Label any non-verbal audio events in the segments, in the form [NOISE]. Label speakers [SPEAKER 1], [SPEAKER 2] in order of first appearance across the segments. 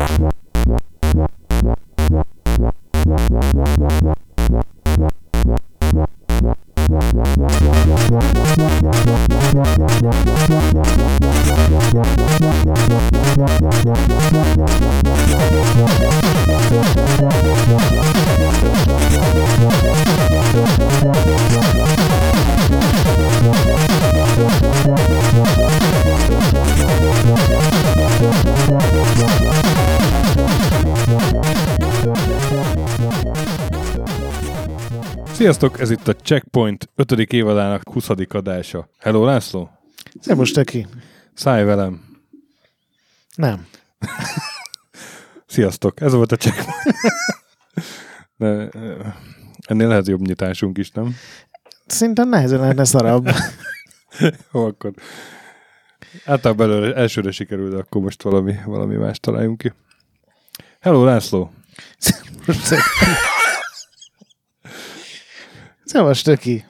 [SPEAKER 1] What? Sziasztok, ez itt a Checkpoint 5. évadának 20. adása. Hello László,
[SPEAKER 2] Szervus, Töki.
[SPEAKER 1] szállj velem.
[SPEAKER 2] Nem. [LAUGHS]
[SPEAKER 1] Sziasztok, ez volt a Checkpoint. De, eh, ennél lehet jobb nyitásunk is, nem?
[SPEAKER 2] Szerintem nehezen lehetne szarabb. [LAUGHS]
[SPEAKER 1] Jó, akkor általában előre, elsőre sikerül, de akkor most valami, valami más találjunk ki. Hello László,
[SPEAKER 2] Szervus, Töki.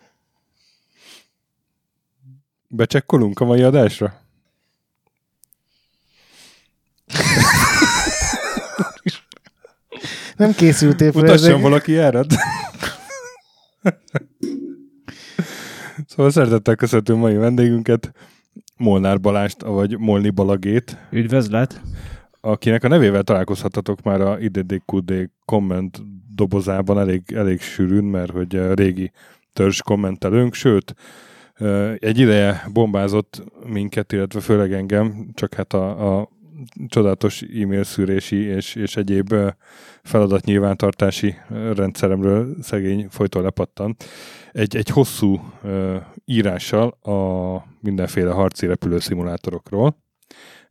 [SPEAKER 1] becsekkolunk a mai adásra?
[SPEAKER 2] Nem készültél fel
[SPEAKER 1] Mutasson
[SPEAKER 2] ezek.
[SPEAKER 1] valaki járat. szóval szeretettel köszöntünk mai vendégünket, Molnár Balást, vagy Molni Balagét,
[SPEAKER 3] Üdvözlet!
[SPEAKER 1] akinek a nevével találkozhatatok már a IDDQD komment dobozában elég, elég sűrűn, mert hogy a régi törzs kommentelőnk, sőt, ö, egy ideje bombázott minket, illetve főleg engem, csak hát a, a csodálatos e-mail szűrési és, és egyéb ö, feladatnyilvántartási rendszeremről szegény folyton lepattan. Egy, egy hosszú írással a mindenféle harci repülőszimulátorokról,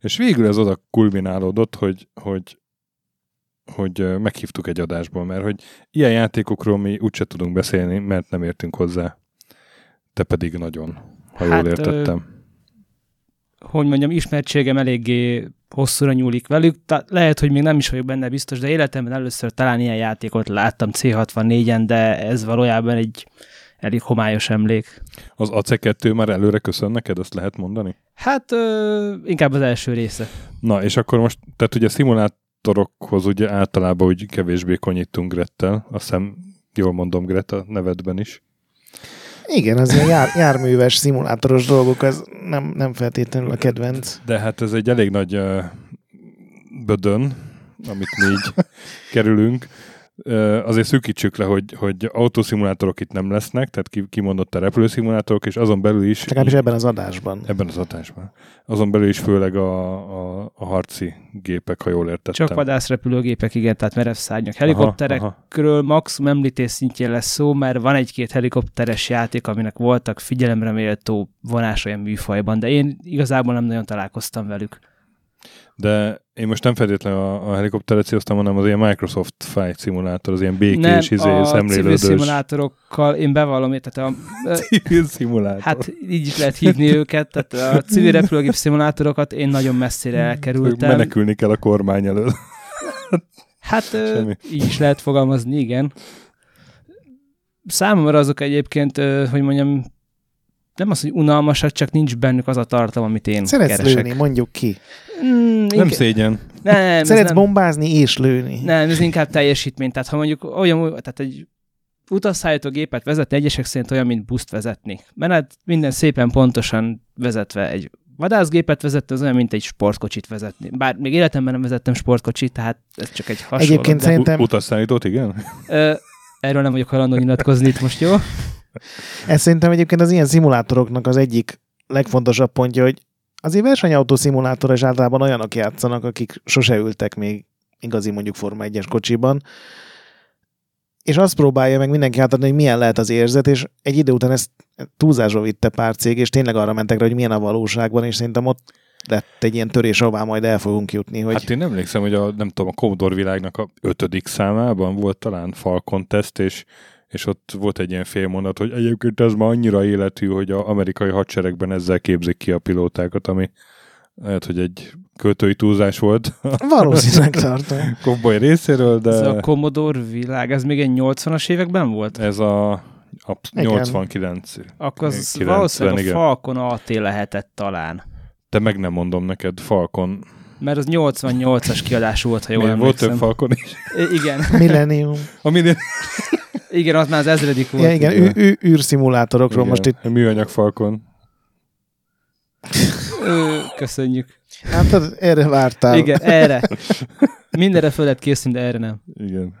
[SPEAKER 1] és végül ez oda kulminálódott, hogy, hogy, hogy ö, meghívtuk egy adásból, mert hogy ilyen játékokról mi úgyse tudunk beszélni, mert nem értünk hozzá. Te pedig nagyon, ha jól
[SPEAKER 3] Hát, ö,
[SPEAKER 1] értettem.
[SPEAKER 3] Hogy mondjam, ismertségem eléggé hosszúra nyúlik velük, tehát lehet, hogy még nem is vagyok benne biztos, de életemben először talán ilyen játékot láttam C64-en, de ez valójában egy elég homályos emlék.
[SPEAKER 1] Az AC2 már előre köszön neked, azt lehet mondani?
[SPEAKER 3] Hát ö, inkább az első része.
[SPEAKER 1] Na, és akkor most, tehát ugye szimulátorokhoz ugye általában úgy kevésbé konyítunk Grettel, azt hiszem jól mondom Gret a nevedben is.
[SPEAKER 2] Igen, az ilyen jár, járműves, szimulátoros dolgok, az nem, nem feltétlenül a kedvenc.
[SPEAKER 1] De hát ez egy elég nagy uh, bödön, amit mi így [LAUGHS] kerülünk. Azért szűkítsük le, hogy, hogy autószimulátorok itt nem lesznek, tehát ki, kimondott a repülőszimulátorok, és azon belül is...
[SPEAKER 2] Legalábbis ebben az adásban.
[SPEAKER 1] Ebben az adásban. Azon belül is főleg a, a, a harci gépek, ha jól értettem.
[SPEAKER 3] Csak vadászrepülőgépek, igen, tehát merev szárnyak. Helikopterekről maximum említés szintjén lesz szó, mert van egy-két helikopteres játék, aminek voltak figyelemre méltó vonás olyan műfajban, de én igazából nem nagyon találkoztam velük.
[SPEAKER 1] De én most nem feltétlenül a, a helikopteret céloztam, hanem az ilyen Microsoft Flight szimulátor, az ilyen békés, izé,
[SPEAKER 3] a civil
[SPEAKER 1] szemlélődős
[SPEAKER 3] szimulátorokkal én bevallom, tehát a,
[SPEAKER 1] civil szimulátor.
[SPEAKER 3] hát így is lehet hívni őket, tehát a civil repülőgép szimulátorokat én nagyon messzire elkerültem.
[SPEAKER 1] Menekülni kell a kormány elől.
[SPEAKER 3] Hát
[SPEAKER 1] Semmi.
[SPEAKER 3] így is lehet fogalmazni, igen. Számomra azok egyébként, hogy mondjam, nem az, hogy unalmasak, csak nincs bennük az a tartalom, amit én
[SPEAKER 2] Szeretsz
[SPEAKER 3] keresek.
[SPEAKER 2] lőni, mondjuk ki.
[SPEAKER 3] Mm,
[SPEAKER 1] Nem
[SPEAKER 3] inkább-
[SPEAKER 1] szégyen.
[SPEAKER 3] nem,
[SPEAKER 2] Szeretsz
[SPEAKER 3] nem,
[SPEAKER 2] bombázni és lőni.
[SPEAKER 3] nem, ez inkább teljesítmény. Tehát ha mondjuk olyan, tehát egy utasszállító gépet vezetni, egyesek szerint olyan, mint buszt vezetni. Mert hát minden szépen pontosan vezetve egy vadászgépet vezetni, az olyan, mint egy sportkocsit vezetni. Bár még életemben nem vezettem sportkocsit, tehát ez csak egy hasonló.
[SPEAKER 2] Egyébként
[SPEAKER 3] de-
[SPEAKER 2] Szerintem-
[SPEAKER 1] U- utasszállítót, igen?
[SPEAKER 3] Ö, erről nem vagyok hajlandó nyilatkozni itt most, jó?
[SPEAKER 2] Ez szerintem egyébként az ilyen szimulátoroknak az egyik legfontosabb pontja, hogy azért versenyautó szimulátor és általában olyanok játszanak, akik sose ültek még igazi mondjuk Forma 1-es kocsiban, és azt próbálja meg mindenki átadni, hogy milyen lehet az érzet, és egy idő után ezt túlzásba vitte pár cég, és tényleg arra mentek rá, hogy milyen a valóságban, és szerintem ott lett egy ilyen törés, ahová majd el fogunk jutni, hogy
[SPEAKER 1] Hát én emlékszem, hogy a, nem tudom, a Commodore világnak a ötödik számában volt talán Falcon teszt, és, és ott volt egy ilyen félmondat, hogy egyébként ez már annyira életű, hogy az amerikai hadseregben ezzel képzik ki a pilótákat, ami lehet, hogy egy költői túlzás volt
[SPEAKER 2] valószínűleg [LAUGHS] tartom.
[SPEAKER 1] Cowboy részéről, de
[SPEAKER 3] Ez a Commodore világ, ez még egy 80-as években volt?
[SPEAKER 1] ez a, a
[SPEAKER 2] Igen.
[SPEAKER 1] 89.
[SPEAKER 3] Akkor az
[SPEAKER 1] 90,
[SPEAKER 3] valószínűleg a
[SPEAKER 1] igen.
[SPEAKER 3] Falcon AT lehetett talán.
[SPEAKER 1] De meg nem mondom neked, Falcon
[SPEAKER 3] Mert az 88-as kiadású volt, ha jól
[SPEAKER 1] Miért volt több
[SPEAKER 3] emlékszem.
[SPEAKER 1] falkon is?
[SPEAKER 3] I- Igen, [LAUGHS]
[SPEAKER 2] Millennium.
[SPEAKER 1] A minél...
[SPEAKER 3] igen, az már az ezredik volt.
[SPEAKER 2] Ja, igen,
[SPEAKER 1] igen.
[SPEAKER 2] ű- ű- űrszimulátorokról most itt.
[SPEAKER 1] A műanyag falkon.
[SPEAKER 3] Ö, köszönjük.
[SPEAKER 2] Hát tudod, erre vártál.
[SPEAKER 3] Igen, erre. Mindenre föl lehet készülni, de erre nem.
[SPEAKER 1] Igen.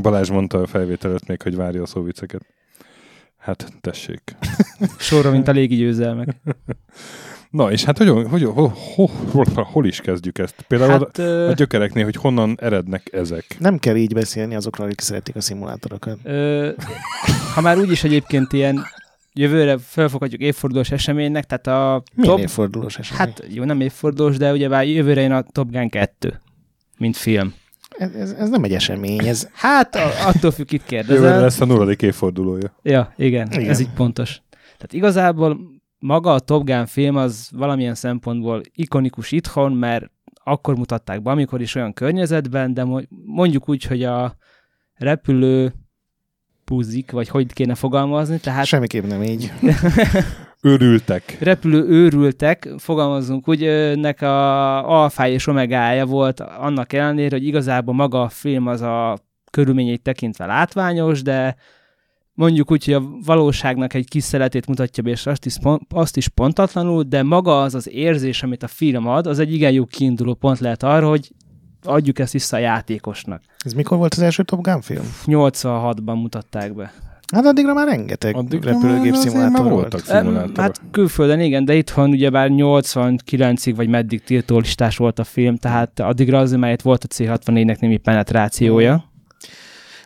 [SPEAKER 1] Balázs mondta a felvétel előtt még, hogy várja a szóviceket. Hát, tessék.
[SPEAKER 3] Sorra, mint a légi győzelmek. [LAUGHS]
[SPEAKER 1] Na, és hát hogy, hogy, hol, hol, hol, hol is kezdjük ezt? Például hát, a gyökereknél, hogy honnan erednek ezek.
[SPEAKER 2] Nem kell így beszélni azokról, akik szeretik a szimulátorokat.
[SPEAKER 3] ö, ha már úgyis egyébként ilyen jövőre felfoghatjuk évfordulós eseménynek, tehát a
[SPEAKER 2] Milyen
[SPEAKER 3] top,
[SPEAKER 2] évfordulós esemény?
[SPEAKER 3] hát jó, nem évfordulós, de ugye jövőre jön a Top Gun 2, mint film.
[SPEAKER 2] Ez, ez, ez nem egy esemény, ez
[SPEAKER 3] Hát a, attól függ, itt
[SPEAKER 1] Jövőre
[SPEAKER 3] kérdezel.
[SPEAKER 1] lesz a nulladik évfordulója.
[SPEAKER 3] Ja, igen,
[SPEAKER 2] Igen.
[SPEAKER 3] igen, ez így pontos. Tehát igazából maga a Top Gun film az valamilyen szempontból ikonikus itthon, mert akkor mutatták be, amikor is olyan környezetben, de mo- mondjuk úgy, hogy a repülő puzik, vagy hogy kéne fogalmazni, tehát
[SPEAKER 2] hát, semmiképp nem így. [LAUGHS]
[SPEAKER 1] Örültek.
[SPEAKER 3] repülő őrültek, fogalmazunk úgy, nek a alfája és omegája volt annak ellenére, hogy igazából maga a film az a körülményeit tekintve látványos, de mondjuk úgy, hogy a valóságnak egy kis szeletét mutatja be, és azt is, pont, azt is pontatlanul, de maga az az érzés, amit a film ad, az egy igen jó kiinduló pont lehet arra, hogy adjuk ezt vissza a játékosnak.
[SPEAKER 2] Ez mikor volt az első Top Gun film?
[SPEAKER 3] 86-ban mutatták be.
[SPEAKER 2] Hát addigra már rengeteg
[SPEAKER 1] Addig
[SPEAKER 2] repülőgép szimulátor volt.
[SPEAKER 1] voltak szimulátorok.
[SPEAKER 3] Hát külföldön igen, de itthon ugyebár 89-ig vagy meddig tiltólistás volt a film, tehát addigra azért már itt volt a C64-nek némi penetrációja.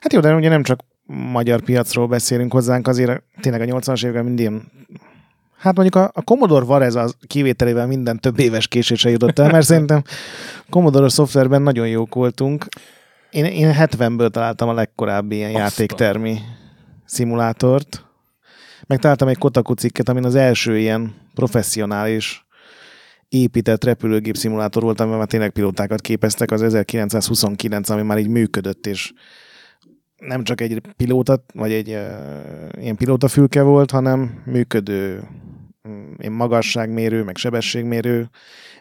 [SPEAKER 2] Hát jó, de ugye nem csak magyar piacról beszélünk hozzánk, azért tényleg a 80-as években mindig Hát mondjuk a, a Commodore Varez az kivételével minden több éves késésre jutott el, mert szerintem Commodore szoftverben nagyon jók voltunk. Én, én 70-ből találtam a legkorábbi ilyen
[SPEAKER 1] Azt a-
[SPEAKER 2] játéktermi szimulátort. Megtaláltam egy Kotaku cikket, amin az első ilyen professzionális épített repülőgép szimulátor volt, amiben már tényleg pilótákat képeztek, az 1929, ami már így működött, és nem csak egy pilóta, vagy egy uh, ilyen pilótafülke volt, hanem működő mm, ilyen magasságmérő, meg sebességmérő.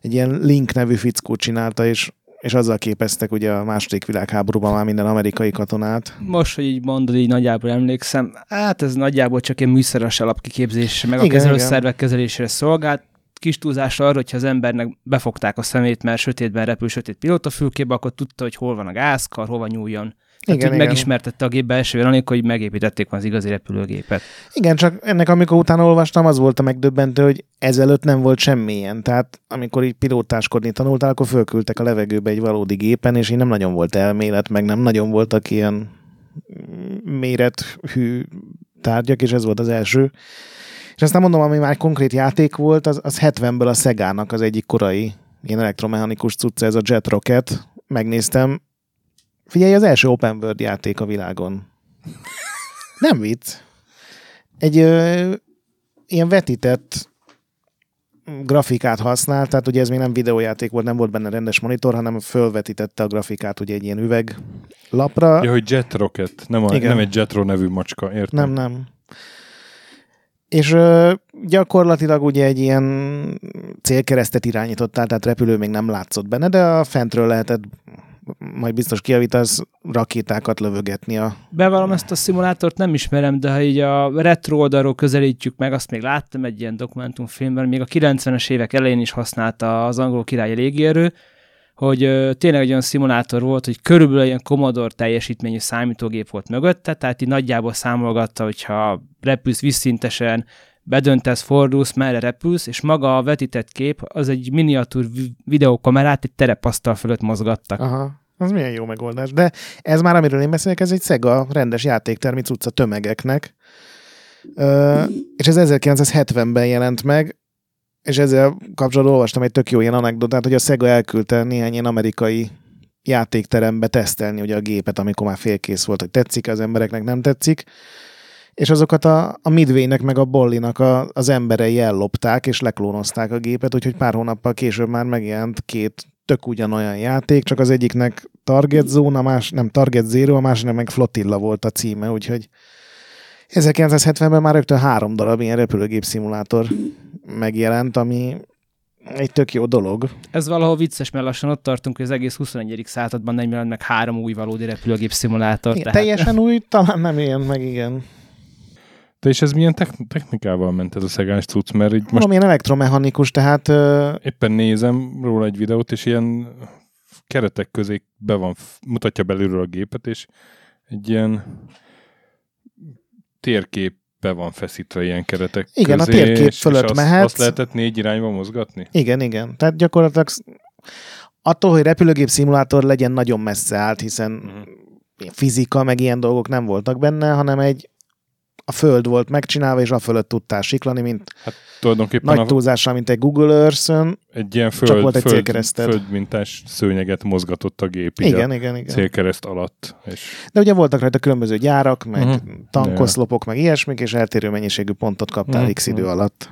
[SPEAKER 2] Egy ilyen Link nevű fickó csinálta, és, és azzal képeztek ugye a második világháborúban már minden amerikai katonát.
[SPEAKER 3] Most, hogy így mondod, így nagyjából emlékszem, hát ez nagyjából csak egy műszeres alapkiképzés, meg a
[SPEAKER 2] Igen,
[SPEAKER 3] kezelőszervek kezelésére szolgált. Kis túlzásra arra, hogyha az embernek befogták a szemét, mert sötétben repül sötét pilótafülkébe, akkor tudta, hogy hol van a gázkar, hova nyúljon. Tehát,
[SPEAKER 2] Igen, igen.
[SPEAKER 3] megismertette a gép belső anélkül, hogy megépítették az igazi repülőgépet.
[SPEAKER 2] Igen, csak ennek amikor utána olvastam, az volt a megdöbbentő, hogy ezelőtt nem volt semmilyen. Tehát amikor így pilótáskodni tanultál, akkor fölküldtek a levegőbe egy valódi gépen, és így nem nagyon volt elmélet, meg nem nagyon voltak ilyen mérethű tárgyak, és ez volt az első. És aztán mondom, ami már konkrét játék volt, az, az 70-ből a Szegának az egyik korai ilyen elektromechanikus cucca, ez a Jet Rocket. Megnéztem. Figyelj, az első open world játék a világon. Nem vicc. Egy ö, ilyen vetített grafikát használt, tehát ugye ez még nem videójáték volt, nem volt benne rendes monitor, hanem fölvetítette a grafikát ugye egy ilyen üveglapra.
[SPEAKER 1] Ja, hogy Jet Rocket, nem, a,
[SPEAKER 2] Igen.
[SPEAKER 1] nem egy Jetro nevű macska, értem?
[SPEAKER 2] Nem, nem. És ö, gyakorlatilag ugye egy ilyen célkeresztet irányítottál, tehát repülő még nem látszott benne, de a fentről lehetett, majd biztos kiavítasz, rakétákat lövögetni a...
[SPEAKER 3] Bevallom, ezt a szimulátort nem ismerem, de ha így a retro oldalról közelítjük meg, azt még láttam egy ilyen dokumentumfilmben, még a 90-es évek elején is használta az angol királyi légierő, hogy tényleg egy olyan szimulátor volt, hogy körülbelül ilyen Commodore teljesítményű számítógép volt mögötte, tehát így nagyjából számolgatta, hogyha repülsz visszintesen, bedöntesz, fordulsz, merre repülsz, és maga a vetített kép az egy miniatúr vi- videókamerát egy terepasztal fölött mozgattak.
[SPEAKER 2] Aha, az milyen jó megoldás. De ez már, amiről én beszélek, ez egy Sega rendes játéktermi cucca tömegeknek. Ö, és ez 1970-ben jelent meg, és ezzel kapcsolatban olvastam egy tök jó ilyen anekdotát, hogy a Sega elküldte néhány ilyen amerikai játékterembe tesztelni ugye a gépet, amikor már félkész volt, hogy tetszik az embereknek, nem tetszik. És azokat a, a Midway-nek meg a Bollinak a, az emberei ellopták, és leklónozták a gépet, úgyhogy pár hónappal később már megjelent két tök ugyanolyan játék, csak az egyiknek Target Zone, a más, nem Target Zero, a másiknak meg Flotilla volt a címe, úgyhogy 1970-ben már rögtön három darab ilyen repülőgép szimulátor megjelent, ami egy tök jó dolog.
[SPEAKER 3] Ez valahol vicces, mert lassan ott tartunk, hogy az egész 21. században nem jelent meg három új valódi repülőgép szimulátor.
[SPEAKER 2] Igen, teljesen új, talán nem ilyen meg, igen.
[SPEAKER 1] De és ez milyen techn- technikával ment ez a szegás cucc? Mert így most
[SPEAKER 2] ilyen elektromechanikus, tehát ö,
[SPEAKER 1] éppen nézem róla egy videót, és ilyen keretek közé be van, mutatja belülről a gépet, és egy ilyen térkép be van feszítve ilyen keretek
[SPEAKER 2] Igen, a
[SPEAKER 1] közé,
[SPEAKER 2] térkép
[SPEAKER 1] és,
[SPEAKER 2] fölött
[SPEAKER 1] és azt,
[SPEAKER 2] mehetsz.
[SPEAKER 1] azt lehetett négy irányba mozgatni?
[SPEAKER 2] igen, igen. Tehát gyakorlatilag attól, hogy repülőgép szimulátor legyen, nagyon messze állt, hiszen ilyen fizika, meg ilyen dolgok nem voltak benne, hanem egy a föld volt megcsinálva, és a fölött tudtál siklani, mint
[SPEAKER 1] Tulajdonképpen
[SPEAKER 2] nagy
[SPEAKER 1] a,
[SPEAKER 2] túlzással, mint egy Google Earth-ön.
[SPEAKER 1] egy ilyen föld,
[SPEAKER 2] volt egy
[SPEAKER 1] föld, földmintás szőnyeget mozgatott a gép
[SPEAKER 2] Igen, igen, igen.
[SPEAKER 1] célkereszt alatt. És
[SPEAKER 2] De ugye voltak rajta különböző gyárak, meg uh-huh. tankoszlopok, meg ilyesmik, és eltérő mennyiségű pontot kaptál
[SPEAKER 1] Mhm.
[SPEAKER 2] x idő alatt.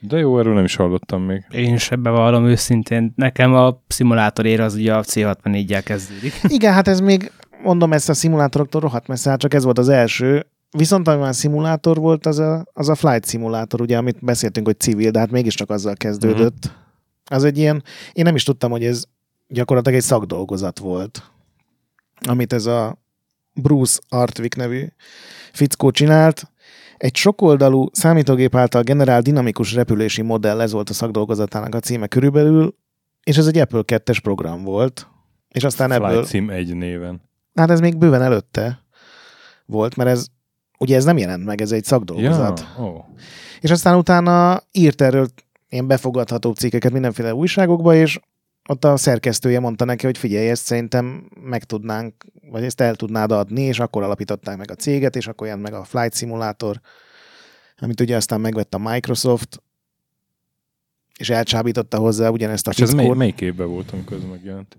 [SPEAKER 1] De jó, erről nem is hallottam még.
[SPEAKER 3] Én is ebbe vallom őszintén. Nekem a szimulátor ér az ugye a C64-jel kezdődik.
[SPEAKER 2] Igen, hát ez még, mondom, ezt a szimulátoroktól rohadt messze, hát csak ez volt az első. Viszont ami már szimulátor volt, az a, az a flight szimulátor, ugye, amit beszéltünk, hogy civil, de hát mégiscsak azzal kezdődött. Uh-huh. Az egy ilyen, én nem is tudtam, hogy ez gyakorlatilag egy szakdolgozat volt, amit ez a Bruce Artwick nevű fickó csinált. Egy sokoldalú számítógép által generált dinamikus repülési modell, ez volt a szakdolgozatának a címe körülbelül, és ez egy Apple 2-es program volt. És aztán ebből...
[SPEAKER 1] Flight Sim egy néven.
[SPEAKER 2] Hát ez még bőven előtte volt, mert ez ugye ez nem jelent meg, ez egy szakdolgozat.
[SPEAKER 1] Ja, ó.
[SPEAKER 2] És aztán utána írt erről ilyen befogadható cikkeket mindenféle újságokba, és ott a szerkesztője mondta neki, hogy figyelj, ezt szerintem meg tudnánk, vagy ezt el tudnád adni, és akkor alapították meg a céget, és akkor jelent meg a Flight Simulator, amit ugye aztán megvett a Microsoft, és elcsábította hozzá ugyanezt a
[SPEAKER 1] És ez mely, melyik évben volt, amikor ez megjelent?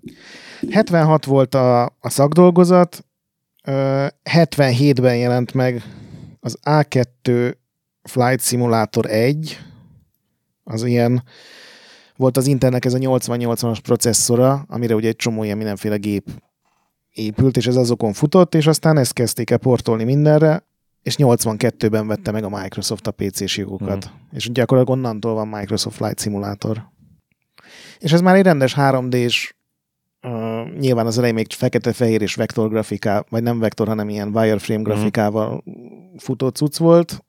[SPEAKER 2] 76 volt a, a szakdolgozat, 77-ben jelent meg az A2 Flight Simulator 1, az ilyen, volt az Intelnek ez a 8080-as processzora, amire ugye egy csomó ilyen mindenféle gép épült, és ez azokon futott, és aztán ezt kezdték el portolni mindenre, és 82-ben vette meg a Microsoft a PC-s jogokat. És gyakorlatilag onnantól van Microsoft Flight Simulator. És ez már egy rendes 3D-s Uh, nyilván az elején még fekete-fehér és vektor grafikával, vagy nem vektor, hanem ilyen wireframe grafikával futó cucc volt.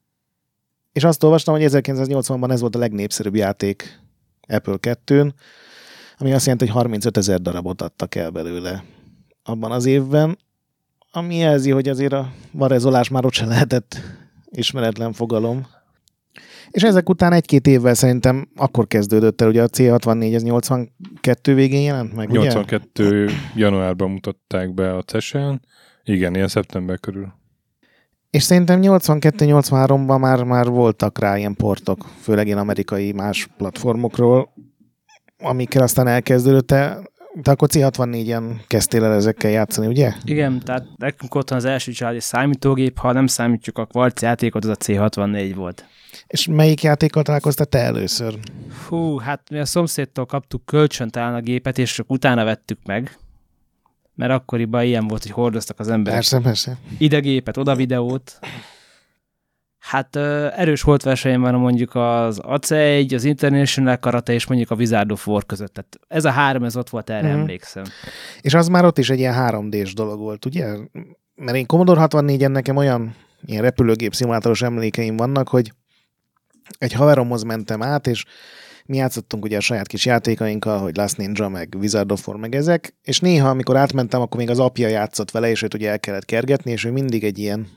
[SPEAKER 2] És azt olvastam, hogy 1980-ban ez volt a legnépszerűbb játék Apple 2-n, ami azt jelenti, hogy 35 ezer darabot adtak el belőle abban az évben, ami jelzi, hogy azért a varezolás már ott se lehetett ismeretlen fogalom. És ezek után egy-két évvel szerintem akkor kezdődött el, ugye a C64 ez 82 végén jelent meg, ugye?
[SPEAKER 1] 82. januárban mutatták be a CES-en. Igen, ilyen szeptember körül.
[SPEAKER 2] És szerintem 82-83-ban már, már voltak rá ilyen portok, főleg ilyen amerikai más platformokról, amikkel aztán elkezdődött. Te, te akkor C64-en kezdtél el ezekkel játszani, ugye?
[SPEAKER 3] Igen, tehát nekünk ott az első családi számítógép, ha nem számítjuk a kvarc játékot, az a C64 volt.
[SPEAKER 2] És melyik játékkal találkoztál te először?
[SPEAKER 3] Hú, hát mi a szomszédtól kaptuk kölcsön talán a gépet, és csak utána vettük meg. Mert akkoriban ilyen volt, hogy hordoztak az emberek
[SPEAKER 2] Persze, persze.
[SPEAKER 3] ide gépet, oda videót. Hát erős holtversenyem van mondjuk az AC1, az International Karate és mondjuk a Wizard of War között. Tehát ez a három, ez ott volt, erre
[SPEAKER 2] Mhm.
[SPEAKER 3] emlékszem.
[SPEAKER 2] És az már ott is egy ilyen 3D-s dolog volt, ugye? Mert én Commodore 64-en nekem olyan ilyen repülőgép szimulátoros emlékeim vannak, hogy egy haveromhoz mentem át, és mi játszottunk ugye a saját kis játékainkkal, hogy Last Ninja, meg Wizard of War, meg ezek, és néha, amikor átmentem, akkor még az apja játszott vele, és őt ugye el kellett kergetni, és ő mindig egy ilyen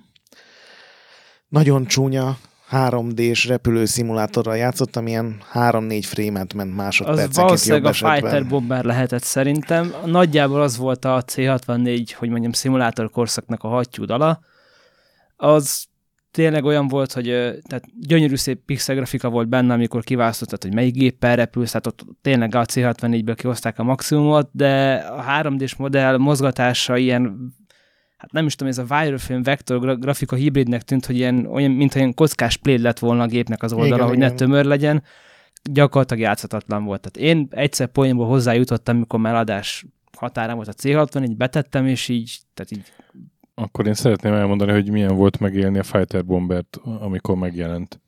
[SPEAKER 2] nagyon csúnya 3D-s repülő szimulátorral játszottam, ilyen 3-4 frame-et ment
[SPEAKER 3] Az
[SPEAKER 2] másodpercenként
[SPEAKER 3] valószínűleg
[SPEAKER 2] jobb
[SPEAKER 3] a Fighter
[SPEAKER 2] esetben.
[SPEAKER 3] Bomber lehetett szerintem. Nagyjából az volt a C64, hogy mondjam, szimulátor korszaknak a hattyú dala. Az tényleg olyan volt, hogy tehát gyönyörű szép pixel grafika volt benne, amikor kiválasztottad, hogy melyik géppel repülsz, tehát ott tényleg a C64-ből kihozták a maximumot, de a 3D-s modell mozgatása ilyen hát nem is tudom, ez a wireframe vektor gra- grafika hibridnek tűnt, hogy ilyen, olyan, mintha ilyen kockás pléd lett volna a gépnek az oldala,
[SPEAKER 2] Igen,
[SPEAKER 3] hogy
[SPEAKER 2] igen.
[SPEAKER 3] ne tömör legyen. Gyakorlatilag játszhatatlan volt. Tehát én egyszer poénból hozzájutottam, amikor már adás határán volt a C60, így betettem, és így, tehát így
[SPEAKER 1] Akkor én szeretném elmondani, hogy milyen volt megélni a Fighter Bombert, amikor megjelent.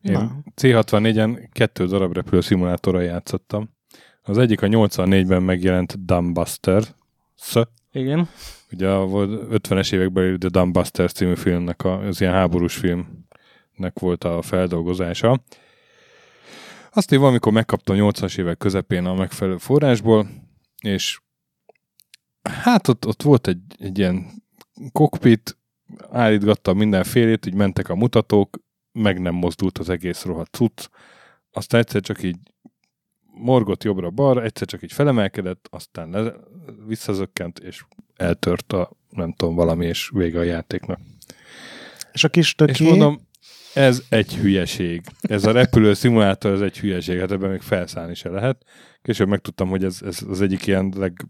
[SPEAKER 1] Én
[SPEAKER 2] Na.
[SPEAKER 1] C64-en kettő darab repülő szimulátorral játszottam. Az egyik a 84-ben megjelent Dumbbuster, Sz,
[SPEAKER 3] Igen.
[SPEAKER 1] ugye a volt 50-es években The Dumbbuster című filmnek, a, az ilyen háborús filmnek volt a feldolgozása. Azt én valamikor megkaptam 80-as évek közepén a megfelelő forrásból, és hát ott, ott volt egy, egy ilyen kokpit, állítgattam mindenfélét, így mentek a mutatók, meg nem mozdult az egész rohadt cucc. Aztán egyszer csak így morgott jobbra-balra, egyszer csak így felemelkedett, aztán le, visszazökkent, és eltört a nem tudom, valami, és vége a játéknak.
[SPEAKER 2] És a kis
[SPEAKER 1] És
[SPEAKER 2] töké,
[SPEAKER 1] mondom, ez egy hülyeség. Ez a repülő szimulátor, ez egy hülyeség. Hát ebben még felszállni se lehet. Később megtudtam, hogy ez, ez az egyik ilyen leg,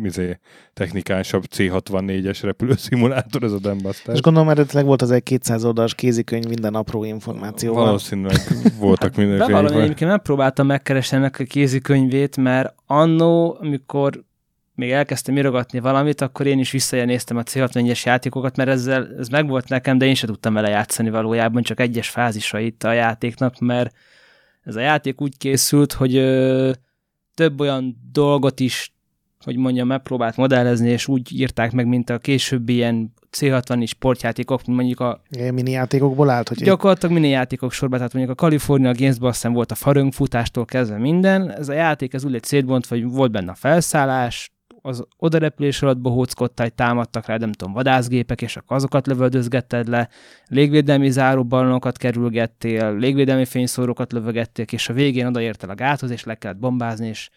[SPEAKER 1] mizé, technikásabb C64-es repülő szimulátor, ez a Dumbbuster.
[SPEAKER 2] és gondolom eredetileg volt az egy 200 oldalas kézikönyv minden apró információval.
[SPEAKER 1] Valószínűleg voltak [LAUGHS]
[SPEAKER 3] Bevallom,
[SPEAKER 1] mindenféle.
[SPEAKER 3] egyébként megpróbáltam megkeresni ennek a kézikönyvét, mert annó, amikor még elkezdtem irogatni valamit, akkor én is visszajelnéztem a C64-es játékokat, mert ezzel, ez megvolt nekem, de én sem tudtam vele játszani valójában, csak egyes fázisait a játéknak, mert ez a játék úgy készült, hogy ö, több olyan dolgot is, hogy mondjam, megpróbált modellezni, és úgy írták meg, mint a későbbi ilyen C64 sportjátékok, mondjuk a
[SPEAKER 2] mini játékokból állt, hogy
[SPEAKER 3] Gyakorlatilag mini játékok sorban, tehát mondjuk a California Games-ben aztán volt a faröngfutástól kezdve minden. Ez a játék, ez úgy lett szétbontva, hogy volt benne a felszállás, az odarepülés alatt bohóckodtál, támadtak rá, nem tudom, vadászgépek, és akkor azokat lövöldözgetted le, légvédelmi záróballonokat kerülgettél, légvédelmi fényszórókat lövögettél, és a végén odaértél a gáthoz, és le kellett bombázni, és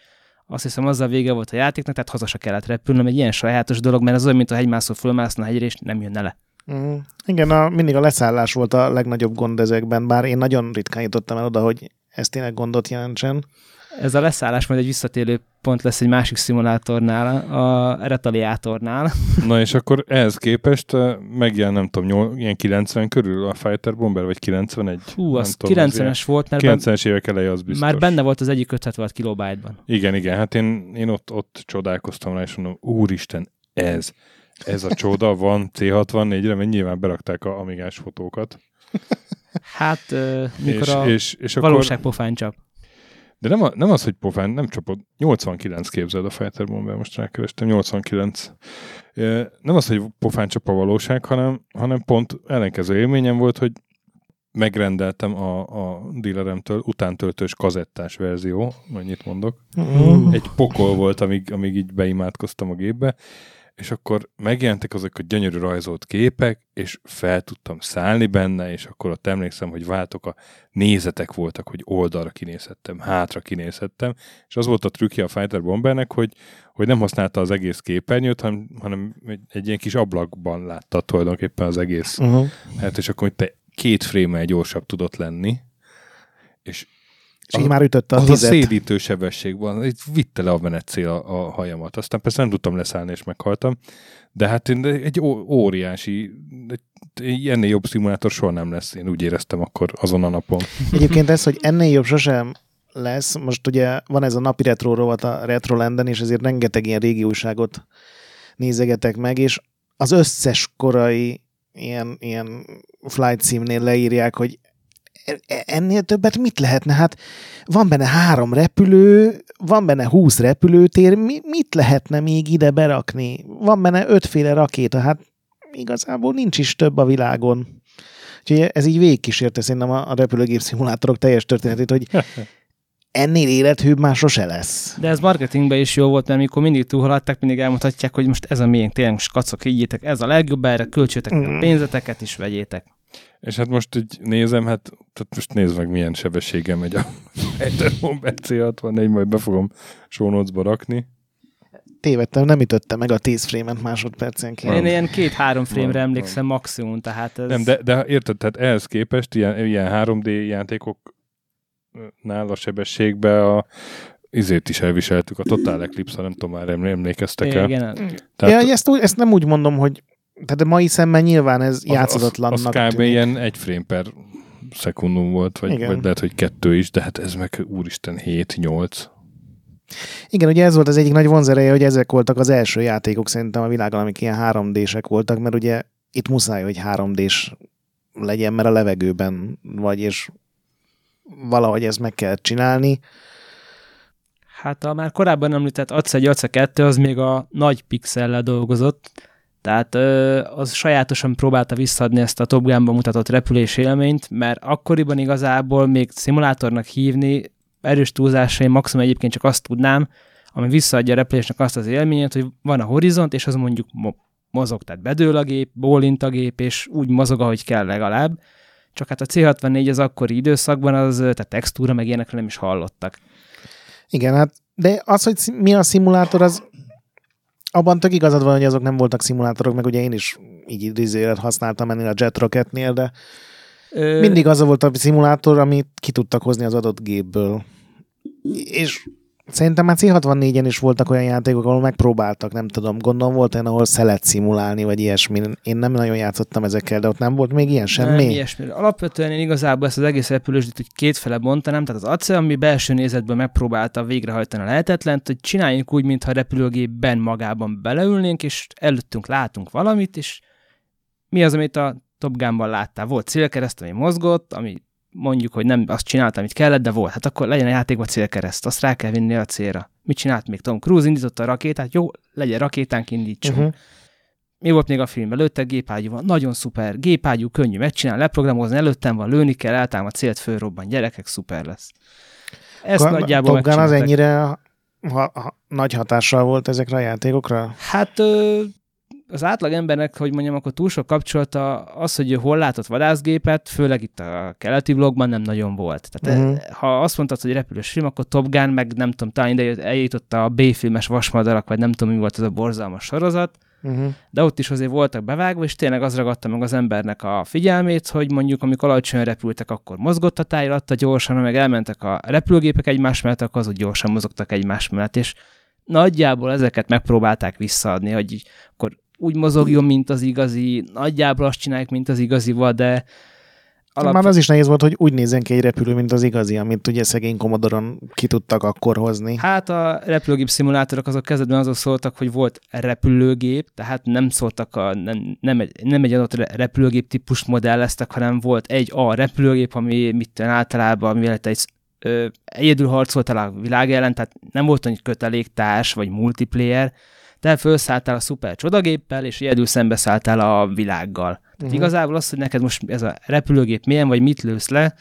[SPEAKER 3] azt hiszem azzal vége volt a játéknak, tehát haza se kellett repülnöm, egy ilyen sajátos dolog, mert az olyan, mint a hegymászó fölmászna a hegyre, és nem jönne le.
[SPEAKER 2] Mm. Igen, a, mindig a leszállás volt a legnagyobb gond ezekben, bár én nagyon ritkán jutottam el oda, hogy ez tényleg gondot jelentsen.
[SPEAKER 3] Ez a leszállás majd egy visszatérő pont lesz egy másik szimulátornál, a retaliátornál. [LAUGHS]
[SPEAKER 1] Na és akkor ehhez képest eh, megjelen, nem tudom, nyol, ilyen 90 körül a Fighter Bomber, vagy 91?
[SPEAKER 3] Hú, az
[SPEAKER 1] tudom, az
[SPEAKER 3] 90-es volt, mert ben,
[SPEAKER 1] 90-es évek eleje az biztos.
[SPEAKER 3] már benne volt az egyik 56 kilobájtban.
[SPEAKER 1] Igen, igen, hát én, én ott, ott csodálkoztam rá, és mondom, úristen, ez, ez a csoda van C64-re, mert nyilván berakták a amigás fotókat. [LAUGHS]
[SPEAKER 3] Hát, uh, mikor
[SPEAKER 1] és,
[SPEAKER 3] a
[SPEAKER 1] és, és akkor,
[SPEAKER 3] valóság pofán csap.
[SPEAKER 1] De nem, a, nem az, hogy pofán, nem csapod, 89 képzeld a Fighter Bomber, most rákerestem, 89. Ö, Nem az, hogy pofán csap a valóság, hanem, hanem pont ellenkező élményem volt, hogy megrendeltem a, a dealeremtől utántöltős kazettás verzió, mennyit mondok.
[SPEAKER 2] Mm.
[SPEAKER 1] Egy pokol volt, amíg, amíg így beimádkoztam a gépbe, és akkor megjelentek azok a gyönyörű rajzolt képek, és fel tudtam szállni benne, és akkor ott emlékszem, hogy váltok a nézetek voltak, hogy oldalra kinézhettem, hátra kinézhettem, és az volt a trükkje a Fighter Bombernek, hogy, hogy nem használta az egész képernyőt, hanem, hanem egy, egy ilyen kis ablakban látta tulajdonképpen az egész.
[SPEAKER 2] Uh-huh.
[SPEAKER 1] Hát és akkor te két frémmel gyorsabb tudott lenni, és
[SPEAKER 2] És így már ütötte a
[SPEAKER 1] az a
[SPEAKER 2] tizet.
[SPEAKER 1] szédítő sebesség van, itt vitte le a menetcél a, a hajamat. Aztán persze nem tudtam leszállni, és meghaltam, de hát egy óriási, egy, ennél jobb szimulátor soha nem lesz, én úgy éreztem akkor azon a napon.
[SPEAKER 2] Egyébként ez, hogy ennél jobb sosem lesz, most ugye van ez a napi retro rovat a Retrolanden, és ezért rengeteg ilyen régi újságot nézegetek meg, és az összes korai ilyen, ilyen flight címnél leírják, hogy ennél többet mit lehetne? Hát van benne három repülő, van benne húsz repülőtér, mi, mit lehetne még ide berakni? Van benne ötféle rakéta, hát igazából nincs is több a világon. Úgyhogy ez így végigkísérte szerintem a a repülőgép szimulátorok teljes történetét, hogy [LAUGHS] ennél élethűbb már sose lesz.
[SPEAKER 3] De ez marketingben is jó volt, mert mikor mindig túlhaladták, mindig elmutatják, hogy most ez a miénk, tényleg most kacok, higgyétek, ez a legjobb, erre költsétek meg a
[SPEAKER 2] Mm.
[SPEAKER 3] pénzeteket is vegyétek.
[SPEAKER 1] És hát most így nézem, hát tehát most nézd meg, milyen sebességgel megy a Bomber C64, majd be fogom show rakni.
[SPEAKER 2] Tévedtem, nem ütötte meg a 10 frame-et másodpercenként.
[SPEAKER 3] Én ilyen két-három frame-re
[SPEAKER 1] Van,
[SPEAKER 3] emlékszem maximum, tehát ez...
[SPEAKER 1] Nem, de, de érted, tehát ehhez képest ilyen, ilyen 3D játékoknál a sebességbe a izét is elviseltük, a Total Eclipse, nem tudom, már emlé- emlékeztek el.
[SPEAKER 3] igen,
[SPEAKER 1] Tehát
[SPEAKER 2] ja, ezt, ezt nem úgy mondom, hogy tehát a mai szemmel nyilván ez
[SPEAKER 1] Az, az, az kb.
[SPEAKER 2] tűnik.
[SPEAKER 1] ilyen egy frame per szekundum volt, vagy,
[SPEAKER 2] Igen.
[SPEAKER 1] vagy lehet, hogy kettő is, de hát ez meg úristen 7-8.
[SPEAKER 2] Igen, ugye ez volt az egyik nagy vonzereje, hogy ezek voltak az első játékok szerintem a világon, amik ilyen 3D-sek voltak, mert ugye itt muszáj, hogy 3D-s legyen, mert a levegőben vagy, és valahogy ezt meg kell csinálni.
[SPEAKER 3] Hát a már korábban említett ACE 1, ACE 2 az még a nagy pixellel dolgozott, tehát az sajátosan próbálta visszaadni ezt a Top Gun-ban mutatott repülés élményt, mert akkoriban igazából még szimulátornak hívni erős túlzásai maximum egyébként csak azt tudnám, ami visszaadja a repülésnek azt az élményét, hogy van a horizont, és az mondjuk mo- mozog, tehát bedől a gép, bólint a gép, és úgy mozog, ahogy kell legalább. Csak hát a C64 az akkori időszakban, az, tehát textúra meg ilyenekről nem is hallottak.
[SPEAKER 2] Igen, hát de az, hogy mi a szimulátor, az abban tök igazad van, hogy azok nem voltak szimulátorok, meg ugye én is így idézőjelet használtam ennél a Jet Rocketnél, de Ö... mindig az volt a szimulátor, amit ki tudtak hozni az adott gépből. És Szerintem már C64-en is voltak olyan játékok, ahol megpróbáltak, nem tudom, gondolom volt olyan, ahol szelet szimulálni, vagy ilyesmi. Én nem nagyon játszottam ezekkel, de ott nem volt még ilyen semmi. Nem,
[SPEAKER 3] ilyesmi. Alapvetően én igazából ezt az egész repülősdit hogy kétfele bontanám, tehát az ACE, ami belső nézetből megpróbálta végrehajtani a lehetetlent, hogy csináljunk úgy, mintha a repülőgépben magában beleülnénk, és előttünk látunk valamit, és mi az, amit a Top Gun-ban láttál? Volt célkereszt, ami mozgott, ami mondjuk, hogy nem azt csinálta, amit kellett, de volt. Hát akkor legyen a játékban célkereszt, azt rá kell vinni a célra. Mit csinált még Tom Cruise? Indította a rakétát, jó, legyen rakétánk, indítsunk. Uh-huh. Mi volt még a film előtte? Gépágyú van. Nagyon szuper. Gépágyú, könnyű megcsinálni, leprogramozni, előttem van, lőni kell, eltám a célt, fölrobban, gyerekek, szuper lesz.
[SPEAKER 2] Ka- nagyjából Top Gun az ennyire ha, ha, nagy hatással volt ezekre a játékokra?
[SPEAKER 3] Hát ö, az átlag embernek, hogy mondjam, akkor túl sok kapcsolata az, hogy hol látott vadászgépet, főleg itt a keleti vlogban nem nagyon volt. Tehát uh-huh. ha azt mondtad, hogy repülős film, akkor Top Gun, meg nem tudom, talán ide eljutott a B-filmes vasmadarak, vagy nem tudom, mi volt az a borzalmas sorozat, uh-huh. de ott is azért voltak bevágva, és tényleg az ragadta meg az embernek a figyelmét, hogy mondjuk amikor alacsonyan repültek, akkor mozgott a tájlatta gyorsan, meg elmentek a repülőgépek egymás mellett, akkor azok gyorsan mozogtak egymás mellett, és nagyjából ezeket megpróbálták visszaadni, hogy akkor úgy mozogjon, mint az igazi, nagyjából azt csinálják, mint az igazival, de
[SPEAKER 2] Alap... Már az is nehéz volt, hogy úgy nézzen ki egy repülő, mint az igazi, amit ugye szegény Commodore-on ki tudtak akkor hozni.
[SPEAKER 3] Hát a repülőgép szimulátorok azok kezdetben azok szóltak, hogy volt repülőgép, tehát nem szóltak a, nem, nem, egy, nem egy adott repülőgép típus modelleztek, hanem volt egy A repülőgép, ami mit általában, mivel egy ö, egyedül harcolt a világ ellen, tehát nem volt egy köteléktárs vagy multiplayer, te felszálltál a szuper csodagéppel, és egyedül szembeszálltál a világgal. Tehát uh-huh. igazából az, hogy neked most ez a repülőgép milyen, vagy mit lősz le,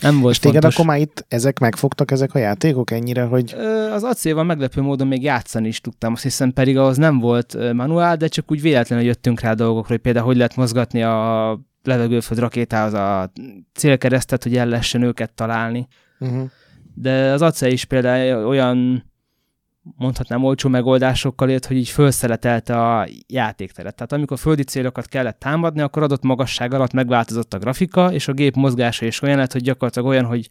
[SPEAKER 3] nem volt És
[SPEAKER 2] téged fontos. akkor már itt ezek megfogtak, ezek a játékok ennyire, hogy...
[SPEAKER 3] Az acélval meglepő módon még játszani is tudtam, azt hiszem pedig ahhoz nem volt manuál, de csak úgy véletlenül jöttünk rá dolgokra, hogy például hogy lehet mozgatni a levegőföld rakétához a célkeresztet, hogy el lehessen őket találni. Uh-huh. De az acél is például olyan mondhatnám olcsó megoldásokkal élt, hogy így felszeletelte a játékteret. Tehát amikor földi célokat kellett támadni, akkor adott magasság alatt megváltozott a grafika, és a gép mozgása is olyan lett, hogy gyakorlatilag olyan, hogy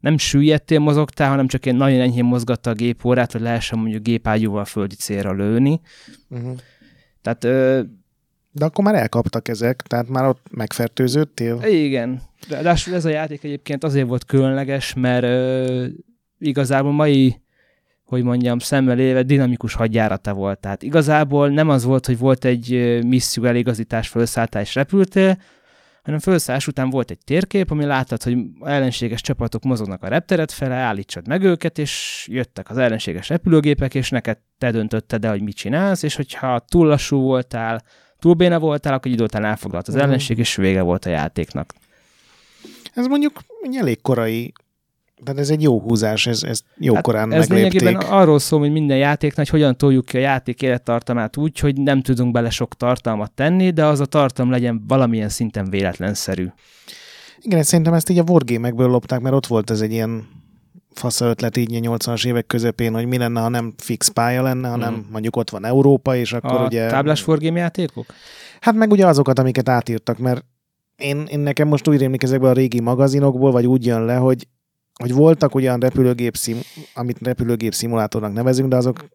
[SPEAKER 3] nem süllyedtél mozogtál, hanem csak egy nagyon enyhén mozgatta a gépórát, hogy lehessen mondjuk gépágyúval földi célra lőni. Uh-huh. Tehát ö,
[SPEAKER 2] de akkor már elkaptak ezek, tehát már ott megfertőződtél?
[SPEAKER 3] Igen. De ez a játék egyébként azért volt különleges, mert ö, igazából mai hogy mondjam, szemmel éve dinamikus hadjárata volt. Tehát igazából nem az volt, hogy volt egy misszió eligazítás, felszálltál és repültél, hanem felszállás után volt egy térkép, ami láttad, hogy ellenséges csapatok mozognak a repteret fele, állítsad meg őket, és jöttek az ellenséges repülőgépek, és neked te döntötted el, hogy mit csinálsz, és hogyha túl lassú voltál, túl béna voltál, akkor idő után elfoglalt az uh-huh. ellenség, és vége volt a játéknak.
[SPEAKER 2] Ez mondjuk elég korai tehát ez egy jó húzás, ez, ez jó hát
[SPEAKER 3] Ez lényegében arról szól, hogy minden játéknak, hogy hogyan toljuk ki a játék élettartamát úgy, hogy nem tudunk bele sok tartalmat tenni, de az a tartalom legyen valamilyen szinten véletlenszerű.
[SPEAKER 2] Igen, szerintem ezt így a wargame lopták, mert ott volt ez egy ilyen fasza ötlet így a 80-as évek közepén, hogy mi lenne, ha nem fix pálya lenne, hanem hmm. mondjuk ott van Európa, és akkor
[SPEAKER 3] a
[SPEAKER 2] ugye...
[SPEAKER 3] táblás wargame játékok?
[SPEAKER 2] Hát meg ugye azokat, amiket átírtak, mert én, én nekem most úgy rémlik ezekből a régi magazinokból, vagy úgy jön le, hogy hogy voltak olyan repülőgép, szim, amit repülőgép szimulátornak nevezünk, de azok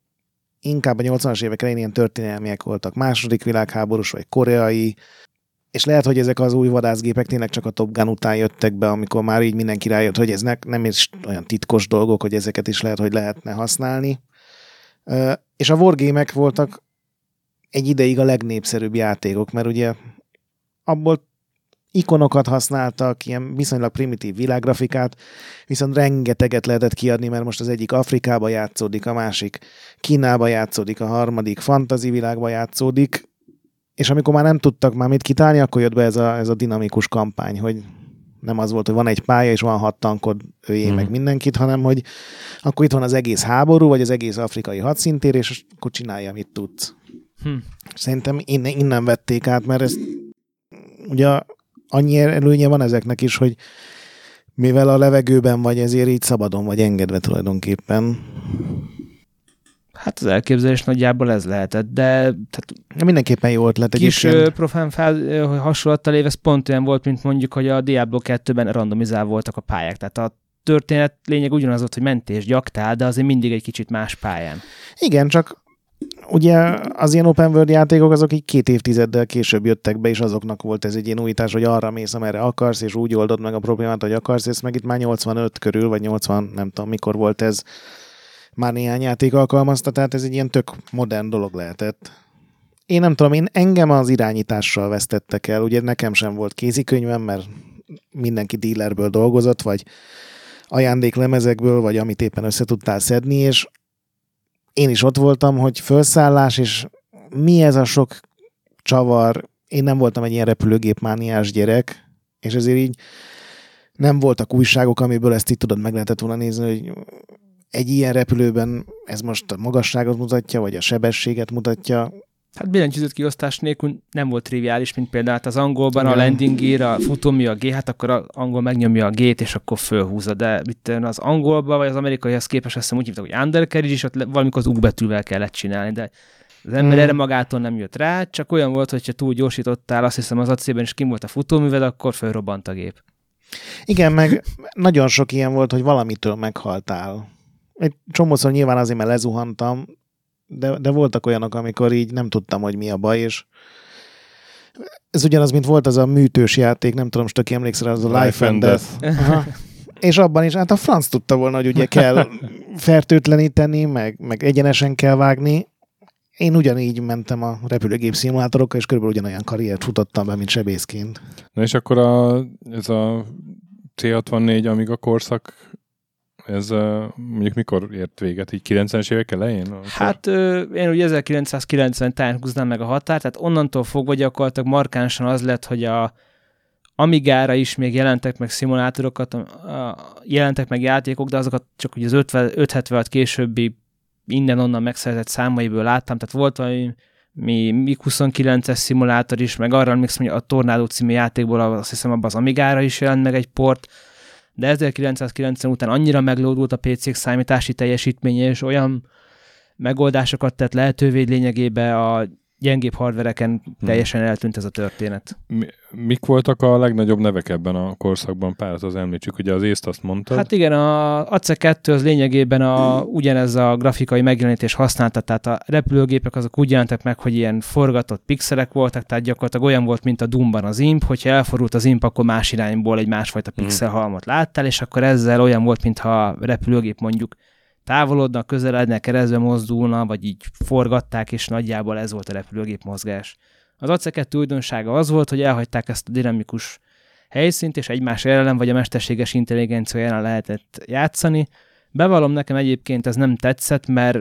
[SPEAKER 2] inkább a 80-as évek elején ilyen történelmiek voltak. Második világháborús vagy koreai, és lehet, hogy ezek az új vadászgépek tényleg csak a Top Gun után jöttek be, amikor már így mindenki rájött, hogy eznek nem is olyan titkos dolgok, hogy ezeket is lehet, hogy lehetne használni. És a wargame voltak egy ideig a legnépszerűbb játékok, mert ugye abból ikonokat használtak, ilyen viszonylag primitív világgrafikát, viszont rengeteget lehetett kiadni, mert most az egyik Afrikába játszódik, a másik Kínába játszódik, a harmadik fantazi világba játszódik, és amikor már nem tudtak már mit kitálni, akkor jött be ez a, ez a dinamikus kampány, hogy nem az volt, hogy van egy pálya, és van hat tankod, őjé mm. meg mindenkit, hanem hogy akkor itt van az egész háború, vagy az egész afrikai hadszintér, és akkor csinálja, amit tudsz. Hm. Szerintem innen, innen vették át, mert ez ugye annyi előnye van ezeknek is, hogy mivel a levegőben vagy, ezért így szabadon vagy engedve tulajdonképpen.
[SPEAKER 3] Hát az elképzelés nagyjából ez lehetett, de tehát
[SPEAKER 2] mindenképpen jó ötlet
[SPEAKER 3] kis egyébként. profán fel, hasonlattal év, ez pont olyan volt, mint mondjuk, hogy a Diablo 2-ben randomizál voltak a pályák. Tehát a történet lényeg ugyanaz volt, hogy mentés gyaktál, de azért mindig egy kicsit más pályán.
[SPEAKER 2] Igen, csak ugye az ilyen open world játékok azok így két évtizeddel később jöttek be, és azoknak volt ez egy ilyen újítás, hogy arra mész, amerre akarsz, és úgy oldod meg a problémát, hogy akarsz, és meg itt már 85 körül, vagy 80, nem tudom mikor volt ez, már néhány játék alkalmazta, tehát ez egy ilyen tök modern dolog lehetett. Én nem tudom, én engem az irányítással vesztettek el, ugye nekem sem volt kézikönyvem, mert mindenki dealerből dolgozott, vagy ajándéklemezekből, vagy amit éppen össze tudtál szedni, és én is ott voltam, hogy felszállás, és mi ez a sok csavar, én nem voltam egy ilyen repülőgépmániás gyerek, és ezért így nem voltak újságok, amiből ezt itt tudod, meg lehetett volna nézni, hogy egy ilyen repülőben ez most a magasságot mutatja, vagy a sebességet mutatja.
[SPEAKER 3] Hát billentyűzött kiosztás nélkül nem volt triviális, mint például hát az angolban a landing gear, a futómű a G, hát akkor az angol megnyomja a G-t, és akkor fölhúzza, de itt az angolban vagy az amerikaihoz képest azt hiszem úgy hívtak, hogy undercarriage, és ott valamikor az U betűvel kellett csinálni, de az ember hmm. erre magától nem jött rá, csak olyan volt, hogyha túl gyorsítottál, azt hiszem az acélben is kim volt a futóműved, akkor fölrobbant a gép.
[SPEAKER 2] Igen, meg nagyon sok ilyen volt, hogy valamitől meghaltál egy csomószor nyilván azért, mert lezuhantam, de, de voltak olyanok, amikor így nem tudtam, hogy mi a baj, és ez ugyanaz, mint volt az a műtős játék, nem tudom, most aki emlékszel, az a Life, Life and Death. Death. Aha. És abban is, hát a franc tudta volna, hogy ugye kell fertőtleníteni, meg, meg egyenesen kell vágni. Én ugyanígy mentem a repülőgép szimulátorokkal, és körülbelül ugyanolyan karriert futottam be, mint sebészként.
[SPEAKER 1] Na és akkor a, ez a C64 amíg a korszak ez mondjuk mikor ért véget? Így 90-es évek elején?
[SPEAKER 3] Hát én ugye 1990 táján húznám meg a határt, tehát onnantól fogva gyakorlatilag markánsan az lett, hogy a Amigára is még jelentek meg szimulátorokat, jelentek meg játékok, de azokat csak ugye az 576 későbbi innen-onnan megszerzett számaiból láttam, tehát volt valami mi MiG-29-es szimulátor is, meg arra emlékszem, hogy a Tornado című játékból azt hiszem abban az Amigára is jelent meg egy port, de 1990 után annyira meglódult a PC-k számítási teljesítménye, és olyan megoldásokat tett lehetővé lényegében a gyengébb hardvereken hmm. teljesen eltűnt ez a történet.
[SPEAKER 1] Mi, mik voltak a legnagyobb nevek ebben a korszakban? Párat az említsük, ugye az észt azt mondtad.
[SPEAKER 3] Hát igen, a AC2 az lényegében a, ugyanez a grafikai megjelenítés használta, tehát a repülőgépek azok úgy jelentek meg, hogy ilyen forgatott pixelek voltak, tehát gyakorlatilag olyan volt, mint a Doomban az imp, hogyha elforult az imp, akkor más irányból egy másfajta hmm. pixelhalmot láttál, és akkor ezzel olyan volt, mintha a repülőgép mondjuk távolodnak, közelednek, keresztbe mozdulna, vagy így forgatták, és nagyjából ez volt a repülőgép mozgás. Az AC2 újdonsága az volt, hogy elhagyták ezt a dinamikus helyszínt, és egymás ellen, vagy a mesterséges intelligencia jelen lehetett játszani. Bevallom nekem egyébként ez nem tetszett, mert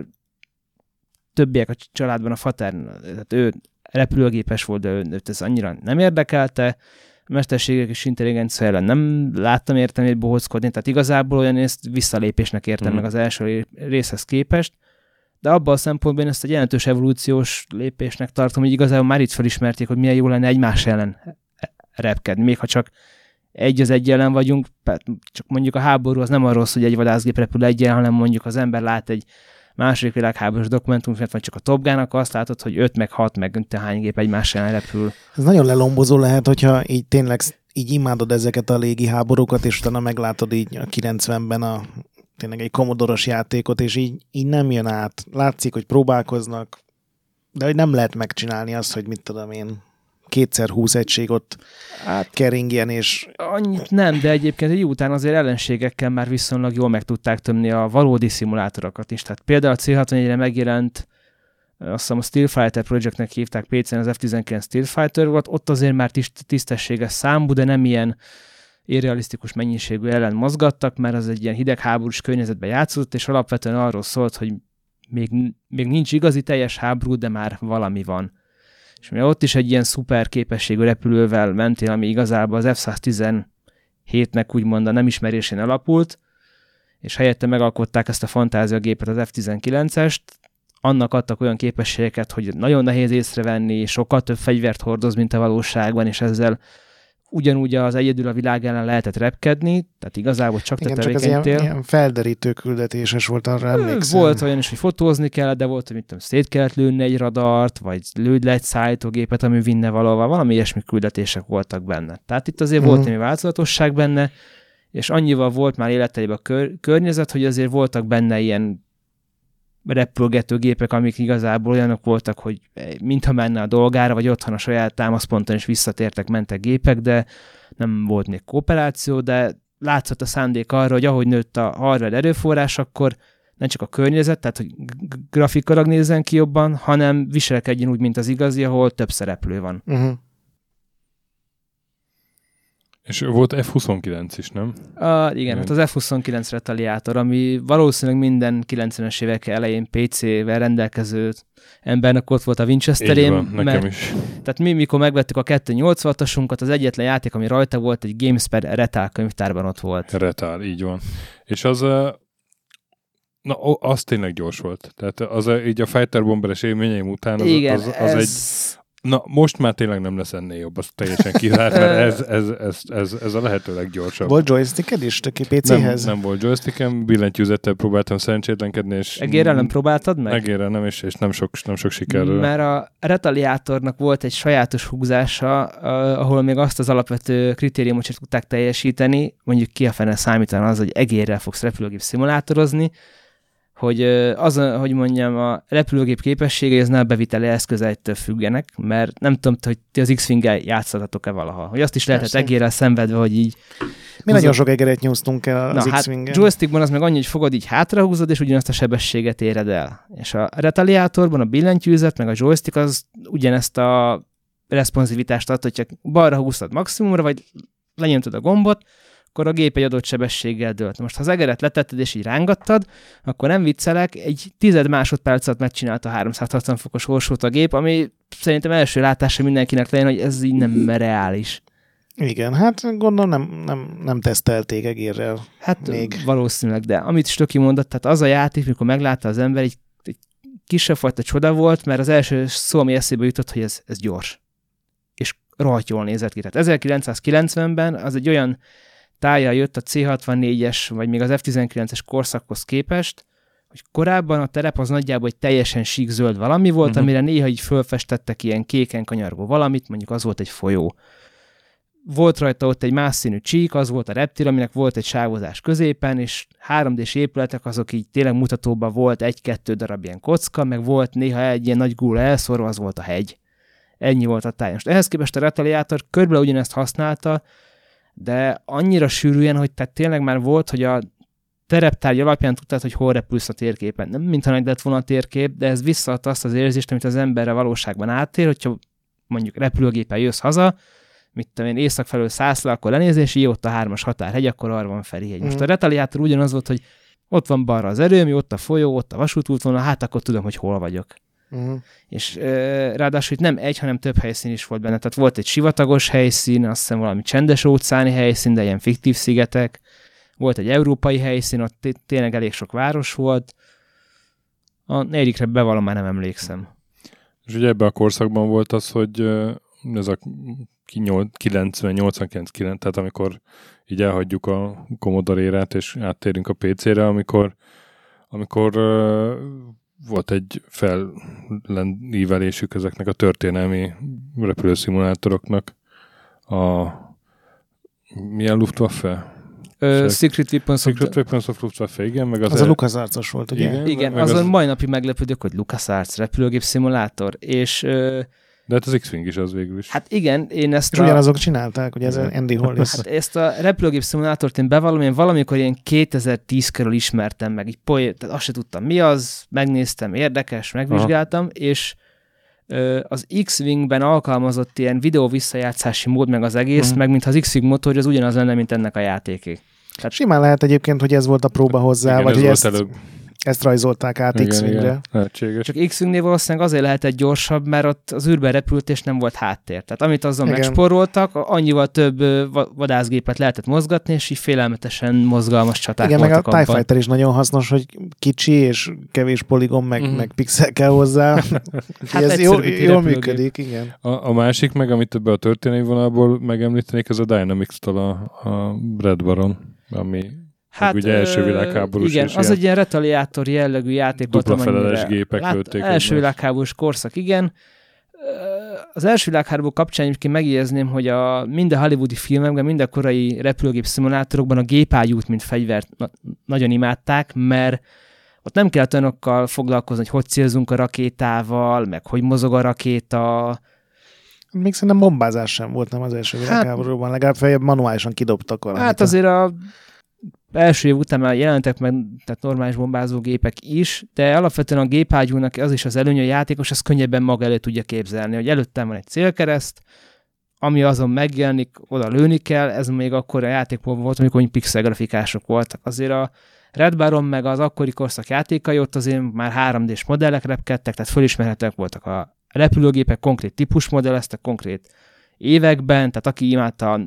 [SPEAKER 3] többiek a családban a fater, tehát ő repülőgépes volt, de őt ez annyira nem érdekelte, mesterséges intelligencia ellen nem láttam értelmét bohóckodni, tehát igazából olyan ezt visszalépésnek értem mm. meg az első részhez képest, de abban a szempontból én ezt egy jelentős evolúciós lépésnek tartom, hogy igazából már itt felismerték, hogy milyen jó lenne egymás ellen repkedni, még ha csak egy az egy ellen vagyunk, csak mondjuk a háború az nem arról szól, hogy egy vadászgép repül egyen, hanem mondjuk az ember lát egy második világháborús dokumentumfilmet, vagy csak a Top Gun, akkor azt látod, hogy 5 meg 6 meg hány gép egymás ellen repül.
[SPEAKER 2] Ez nagyon lelombozó lehet, hogyha így tényleg így imádod ezeket a légi háborúkat, és utána meglátod így a 90-ben a tényleg egy komodoros játékot, és így, így nem jön át. Látszik, hogy próbálkoznak, de hogy nem lehet megcsinálni azt, hogy mit tudom én, kétszer húsz egység ott hát, keringjen, és...
[SPEAKER 3] Annyit nem, de egyébként egy után azért ellenségekkel már viszonylag jól meg tudták tömni a valódi szimulátorokat is. Tehát például a C64-re megjelent azt hiszem a Steel Fighter Projectnek hívták PC-n, az F-19 Steel Fighter volt, ott azért már tisztességes számú, de nem ilyen irrealisztikus mennyiségű ellen mozgattak, mert az egy ilyen hidegháborús környezetben játszott, és alapvetően arról szólt, hogy még, még nincs igazi teljes háború, de már valami van. És mi ott is egy ilyen szuper képességű repülővel mentél, ami igazából az F-117-nek úgymond a nem ismerésén alapult, és helyette megalkották ezt a fantáziagépet, az F-19-est, annak adtak olyan képességeket, hogy nagyon nehéz észrevenni, sokkal több fegyvert hordoz, mint a valóságban, és ezzel ugyanúgy az egyedül a világ ellen lehetett repkedni, tehát igazából csak
[SPEAKER 2] Igen,
[SPEAKER 3] te
[SPEAKER 2] csak az ilyen, ilyen felderítő küldetéses volt, arra emlékszem.
[SPEAKER 3] Volt olyan is, hogy fotózni kellett, de volt, hogy mit tudom, szét kellett lőni egy radart, vagy lőd le egy szállítógépet, ami vinne valahova, valami ilyesmi küldetések voltak benne. Tehát itt azért uh-huh. volt némi változatosság benne, és annyival volt már életeiben a kör, környezet, hogy azért voltak benne ilyen repülgető gépek, amik igazából olyanok voltak, hogy mintha menne a dolgára, vagy otthon a saját támaszponton is visszatértek, mentek gépek, de nem volt még kooperáció, de látszott a szándék arra, hogy ahogy nőtt a hardware erőforrás, akkor nem csak a környezet, tehát hogy grafikailag nézzen ki jobban, hanem viselkedjen úgy, mint az igazi, ahol több szereplő van. Uh-huh.
[SPEAKER 1] És volt F-29 is, nem?
[SPEAKER 3] Uh, igen, hát az F-29 retaliátor, ami valószínűleg minden 90-es évek elején PC-vel rendelkező embernek ott volt a Winchesterén.
[SPEAKER 1] Van, nekem mert, is.
[SPEAKER 3] Tehát mi, mikor megvettük a 286-asunkat, az egyetlen játék, ami rajta volt, egy Gamespad Retál könyvtárban ott volt.
[SPEAKER 1] Retál, így van. És az, na, az tényleg gyors volt. Tehát az így a Fighter Bomberes élményeim után az,
[SPEAKER 3] Igen,
[SPEAKER 1] az, az ez... egy Na, most már tényleg nem lesz ennél jobb, az teljesen kizárt, mert [LAUGHS] ez, ez, ez, ez, ez a lehető leggyorsabb.
[SPEAKER 2] Volt joysticked is, teki PC-hez?
[SPEAKER 1] Nem, nem volt joystickem, billentyűzettel próbáltam szerencsétlenkedni, és...
[SPEAKER 3] Egérrel nem próbáltad meg?
[SPEAKER 1] Egérrel nem, és, és nem sok, nem sok sikerről.
[SPEAKER 3] Mert a retaliátornak volt egy sajátos húzása, ahol még azt az alapvető kritériumot sem tudták teljesíteni, mondjuk ki a fene számítaná az, hogy egérrel fogsz repülőgép szimulátorozni, hogy az, hogy mondjam, a repülőgép képességei az nem a beviteli eszközeitől függenek, mert nem tudom, hogy ti az X-Wing-el játszatotok-e valaha. Hogy azt is lehetett egérrel szenvedve, hogy így...
[SPEAKER 2] Mi nagyon sok egeret nyúztunk el az
[SPEAKER 3] Na,
[SPEAKER 2] X-Wing-en.
[SPEAKER 3] Hát joystickban az meg annyi, hogy fogod így hátrahúzod, és ugyanazt a sebességet éred el. És a retaliátorban a billentyűzet, meg a joystick az ugyanezt a responsivitást ad, hogyha balra húztad maximumra, vagy lenyomtad a gombot, akkor a gép egy adott sebességgel dőlt. Most ha az egeret letetted és így rángattad, akkor nem viccelek, egy tized másodpercet megcsinálta a 360 fokos orsót a gép, ami szerintem első látásra mindenkinek legyen, hogy ez így nem reális.
[SPEAKER 2] Igen, hát gondolom nem, nem, nem tesztelték egérrel.
[SPEAKER 3] Hát
[SPEAKER 2] még.
[SPEAKER 3] valószínűleg, de amit Stöki mondott, tehát az a játék, mikor meglátta az ember, egy, egy kisebb fajta csoda volt, mert az első szó, ami eszébe jutott, hogy ez, ez gyors. És rohadt jól nézett ki. Tehát 1990-ben az egy olyan tája jött a C64-es, vagy még az F19-es korszakhoz képest, hogy korábban a terep az nagyjából egy teljesen sík zöld valami volt, uh-huh. amire néha így fölfestettek ilyen kéken kanyargó valamit, mondjuk az volt egy folyó. Volt rajta ott egy más színű csík, az volt a reptil, aminek volt egy sávozás középen, és 3D-s épületek azok így tényleg mutatóban volt egy-kettő darab ilyen kocka, meg volt néha egy ilyen nagy gúla elszorva, az volt a hegy. Ennyi volt a táj. Most ehhez képest a retaliátor körülbelül ugyanezt használta, de annyira sűrűen, hogy tehát tényleg már volt, hogy a tereptárgy alapján tudtad, hogy hol repülsz a térképen. Nem mintha nagy lett volna a térkép, de ez visszaadta azt az érzést, amit az emberre valóságban átér, hogyha mondjuk repülőgépen jössz haza, mit tudom én, észak felől szállsz le, akkor lenézés, jó, ott a hármas határhegy, akkor arra van Ferihegy. Most mm. a retaliátor ugyanaz volt, hogy ott van balra az erőmű, ott a folyó, ott a vasútútvonal, hát akkor tudom, hogy hol vagyok. Uh-huh. És ö, ráadásul itt nem egy, hanem több helyszín is volt benne. Tehát volt egy sivatagos helyszín, azt hiszem valami csendes óceáni helyszín, de ilyen fiktív szigetek. Volt egy európai helyszín, ott tényleg elég sok város volt. A negyedikre bevallom, már nem emlékszem.
[SPEAKER 1] És ugye ebben a korszakban volt az, hogy ez a 90-89, tehát amikor így elhagyjuk a Commodore érát, és áttérünk a PC-re, amikor, amikor volt egy fellendívelésük ezeknek a történelmi repülőszimulátoroknak. A milyen Luftwaffe?
[SPEAKER 3] Ö, Secret Weapons
[SPEAKER 1] Secret of... Weapons of Luftwaffe, igen. Meg
[SPEAKER 2] az, az a LucasArts-os volt, ugye?
[SPEAKER 3] Igen, igen azon az... mai napig meglepődök, hogy LucasArts repülőgép szimulátor, és ö,
[SPEAKER 1] De hát az X-Wing is az végül is.
[SPEAKER 3] Hát igen, én ezt
[SPEAKER 2] És
[SPEAKER 3] a...
[SPEAKER 2] ugyanazok csinálták, ugye ez. Andy Hollis.
[SPEAKER 3] Hát ezt a repülőgép szimulátort én bevallom, én valamikor ilyen 2010 körül ismertem meg, így poé, tehát azt se tudtam mi az, megnéztem, érdekes, megvizsgáltam, Aha. és ö, az X-Wingben alkalmazott ilyen videó visszajátszási mód meg az egész,
[SPEAKER 2] Mhm.
[SPEAKER 3] meg mintha az X-Wing motorja az ugyanaz lenne, mint ennek a játéké.
[SPEAKER 2] Simán lehet egyébként, hogy ez volt a próba hozzá,
[SPEAKER 1] igen,
[SPEAKER 2] vagy
[SPEAKER 1] ez
[SPEAKER 2] hogy
[SPEAKER 1] volt
[SPEAKER 2] ezt,
[SPEAKER 1] előbb.
[SPEAKER 2] Ezt rajzolták át
[SPEAKER 1] Igen,
[SPEAKER 2] X-Wingre.
[SPEAKER 1] igen.
[SPEAKER 3] Csak X-Wingnél valószínűleg azért lehetett gyorsabb, mert ott az űrben repült, és nem volt háttér. Tehát amit azzal
[SPEAKER 2] Igen.
[SPEAKER 3] megsporoltak, annyival több vadászgépet lehetett mozgatni, és így félelmetesen mozgalmas csaták
[SPEAKER 2] Igen, meg a
[SPEAKER 3] voltak
[SPEAKER 2] TIE. Fighter is nagyon hasznos, hogy kicsi és kevés poligon, meg,
[SPEAKER 3] Mhm.
[SPEAKER 2] meg pixel kell hozzá. [LAUGHS]
[SPEAKER 3] Hát
[SPEAKER 2] ez jó, jól működik, igen.
[SPEAKER 1] A, a másik meg, amit ebbe a történelmi vonalból megemlítenék, ez a Dynamics-től a, a Red Baron, ami hát, ugye első világháborús
[SPEAKER 3] Igen, az
[SPEAKER 1] ilyen
[SPEAKER 3] egy ilyen retaliátor jellegű játék volt. amennyire
[SPEAKER 1] gépek
[SPEAKER 3] lát- Első világháborús korszak, igen. Az első világháború kapcsán egyébként megjegyezném, hogy a, mind a hollywoodi filmekben, mind a korai repülőgép szimulátorokban a gépágyút, mint fegyvert na- nagyon imádták, mert ott nem kellett olyanokkal foglalkozni, hogy hogy célzunk a rakétával, meg hogy mozog a rakéta,
[SPEAKER 2] Még szerintem bombázás sem volt nem az első
[SPEAKER 3] Hát-
[SPEAKER 2] világháborúban, legalább feljebb manuálisan kidobtak valamit.
[SPEAKER 3] Hát azért a első év után már jelentek meg tehát normális bombázógépek is, de alapvetően a gépágyúnak az is az előnye, a játékos ezt könnyebben maga elő tudja képzelni, hogy előttem van egy célkereszt, ami azon megjelenik, oda lőni kell, ez még akkor a játékban volt, amikor pixel grafikások voltak. Azért a Red Baron meg az akkori korszak játékai ott azért már 3D-s modellek repkedtek, tehát fölismerhetőek voltak a repülőgépek, konkrét típus modelleztek, konkrét években, tehát aki imádta a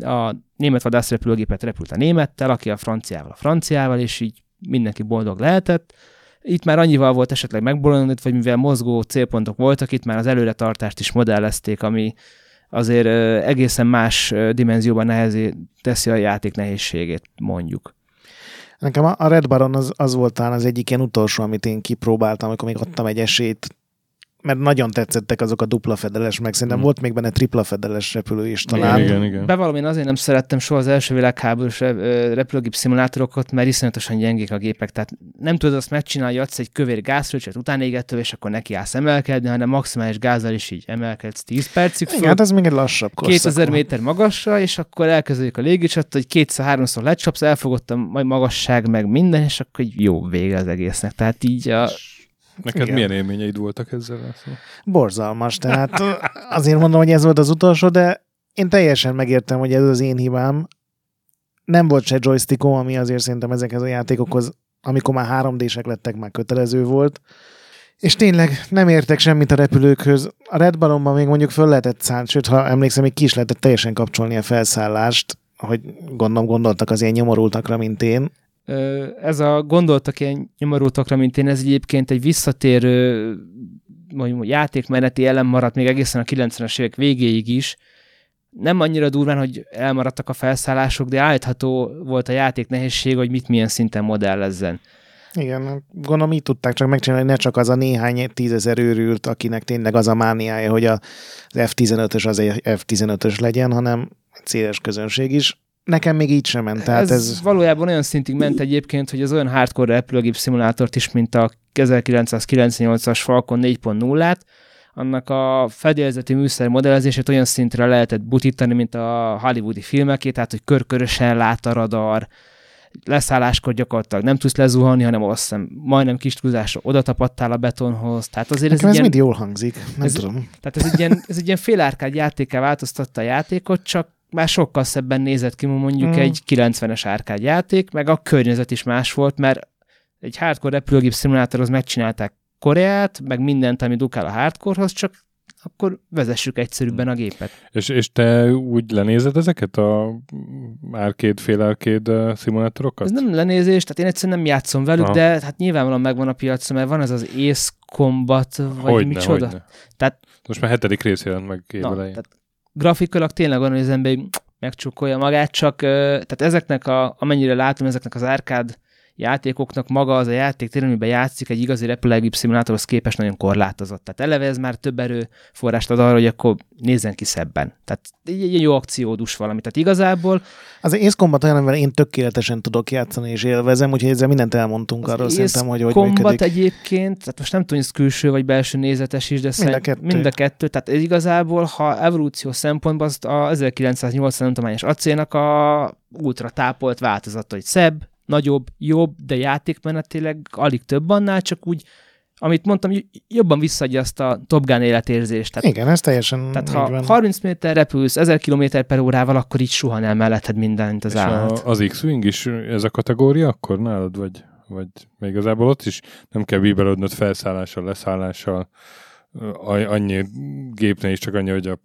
[SPEAKER 3] a német vadászrepülőgépet repült a némettel, aki a franciával a franciával, és így mindenki boldog lehetett. Itt már annyival volt esetleg megbolondít, vagy mivel mozgó célpontok voltak, itt már az előretartást is modellezték, ami azért egészen más dimenzióban nehezé teszi a játék nehézségét, mondjuk.
[SPEAKER 2] Nekem a Red Baron az, az volt talán az egyik ilyen utolsó, amit én kipróbáltam, amikor még adtam egy esélyt, mert nagyon tetszettek azok a dupla fedeles, meg szerintem
[SPEAKER 1] Mm.
[SPEAKER 2] volt még benne tripla fedeles repülő is talán.
[SPEAKER 1] Igen, igen, igen.
[SPEAKER 3] Bevallom, én azért nem szerettem soha az első világháborús repülőgép szimulátorokat, mert iszonyatosan gyengék a gépek. Tehát nem tudod azt megcsinálni, hogy adsz egy kövér gázfröccset utánégető, és akkor neki állsz emelkedni, hanem maximális gázzal is így emelkedsz 10 percig.
[SPEAKER 2] Igen,
[SPEAKER 3] föl,
[SPEAKER 2] hát ez még egy lassabb korszak.
[SPEAKER 3] 2000
[SPEAKER 2] volt.
[SPEAKER 3] méter magasra, és akkor elkezdődik a légicsat, hogy kétszer-háromszor lecsapsz, elfogott a majd magasság, meg minden, és akkor így jó vége az egésznek. Tehát így a,
[SPEAKER 1] Neked
[SPEAKER 2] Igen.
[SPEAKER 1] milyen élményeid voltak ezzel? László?
[SPEAKER 2] Borzalmas, tehát azért mondom, hogy ez volt az utolsó, de én teljesen megértem, hogy ez az én hibám. Nem volt se joystickom, ami azért szerintem ezekhez a játékokhoz, amikor már 3D-sek lettek, már kötelező volt. És tényleg nem értek semmit a repülőkhöz. A Red Baronban még mondjuk föl lehetett szállni, sőt, ha emlékszem, még ki is lehetett teljesen kapcsolni a felszállást, hogy gondolom gondoltak az ilyen nyomorultakra, mint én.
[SPEAKER 3] Ez a gondoltak ilyen nyomorultakra, mint én, ez egyébként egy visszatérő mondjuk, játékmeneti elem maradt még egészen a 90-es évek végéig is. Nem annyira durván, hogy elmaradtak a felszállások, de állítható volt a játék nehézség, hogy mit milyen szinten modellezzen.
[SPEAKER 2] Igen, gondolom így tudták csak megcsinálni, ne csak az a néhány tízezer őrült, akinek tényleg az a mániája, hogy az F-15-ös az egy F-15-ös legyen, hanem széles közönség is. Nekem még így sem ment, tehát
[SPEAKER 3] ez,
[SPEAKER 2] ez,
[SPEAKER 3] ez valójában olyan szintig ment egyébként, hogy az olyan hardcore repülőgép szimulátort is, mint a 1998-as Falcon 4.0-át, annak a fedélzeti műszer modellezését olyan szintre lehetett butítani, mint a hollywoodi filmekét, tehát hogy körkörösen lát a radar, leszálláskor gyakorlatilag nem tudsz lezuhanni, hanem azt hiszem majdnem kis túlzásra oda tapadtál a betonhoz. Tehát azért ez,
[SPEAKER 2] nekem ez
[SPEAKER 3] egy ilyen,
[SPEAKER 2] mind jól hangzik, nem
[SPEAKER 3] ez-
[SPEAKER 2] tudom.
[SPEAKER 3] tehát ez egy ilyen, ez egy ilyen félárkád játéká változtatta a játékot, csak már sokkal szebben nézett ki, mondjuk
[SPEAKER 2] Mm.
[SPEAKER 3] egy 90-es árkád játék, meg a környezet is más volt, mert egy hardcore repülőgép szimulátorhoz megcsinálták Koreát, meg mindent, ami dukál a hardcorehoz, csak akkor vezessük egyszerűbben a gépet.
[SPEAKER 1] És, és te úgy lenézed ezeket a arcade, fél arcade szimulátorokat?
[SPEAKER 3] Ez nem lenézés, tehát én egyszerűen nem játszom velük,
[SPEAKER 1] Aha.
[SPEAKER 3] de hát nyilvánvalóan megvan a piacon, mert van ez az Ace Combat, vagy
[SPEAKER 1] Hogyne,
[SPEAKER 3] micsoda.
[SPEAKER 1] hogyne.
[SPEAKER 3] Tehát-
[SPEAKER 1] Most már hetedik rész jelent meg év
[SPEAKER 3] Na,
[SPEAKER 1] elején.
[SPEAKER 3] tehát grafikailag tényleg olyan, hogy az ember megcsukkolja magát, csak tehát ezeknek a, amennyire látom, ezeknek az árkád játékoknak maga az a játék tényleg, amiben játszik, egy igazi repülőgép szimulátorhoz képest nagyon korlátozott. Tehát eleve ez már több erőforrást ad arra, hogy akkor nézzen ki szebben. Tehát egy, jó akciódus valami. Tehát igazából... Combat
[SPEAKER 2] működik.
[SPEAKER 3] egyébként, tehát most nem tudom, hogy ez külső vagy belső nézetes is, de
[SPEAKER 2] Mind a kettő.
[SPEAKER 3] mind a kettő. Tehát ez igazából, ha evolúció szempontból azt a 1980 tudományos acélnak a ultra tápolt változata, hogy szebb, nagyobb, jobb, de játékmenetileg alig több annál, csak úgy, amit mondtam, jobban visszadja azt a Top Gun életérzést. Tehát,
[SPEAKER 2] Igen, ez teljesen
[SPEAKER 3] tehát ha
[SPEAKER 2] van.
[SPEAKER 3] 30 méter repülsz 1000 km per órával, akkor így suhan el melletted mindent az
[SPEAKER 1] És
[SPEAKER 3] állat.
[SPEAKER 1] a, az X-Wing is ez a kategória akkor nálad, vagy, vagy még igazából ott is nem kell bíbelődnöd felszállással, leszállással, annyi gépnél is csak annyi, hogy a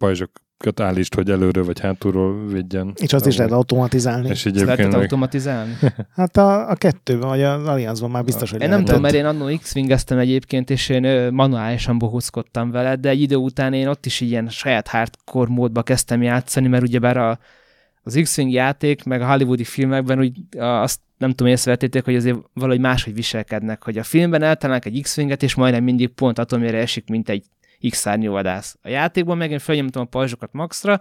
[SPEAKER 1] pajzsokat állítsd, hogy előről vagy hátulról védjen.
[SPEAKER 2] És azt is lehet automatizálni.
[SPEAKER 1] És
[SPEAKER 3] lehetett
[SPEAKER 1] egyébként meg,
[SPEAKER 3] automatizálni? [LAUGHS]
[SPEAKER 2] Hát a, a kettőben, vagy az Allianzban már biztos, hogy
[SPEAKER 3] Én nem tudom, mert én annó X-Wingeztem egyébként, és én manuálisan bohózkodtam vele, de egy idő után én ott is ilyen saját hardcore módba kezdtem játszani, mert ugyebár a, az X-Wing játék, meg a hollywoodi filmekben úgy azt nem tudom, észrevettétek, hogy azért valahogy máshogy viselkednek, hogy a filmben eltalálnak egy X-Winget, és majdnem mindig pont atomére esik, mint egy X-szárnyú vadász. A játékban meg én felnyomtam a pajzsokat maxra,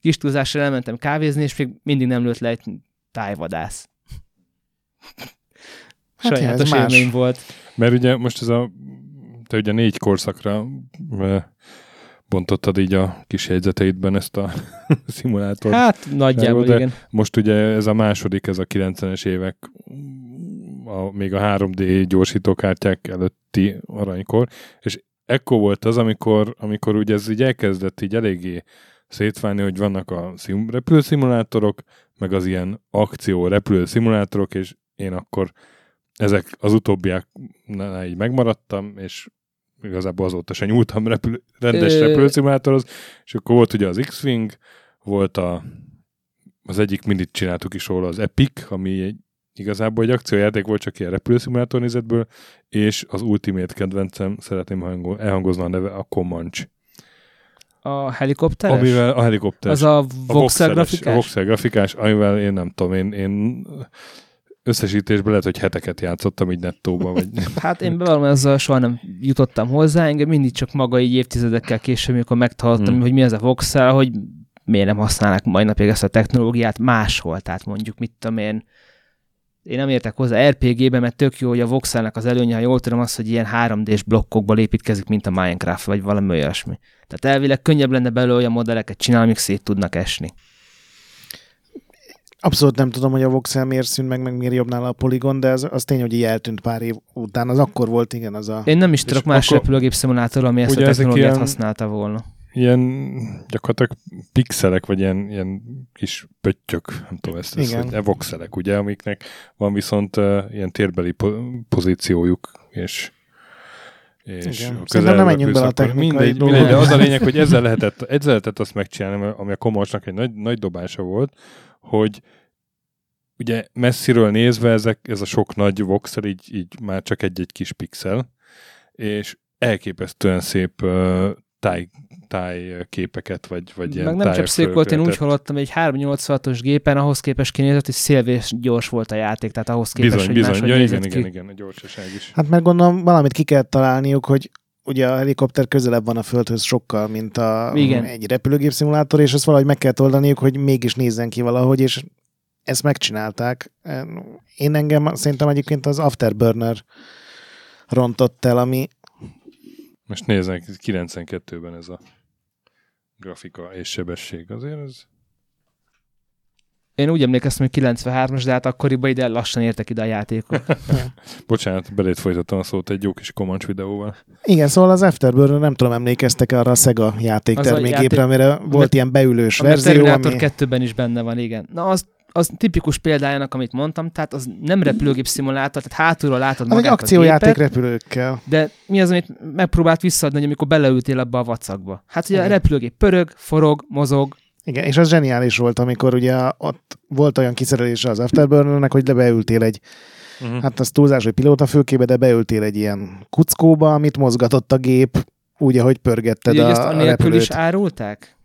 [SPEAKER 3] kis túlzással elmentem kávézni, és még mindig nem lőtt le egy tájvadász.
[SPEAKER 2] Hát ja,
[SPEAKER 3] Sajátos
[SPEAKER 2] más.
[SPEAKER 3] élmény volt.
[SPEAKER 1] mert ugye most ez a, te ugye négy korszakra bontottad így a kis jegyzeteidben ezt a [LAUGHS] szimulátort.
[SPEAKER 3] Hát nagyjából
[SPEAKER 1] de-
[SPEAKER 3] igen.
[SPEAKER 1] Most ugye ez a második, ez a 90-es évek, a, még a 3D gyorsítókártyák előtti aranykor, és ekkor volt az, amikor, amikor ugye ez így elkezdett így eléggé szétválni, hogy vannak a szim, repülőszimulátorok, meg az ilyen akció repülőszimulátorok, és én akkor ezek az utóbbiaknál így megmaradtam, és igazából azóta se nyúltam repülő, rendes
[SPEAKER 3] Ö-
[SPEAKER 1] repülőszimulátorhoz, és akkor volt ugye az X-Wing, volt a, az egyik mindig csináltuk is róla, az Epic, ami egy, igazából egy akciójáték volt, csak ilyen repülőszimulátor nézetből, és az Ultimate kedvencem, szeretném hango- elhangozni a neve, a Comanche.
[SPEAKER 3] A helikopteres?
[SPEAKER 1] Amivel a helikopter.
[SPEAKER 3] az a voxel
[SPEAKER 1] voxeles- A
[SPEAKER 3] grafikás?
[SPEAKER 1] voxel grafikás, amivel én nem tudom, én, én összesítésben lehet, hogy heteket játszottam így nettóba, vagy [LAUGHS]
[SPEAKER 3] Hát én bevallom, ezzel soha nem jutottam hozzá, engem mindig csak maga így évtizedekkel később, amikor megtaláltam,
[SPEAKER 1] Hmm.
[SPEAKER 3] hogy mi ez a voxel, hogy miért nem használnak mai napig ezt a technológiát máshol, tehát mondjuk, mit tudom én, én nem értek hozzá RPG-be, mert tök jó, hogy a voxelnek az előnye, ha jól tudom, az, hogy ilyen 3D-s blokkokból építkezik, mint a Minecraft, vagy valami olyasmi. Tehát elvileg könnyebb lenne belőle olyan modelleket csinálni, amik szét tudnak esni.
[SPEAKER 2] Abszolút nem tudom, hogy a voxel miért szűnt meg, meg miért jobb nála a poligon, de az, az tény, hogy így eltűnt pár év után. Az akkor volt, igen, az a...
[SPEAKER 3] Én nem is tudok más
[SPEAKER 1] akkor-
[SPEAKER 3] repülőgép szimulátor, ami ezt a technológiát
[SPEAKER 1] ilyen-
[SPEAKER 3] használta volna.
[SPEAKER 1] Ilyen gyakorlatilag pixelek, vagy ilyen, ilyen kis pöttyök, nem tudom ezt, ezt hogy voxelek, ugye, amiknek van viszont uh, ilyen térbeli po- pozíciójuk, és és
[SPEAKER 2] Igen.
[SPEAKER 1] közelbe
[SPEAKER 2] nem menjünk bele a technikai
[SPEAKER 1] mindegy, mindegy, de az a lényeg, hogy ezzel lehetett, ezzel lehetett azt megcsinálni, ami a Komosnak egy nagy, nagy dobása volt, hogy ugye messziről nézve ezek, ez a sok nagy voxel így, így már csak egy-egy kis pixel, és elképesztően szép uh, táj, táj képeket, vagy, vagy ilyen
[SPEAKER 3] Meg nem csak szép volt, én úgy hallottam, hogy egy 386-os gépen ahhoz képest kinézett, hogy szélvés gyors volt a játék, tehát ahhoz képest,
[SPEAKER 1] Bizony,
[SPEAKER 3] hogy
[SPEAKER 1] bizony,
[SPEAKER 3] máshogy
[SPEAKER 1] ja, igen,
[SPEAKER 3] ki.
[SPEAKER 1] igen, igen, a gyorsaság is.
[SPEAKER 2] Hát meg gondolom, valamit ki kell találniuk, hogy ugye a helikopter közelebb van a földhöz sokkal, mint a,
[SPEAKER 3] Igen.
[SPEAKER 2] egy repülőgép szimulátor, és ezt valahogy meg kell oldaniuk, hogy mégis nézzen ki valahogy, és ezt megcsinálták. Én engem szerintem egyébként az Afterburner rontott el, ami
[SPEAKER 1] Most nézzenek, 92-ben ez a grafika és sebesség. Azért ez...
[SPEAKER 3] Én úgy emlékeztem, hogy 93-as, de hát akkoriban ide lassan értek ide a játékok. [LAUGHS]
[SPEAKER 1] Bocsánat, belét folytattam a szót egy jó kis komancs videóval.
[SPEAKER 2] igen, szóval az Afterburner, nem tudom, emlékeztek arra a Sega játéktermékgépre,
[SPEAKER 3] játék-
[SPEAKER 2] amire volt ilyen beülős
[SPEAKER 3] Ami a
[SPEAKER 2] verzió,
[SPEAKER 3] Terminator
[SPEAKER 2] ami...
[SPEAKER 3] 2-ben is benne van, igen. Na, az, az tipikus példájának, amit mondtam, tehát az nem repülőgép szimulátor, tehát hátulról látod
[SPEAKER 2] Az egy
[SPEAKER 3] magát
[SPEAKER 2] akciójáték
[SPEAKER 3] a gépet,
[SPEAKER 2] repülőkkel.
[SPEAKER 3] de mi az, amit megpróbált visszaadni, hogy amikor beleültél abba a vacakba? Hát ugye a
[SPEAKER 2] Igen.
[SPEAKER 3] repülőgép pörög, forog, mozog,
[SPEAKER 2] Igen, és az zseniális volt, amikor ugye ott volt olyan kiszerelése az Afterburnernek, hogy lebeültél egy,
[SPEAKER 1] Uh-huh.
[SPEAKER 2] hát az túlzás, hogy pilóta fülkébe, de beültél egy ilyen kuckóba, amit mozgatott a gép, úgy, ahogy pörgetted
[SPEAKER 3] Ugye, hogy
[SPEAKER 2] a,
[SPEAKER 3] ezt
[SPEAKER 2] a
[SPEAKER 3] anélkül
[SPEAKER 2] repülőt.
[SPEAKER 3] is árulták?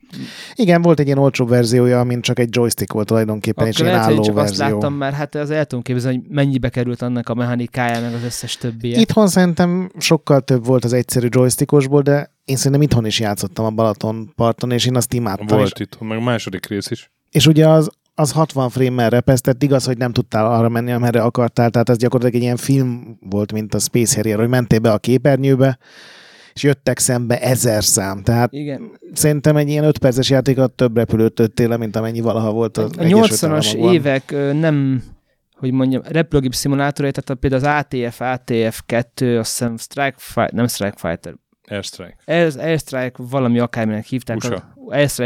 [SPEAKER 2] Igen, volt egy ilyen olcsó verziója, amin csak egy joystick volt tulajdonképpen, és
[SPEAKER 3] Akkor
[SPEAKER 2] ilyen
[SPEAKER 3] lehet, hogy
[SPEAKER 2] álló
[SPEAKER 3] csak azt
[SPEAKER 2] verzió.
[SPEAKER 3] láttam, mert hát az el tudom képzelni, hogy mennyibe került annak a mechanikája, meg az összes többi.
[SPEAKER 2] Itthon szerintem sokkal több volt az egyszerű joystickosból, de én szerintem itthon is játszottam a Balaton parton, és én azt imádtam. És,
[SPEAKER 1] Volt itt, meg a második rész is.
[SPEAKER 2] és ugye az, az 60 frame-mel repesztett, igaz, hogy nem tudtál arra menni, amerre akartál, tehát ez gyakorlatilag egy ilyen film volt, mint a Space Harrier, hogy mentél be a képernyőbe, és jöttek szembe ezer szám. Tehát
[SPEAKER 3] Igen.
[SPEAKER 2] szerintem egy ilyen 5 perces játékat több repülőt töltél le, mint amennyi valaha volt az
[SPEAKER 3] A
[SPEAKER 2] Egyesült
[SPEAKER 3] 80-as
[SPEAKER 2] Államokban.
[SPEAKER 3] évek nem, hogy mondjam, repülőgép szimulátorai, tehát a- például az ATF, ATF2, azt hiszem Strike Fighter, nem Strike Fighter,
[SPEAKER 1] Airstrike.
[SPEAKER 3] Air, Airstrike valami akárminek hívták,
[SPEAKER 1] USA.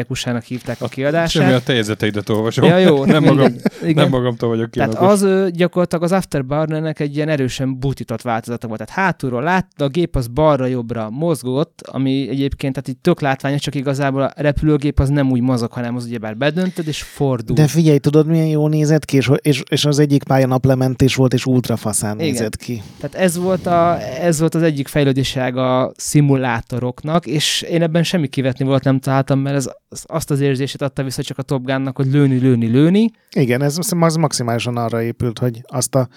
[SPEAKER 3] USA-nak hívták a
[SPEAKER 1] Semmi a
[SPEAKER 3] kiadását.
[SPEAKER 1] te jegyzeteidet olvasom.
[SPEAKER 3] Ja, jó, [LAUGHS]
[SPEAKER 1] nem, magam.
[SPEAKER 3] Igen.
[SPEAKER 1] nem magamtól vagyok
[SPEAKER 3] Tehát
[SPEAKER 1] kínlogos.
[SPEAKER 3] az ö, gyakorlatilag az Afterburner-nek egy ilyen erősen butított változata volt. Tehát hátulról látta, a gép az balra-jobbra mozgott, ami egyébként tehát így tök látványos, csak igazából a repülőgép az nem úgy mozog, hanem az ugyebár bedöntöd és fordul.
[SPEAKER 2] De figyelj, tudod, milyen jó nézett ki, és, és, és az egyik pálya naplementés volt, és ultrafaszán
[SPEAKER 3] Igen.
[SPEAKER 2] nézett ki.
[SPEAKER 3] Tehát ez volt, a, ez volt az egyik fejlődéság a szimulátoroknak, és én ebben semmi kivetni volt nem találtam, mert ez az- azt az érzését adta vissza csak a Top Gunnak, hogy lőni, lőni, lőni.
[SPEAKER 2] Igen, ez, az maximálisan arra épült, hogy azt a...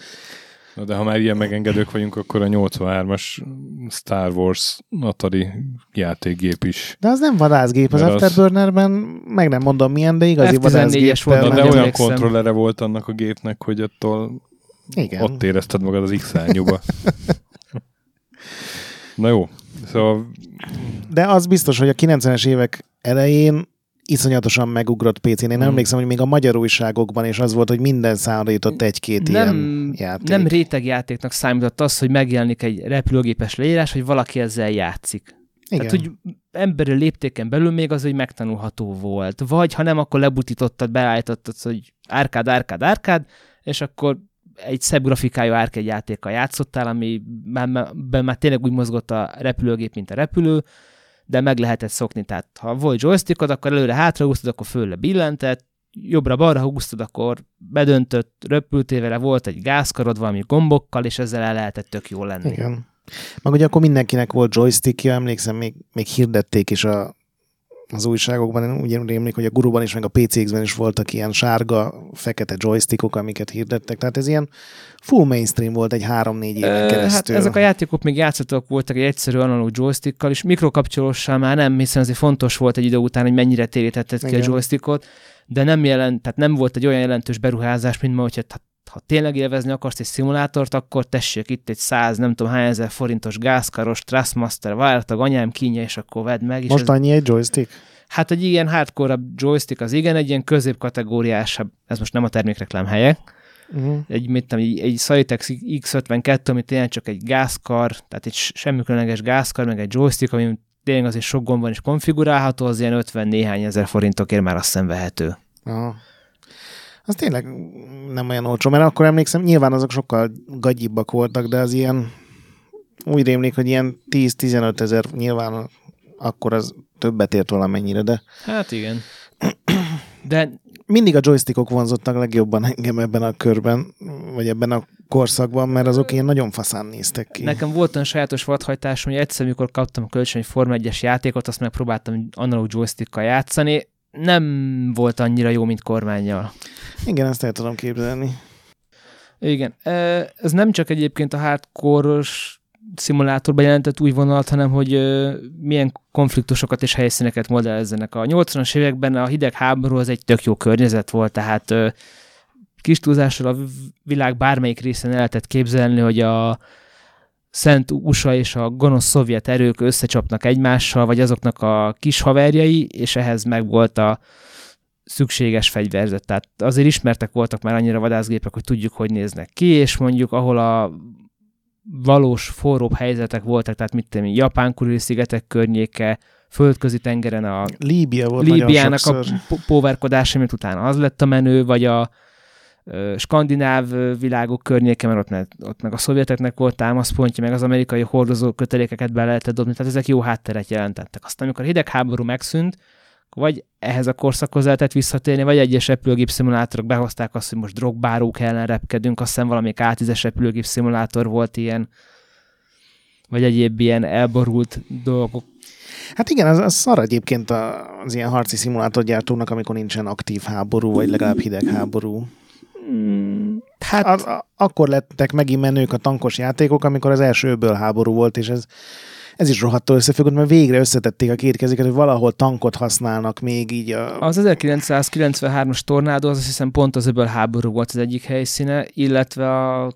[SPEAKER 1] Na, de ha már ilyen megengedők vagyunk, akkor a 83-as Star Wars Atari játékgép is.
[SPEAKER 2] De az nem vadászgép, az
[SPEAKER 1] Mert az-
[SPEAKER 2] Afterburnerben, meg nem mondom milyen, de igazi
[SPEAKER 3] F14-es
[SPEAKER 2] vadászgép.
[SPEAKER 3] volt,
[SPEAKER 1] de olyan
[SPEAKER 3] emlékszem.
[SPEAKER 1] kontrollere volt annak a gépnek, hogy attól
[SPEAKER 2] Igen.
[SPEAKER 1] ott érezted magad az X-árnyúba. [LAUGHS] Na jó, szóval
[SPEAKER 2] De az biztos, hogy a 90-es évek elején iszonyatosan megugrott PC-n. Én
[SPEAKER 1] Mm.
[SPEAKER 2] emlékszem, hogy még a magyar újságokban is az volt, hogy minden számra jutott egy-két
[SPEAKER 3] Nem,
[SPEAKER 2] ilyen játék.
[SPEAKER 3] nem rétegjátéknak számított az, hogy megjelenik egy repülőgépes leírás, hogy valaki ezzel játszik.
[SPEAKER 2] Igen.
[SPEAKER 3] Tehát, hogy emberi léptéken belül még az, hogy megtanulható volt. Vagy ha nem, akkor lebutítottad, beállítottad, hogy árkád, árkád, árkád, és akkor egy szebb grafikájú árkád játékkal játszottál, ami már, már, már tényleg úgy mozgott a repülőgép, mint a repülő, de meg lehetett szokni. Tehát ha volt joystickod, akkor előre hátra húztad, akkor fölle billentett, jobbra-balra húztad, akkor bedöntött, röpültél volt egy gázkarod valami gombokkal, és ezzel el lehetett tök jól lenni.
[SPEAKER 2] Igen. Meg ugye akkor mindenkinek volt joystickja, emlékszem, még, még hirdették is a, az újságokban, én úgy rémlik, hogy a guruban is, meg a PCX-ben is voltak ilyen sárga, fekete joystickok, amiket hirdettek. Tehát ez ilyen full mainstream volt egy három-négy éven
[SPEAKER 3] Hát
[SPEAKER 2] keresztül.
[SPEAKER 3] ezek a játékok még játszottak voltak egy egyszerű analóg joystickkal, és mikrokapcsolóssal már nem, hiszen azért fontos volt egy idő után, hogy mennyire térítetted ki a joystickot, de nem jelent, tehát nem volt egy olyan jelentős beruházás, mint ma, hogyha ha, tényleg élvezni akarsz egy szimulátort, akkor tessék itt egy száz, nem tudom hány ezer forintos gázkaros, Trustmaster, vártag, anyám kínja, és akkor vedd meg. És
[SPEAKER 2] Most
[SPEAKER 3] ez,
[SPEAKER 2] annyi egy joystick?
[SPEAKER 3] hát egy ilyen hardcore joystick az igen, egy ilyen középkategóriásabb, ez most nem a termékreklám helye,
[SPEAKER 2] Uh-huh.
[SPEAKER 3] egy, mit tudom, egy, egy Cytex X52, ami tényleg csak egy gázkar, tehát egy semmi különleges gázkar, meg egy joystick, ami tényleg azért sok gomb van is konfigurálható, az ilyen 50 néhány ezer forintokért már azt hiszem vehető.
[SPEAKER 2] Aha. Az tényleg nem olyan olcsó, mert akkor emlékszem, nyilván azok sokkal gagyibbak voltak, de az ilyen, úgy rémlik, hogy ilyen 10-15 ezer, nyilván akkor az többet ért valamennyire, de
[SPEAKER 3] Hát igen. [CLEARS THROAT] De
[SPEAKER 2] mindig a joystickok vonzottak legjobban engem ebben a körben, vagy ebben a korszakban, mert azok ilyen nagyon faszán néztek ki.
[SPEAKER 3] nekem volt olyan sajátos vadhajtásom, hogy egyszer, amikor kaptam kölcsön egy Forma 1-es játékot, azt megpróbáltam analóg joystickkal játszani, nem volt annyira jó, mint kormányjal.
[SPEAKER 2] Igen, ezt el tudom képzelni.
[SPEAKER 3] Igen. Ez nem csak egyébként a hardcore-os szimulátorban jelentett új vonalat, hanem hogy milyen konfliktusokat és helyszíneket modellezzenek. A 80-as években a hidegháború az egy tök jó környezet volt, tehát kis túlzással a világ bármelyik részén el lehetett képzelni, hogy a szent USA és a gonosz szovjet erők összecsapnak egymással, vagy azoknak a kis haverjai, és ehhez meg volt a szükséges fegyverzet. Tehát azért ismertek voltak már annyira vadászgépek, hogy tudjuk, hogy néznek ki, és mondjuk ahol a valós forróbb helyzetek voltak, tehát mit tudom, Japán Kurili szigetek környéke, földközi tengeren a
[SPEAKER 2] Líbia volt
[SPEAKER 3] Líbiának a póverkodása, mint utána az lett a menő, vagy a skandináv világok környéke, mert ott, meg, ott meg a szovjeteknek volt támaszpontja, meg az amerikai hordozó kötelékeket be lehetett dobni, tehát ezek jó hátteret jelentettek. Aztán, amikor a hidegháború megszűnt, vagy ehhez a korszakhoz lehetett visszatérni, vagy egyes repülőgép szimulátorok behozták azt, hogy most drogbárók ellen repkedünk, azt hiszem valamelyik A10-es repülőgép szimulátor volt ilyen, vagy egyéb ilyen elborult dolgok.
[SPEAKER 2] Hát igen, az, az szar egyébként az ilyen harci szimulátorgyártónak, amikor nincsen aktív háború, vagy legalább hidegháború.
[SPEAKER 3] Mm, hát
[SPEAKER 2] A, a, akkor lettek megint menők a tankos játékok, amikor az első öböl háború volt, és ez, ez is rohadtól összefüggött, mert végre összetették a két kezüket, hogy valahol tankot használnak még így a...
[SPEAKER 3] az 1993-as tornádó, az azt hiszem pont az öböl háború volt az egyik helyszíne, illetve a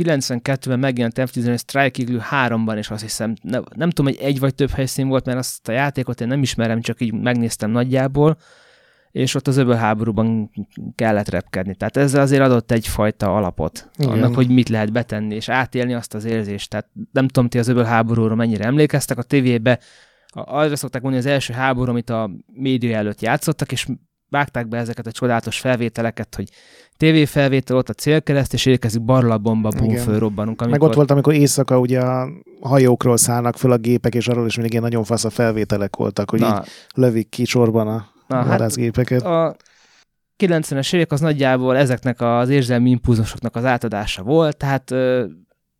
[SPEAKER 3] 92-ben megjelent F-15 Strike Eagle 3-ban, és azt hiszem, ne, nem tudom, hogy egy vagy több helyszín volt, mert azt a játékot én nem ismerem, csak így megnéztem nagyjából, és ott az öböl háborúban kellett repkedni. Tehát ezzel azért adott egyfajta alapot
[SPEAKER 2] Igen.
[SPEAKER 3] annak, hogy mit lehet betenni, és átélni azt az érzést. Tehát nem tudom, ti az öböl háborúra mennyire emlékeztek, a tévébe arra szokták mondani, az első háború, amit a média előtt játszottak, és vágták be ezeket a csodálatos felvételeket, hogy tévéfelvétel, ott a célkereszt, és érkezik barlabomba, bum, fölrobbanunk.
[SPEAKER 2] Meg ott volt, amikor éjszaka ugye a hajókról szállnak föl a gépek, és arról is mindig ilyen nagyon fasz a felvételek voltak, hogy így
[SPEAKER 3] Na,
[SPEAKER 2] lövik ki sorban a
[SPEAKER 3] na, hát
[SPEAKER 2] vadászgépeket.
[SPEAKER 3] a 90-es évek az nagyjából ezeknek az érzelmi impulzusoknak az átadása volt, tehát ö,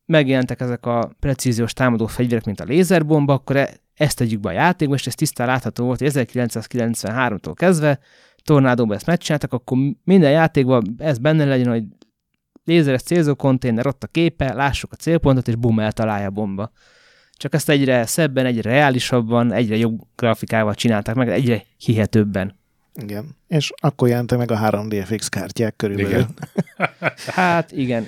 [SPEAKER 3] megjelentek ezek a precíziós támadó fegyverek, mint a lézerbomba, akkor e- ezt tegyük be a játékba, és ez tisztán látható volt, hogy 1993-tól kezdve tornádóban ezt megcsináltak, akkor minden játékban ez benne legyen, hogy lézeres célzó konténer, ott a képe, lássuk a célpontot, és bum, eltalálja a bomba. Csak ezt egyre szebben, egyre reálisabban, egyre jobb grafikával csinálták meg, egyre hihetőbben.
[SPEAKER 2] Igen. És akkor jelentek meg a 3DFX kártyák körülbelül.
[SPEAKER 1] Igen. [LAUGHS]
[SPEAKER 3] Hát igen,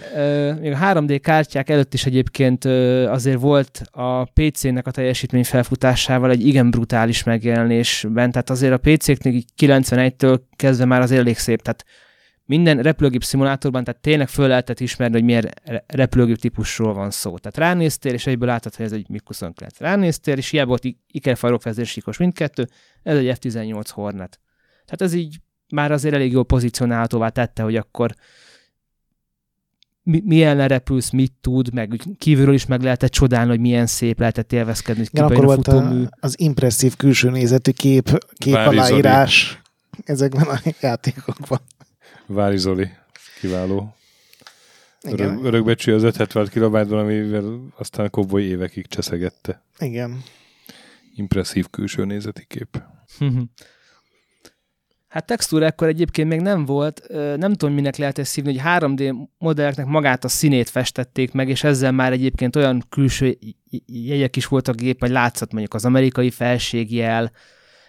[SPEAKER 3] még a 3D kártyák előtt is egyébként azért volt a PC-nek a teljesítmény felfutásával egy igen brutális megjelenésben, tehát azért a így 91-től kezdve már az elég szép, tehát minden repülőgép szimulátorban, tehát tényleg föl lehetett ismerni, hogy milyen re- repülőgép típusról van szó. Tehát ránéztél, és egyből látod, hogy ez egy MiG-29. Ránéztél, és hiába volt i- ikerfarokvezérsíkos mindkettő, ez egy F-18 Hornet. Tehát ez így már azért elég jól pozícionálhatóvá tette, hogy akkor mi, milyen repülsz, mit tud, meg kívülről is meg lehetett csodálni, hogy milyen szép lehetett élvezkedni, hogy
[SPEAKER 2] akkor
[SPEAKER 3] a
[SPEAKER 2] volt
[SPEAKER 3] futómű.
[SPEAKER 2] a, az impresszív külső nézetű kép, kép aláírás ezekben a játékokban.
[SPEAKER 1] Vári Zoli, kiváló.
[SPEAKER 2] Igen,
[SPEAKER 1] Örök, örökbecsű az 576 kilobájtban, amivel aztán Cowboy évekig cseszegette.
[SPEAKER 2] igen.
[SPEAKER 1] Impresszív külső nézeti kép. [LAUGHS]
[SPEAKER 3] Hát textúra ekkor egyébként még nem volt, nem tudom, minek lehet ezt szívni, hogy 3D modelleknek magát a színét festették meg, és ezzel már egyébként olyan külső jegyek is voltak a gép, hogy látszott mondjuk az amerikai felségjel,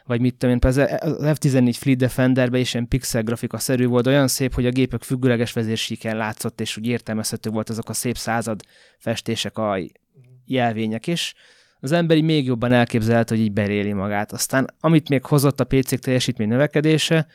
[SPEAKER 3] vagy mit tudom én, például az F-14 Fleet Defenderben is ilyen pixel grafika szerű volt, olyan szép, hogy a gépek függőleges vezérsíken látszott, és úgy értelmezhető volt azok a szép század festések, a jelvények is. Az emberi még jobban elképzelhet, hogy így beréli magát. Aztán amit még hozott a PC-k teljesítmény növekedése,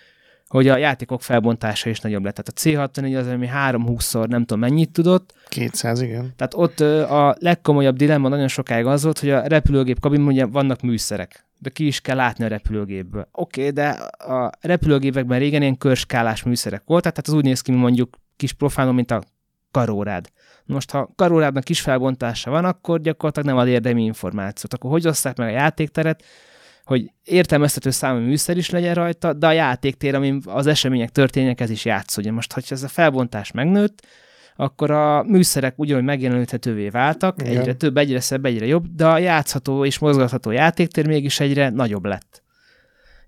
[SPEAKER 3] hogy a játékok felbontása is nagyobb lett. Tehát a C64 az, ami 3-20-szor nem tudom mennyit tudott,
[SPEAKER 2] 200, igen.
[SPEAKER 3] tehát ott a legkomolyabb dilemma nagyon sokáig az volt, hogy a repülőgép kabinban ugye vannak műszerek, de ki is kell látni a repülőgépből. Oké, okay, de a repülőgépekben régen ilyen körskálás műszerek voltak, tehát az úgy néz ki, mint mondjuk kis profilon, mint a karórád. Most, ha karórádnak kis felbontása van, akkor gyakorlatilag nem ad érdemi információt. Akkor hogy oszták meg a játékteret, hogy értelmeztető számú műszer is legyen rajta, de a játéktér, amin az események történnek, ez is játszódjon. Most, hogyha ez a felbontás megnőtt, akkor a műszerek ugyanúgy megjeleníthetővé váltak,
[SPEAKER 2] Igen.
[SPEAKER 3] egyre több, egyre szebb, egyre jobb, de a játszható és mozgatható játéktér mégis egyre nagyobb lett.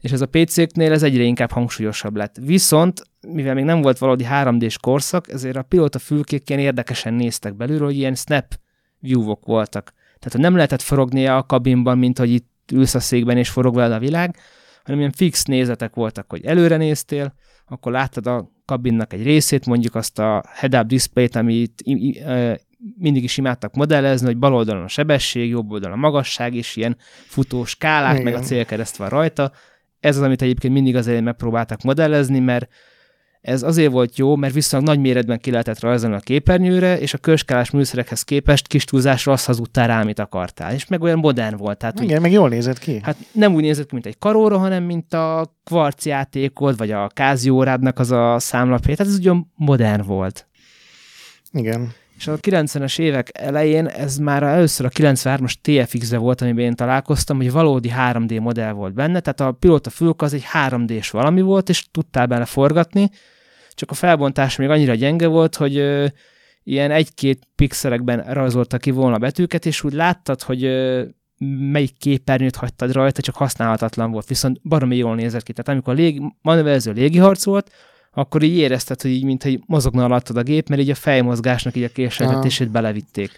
[SPEAKER 3] És ez a PC-knél ez egyre inkább hangsúlyosabb lett. Viszont, mivel még nem volt valódi 3D-s korszak, ezért a pilóta fülkék ilyen érdekesen néztek belülről, hogy ilyen snap view-ok voltak. Tehát hogy nem lehetett forognia a kabinban, mint hogy itt ülsz a székben és forog veled a világ, hanem ilyen fix nézetek voltak, hogy előre néztél, akkor láttad a kabinnak egy részét, mondjuk azt a head-up displayt, amit mindig is imádtak modellezni, hogy bal oldalon a sebesség, jobb oldalon a magasság, és ilyen futó skálák, meg a
[SPEAKER 2] Igen.
[SPEAKER 3] célkereszt van rajta. Ez az, amit egyébként mindig azért megpróbáltak modellezni, mert ez azért volt jó, mert viszonylag nagy méretben ki lehetett rajzolni a képernyőre, és a körskálás műszerekhez képest kis túlzásra azt hazudtál rá, amit akartál. És meg olyan modern volt. Tehát, úgy,
[SPEAKER 2] Igen, meg jól nézett ki.
[SPEAKER 3] hát nem úgy nézett, ki, mint egy karóra, hanem mint a kvarc játékod, vagy a Casio órádnak az a számlapja. Tehát ez ugyan modern volt.
[SPEAKER 2] Igen.
[SPEAKER 3] És a 90-es évek elején ez már először a 93-as TFX-be volt, amiben én találkoztam, hogy valódi 3D modell volt benne, tehát a pilóta fülk az egy 3D-s valami volt, és tudtál benne forgatni, csak a felbontás még annyira gyenge volt, hogy ö, ilyen egy-két pixelekben rajzolta ki volna betűket, és úgy láttad, hogy ö, melyik képernyőt hagytad rajta, csak használhatatlan volt, viszont baromi jól nézett ki. Tehát amikor légi, manőverező légiharc volt, akkor így érezted, hogy így, mintha mozogna alattad a gép, mert így a fejmozgásnak így a késeltetését belevitték.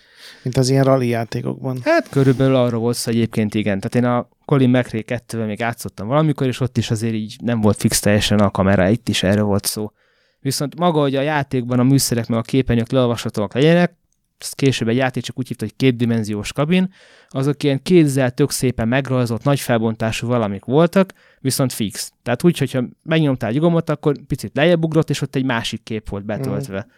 [SPEAKER 2] Mint az ilyen rally játékokban.
[SPEAKER 3] Hát körülbelül arról volt szó egyébként igen. Tehát én a Colin McRae 2 még játszottam valamikor, és ott is azért így nem volt fix teljesen a kamera, itt is erről volt szó. Viszont maga, hogy a játékban a műszerek meg a képernyők leolvashatóak legyenek, ezt később egy játék csak úgy hívta, hogy kétdimenziós kabin, azok ilyen kézzel tök szépen megrajzolt, nagy felbontású valamik voltak, viszont fix. Tehát úgy, hogyha megnyomtál egy gomot, akkor picit lejjebb ugrott, és ott egy másik kép volt betöltve. Mm.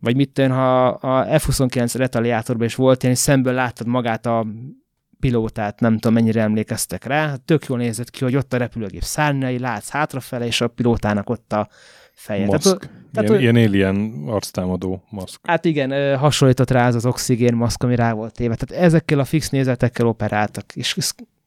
[SPEAKER 3] Vagy mit tűn, ha a F-29 retaliátorban is volt ilyen, és szemből láttad magát a pilótát, nem tudom mennyire emlékeztek rá, tök jól nézett ki, hogy ott a repülőgép szárnyai, látsz hátrafele, és a pilótának ott a feje.
[SPEAKER 1] Maszk. Tehát, tehát, ilyen, ilyen alien arctámadó maszk.
[SPEAKER 3] Hát igen, hasonlított rá az az oxigén maszk, ami rá volt téve. Tehát ezekkel a fix nézetekkel operáltak. És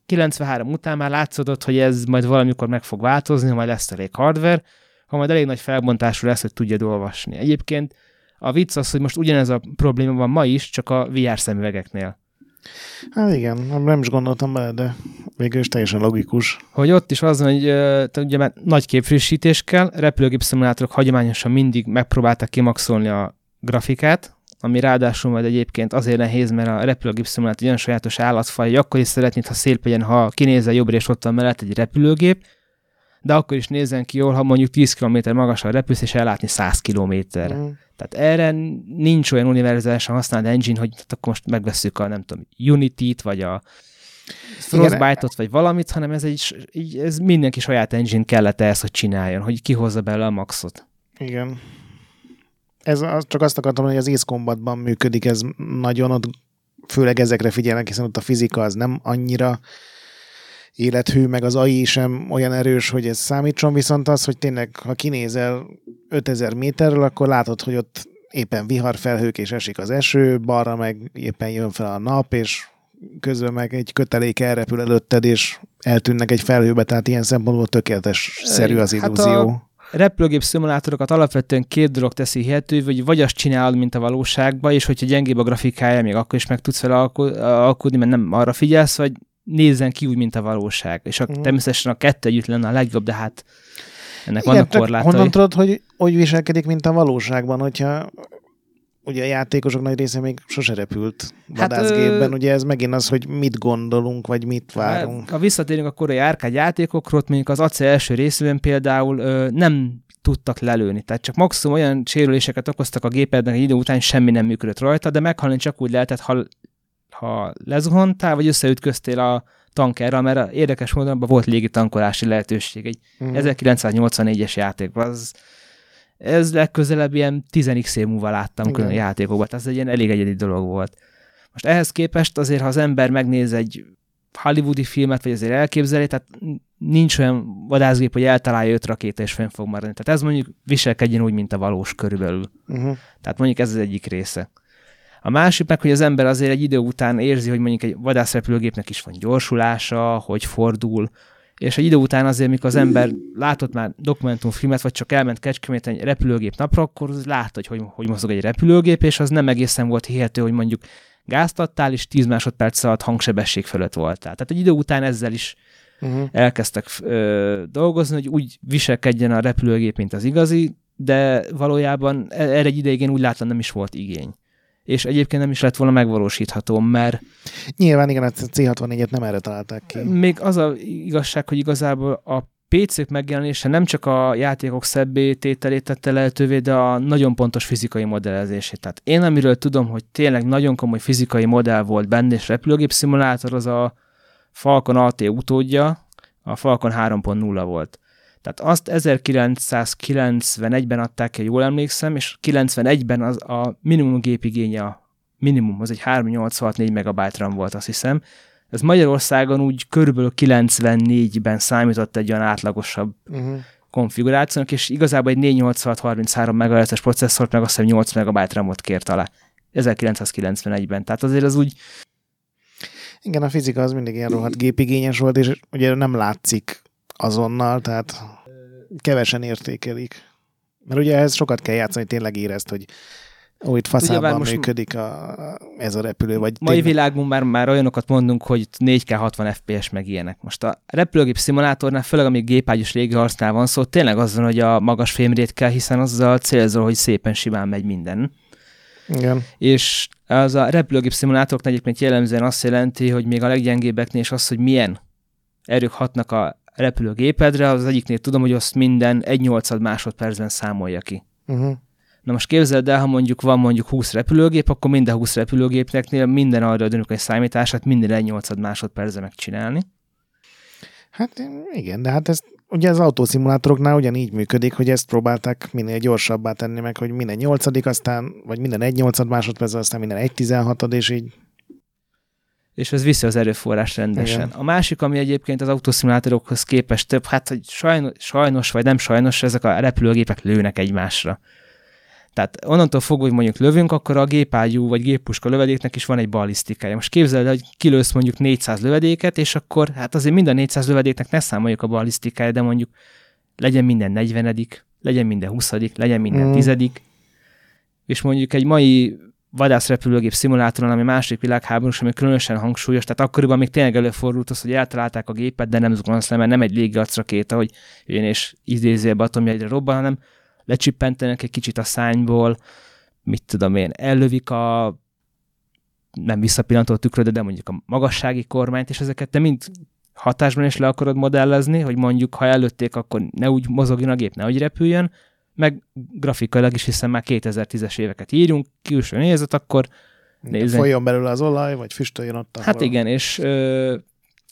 [SPEAKER 3] 93 után már látszódott, hogy ez majd valamikor meg fog változni, ha majd lesz elég hardware, ha majd elég nagy felbontású lesz, hogy tudja olvasni. Egyébként a vicc az, hogy most ugyanez a probléma van ma is, csak a VR szemüvegeknél.
[SPEAKER 2] Hát igen, nem is gondoltam bele, de végül is teljesen logikus.
[SPEAKER 3] Hogy ott is az hogy ugye már nagy képfrissítés kell, repülőgép szimulátorok hagyományosan mindig megpróbálták kimaxolni a grafikát, ami ráadásul majd egyébként azért nehéz, mert a repülőgép szimulátor olyan sajátos állatfaj, hogy akkor is szeretnéd, ha szép legyen, ha kinézel jobbra és ott van mellett egy repülőgép, de akkor is nézzen ki jól, ha mondjuk 10 km magasra repülsz, és ellátni 100 km. Mm. Tehát erre nincs olyan univerzálisan használt engine, hogy akkor most megveszük a, nem tudom, Unity-t, vagy a Frostbite-ot, vagy valamit, hanem ez, egy, ez mindenki saját engine kellett ehhez, hogy csináljon, hogy kihozza belőle a maxot.
[SPEAKER 2] Igen. Ez, csak azt akartam, hogy az Ace Combatban működik ez nagyon, ott főleg ezekre figyelnek, hiszen ott a fizika az nem annyira élethű, meg az AI sem olyan erős, hogy ez számítson, viszont az, hogy tényleg, ha kinézel 5000 méterről, akkor látod, hogy ott éppen viharfelhők és esik az eső, balra meg éppen jön fel a nap, és közben meg egy kötelék elrepül előtted, és eltűnnek egy felhőbe, tehát ilyen szempontból tökéletes szerű az illúzió. Hát
[SPEAKER 3] a repülőgép szimulátorokat alapvetően két dolog teszi hihető, hogy vagy azt csinálod, mint a valóságban, és hogyha gyengébb a grafikája, még akkor is meg tudsz vele alkudni, mert nem arra figyelsz, vagy nézzen ki úgy, mint a valóság. És a, mm. természetesen a kettő együtt lenne a legjobb, de hát ennek Igen, vannak korlátai.
[SPEAKER 2] Honnan tudod, hogy hogy viselkedik, mint a valóságban, hogyha ugye a játékosok nagy része még sose repült vadászgépben, hát, ugye ez megint az, hogy mit gondolunk, vagy mit hát, várunk.
[SPEAKER 3] Ha visszatérünk a korai árkád játékokról, mondjuk az ACE első részében például ö, nem tudtak lelőni. Tehát csak maximum olyan sérüléseket okoztak a gépednek egy idő után, semmi nem működött rajta, de meghalni csak úgy lehetett, ha ha lezuhantál, vagy összeütköztél a tankerrel, mert érdekes módon volt légi tankolási lehetőség. Egy uh-huh. 1984-es játékban. Az, ez legközelebb ilyen 10x év múlva láttam Igen. külön játékokban, tehát ez egy ilyen elég egyedi dolog volt. Most ehhez képest azért, ha az ember megnéz egy hollywoodi filmet, vagy azért elképzeli, tehát nincs olyan vadászgép, hogy eltalálja öt rakéta és fenn fog maradni. Tehát ez mondjuk viselkedjen úgy, mint a valós körülbelül. Uh-huh. Tehát mondjuk ez az egyik része. A másik meg, hogy az ember azért egy idő után érzi, hogy mondjuk egy vadászrepülőgépnek is van gyorsulása, hogy fordul, és egy idő után azért, mikor az ember látott már dokumentumfilmet, vagy csak elment Kecskeméten egy repülőgép napra, akkor az látta, hogy, hogy hogy mozog egy repülőgép, és az nem egészen volt hihető, hogy mondjuk gáztattál, és 10 másodperc alatt hangsebesség fölött voltál. Tehát egy idő után ezzel is uh-huh. elkezdtek ö, dolgozni, hogy úgy viselkedjen a repülőgép, mint az igazi, de valójában e-, erre egy ideig én úgy láttam nem is volt igény és egyébként nem is lett volna megvalósítható, mert...
[SPEAKER 2] Nyilván igen, a C64-et nem erre találták ki.
[SPEAKER 3] Még az a igazság, hogy igazából a PC-k megjelenése nem csak a játékok szebbé tételét tette lehetővé, de a nagyon pontos fizikai modellezését. Tehát én amiről tudom, hogy tényleg nagyon komoly fizikai modell volt benne, és repülőgép szimulátor az a Falcon AT utódja, a Falcon 3.0 volt. Tehát azt 1991-ben adták ki, jól emlékszem, és 91-ben az a minimum gépigénye, a minimum, az egy 384 megabyte RAM volt, azt hiszem. Ez Magyarországon úgy körülbelül 94-ben számított egy olyan átlagosabb uh-huh. konfigurációnak, és igazából egy 48633 MHz-es processzort meg azt hiszem 8 megabyte RAM-ot kért alá. 1991-ben. Tehát azért az úgy...
[SPEAKER 2] Igen, a fizika az mindig ilyen rohadt gépigényes volt, és ugye nem látszik azonnal, tehát kevesen értékelik. Mert ugye ehhez sokat kell játszani, hogy tényleg érezd, hogy Ó, itt faszában
[SPEAKER 3] most-
[SPEAKER 2] működik a, ez a repülő, vagy
[SPEAKER 3] Mai
[SPEAKER 2] tényleg-
[SPEAKER 3] világban már, már olyanokat mondunk, hogy 4K 60 FPS meg ilyenek. Most a repülőgép szimulátornál, főleg amíg gépágyos régi harcnál van szó, tényleg az van, hogy a magas fémrét kell, hiszen azzal célzol, hogy szépen simán megy minden.
[SPEAKER 2] Igen.
[SPEAKER 3] És az a repülőgép szimulátoroknál egyébként jellemzően azt jelenti, hogy még a leggyengébbeknél is az, hogy milyen erők hatnak a repülőgépedre, az egyiknél tudom, hogy azt minden 1 8 másodpercben számolja ki.
[SPEAKER 2] Uh-huh.
[SPEAKER 3] Na most képzeld el, ha mondjuk van mondjuk 20 repülőgép, akkor minden 20 repülőgépneknél minden arra dönök egy számítását minden 1 8 másodpercben megcsinálni.
[SPEAKER 2] Hát igen, de hát ez ugye az autószimulátoroknál ugyanígy működik, hogy ezt próbálták minél gyorsabbá tenni meg, hogy minden nyolcadik, aztán, vagy minden egy nyolcad másodperc, aztán minden egy tizenhatod, és így
[SPEAKER 3] És ez viszi az erőforrás rendesen.
[SPEAKER 2] Igen.
[SPEAKER 3] A másik, ami egyébként az autószimulátorokhoz képest több, hát hogy sajnos, sajnos vagy nem sajnos, ezek a repülőgépek lőnek egymásra. Tehát onnantól fogva, hogy mondjuk lövünk, akkor a gépágyú vagy géppuska lövedéknek is van egy balisztikája. Most képzeld el, hogy kilősz mondjuk 400 lövedéket, és akkor hát azért minden 400 lövedéknek ne számoljuk a balisztikája, de mondjuk legyen minden 40 legyen minden 20 legyen minden
[SPEAKER 2] Mm.
[SPEAKER 3] 10 és mondjuk egy mai vadászrepülőgép szimulátoron, ami második világháborús, ami különösen hangsúlyos, tehát akkoriban még tényleg előfordult az, hogy eltalálták a gépet, de nem zuglanasz le, mert nem egy légiarcrakéta, hogy jön és idézőjelbe atomjegyre robban, hanem lecsippentenek egy kicsit a szányból, mit tudom én, ellövik a nem visszapillantó tükröd, de mondjuk a magassági kormányt, és ezeket te mind hatásban is le akarod modellezni, hogy mondjuk, ha előtték, akkor ne úgy mozogjon a gép, ne úgy repüljön, meg grafikailag is, hiszen már 2010-es éveket írjunk, külső nézet, akkor Nézzen.
[SPEAKER 2] folyjon belőle az olaj, vagy füstöljön ott.
[SPEAKER 3] Hát igen, és ö,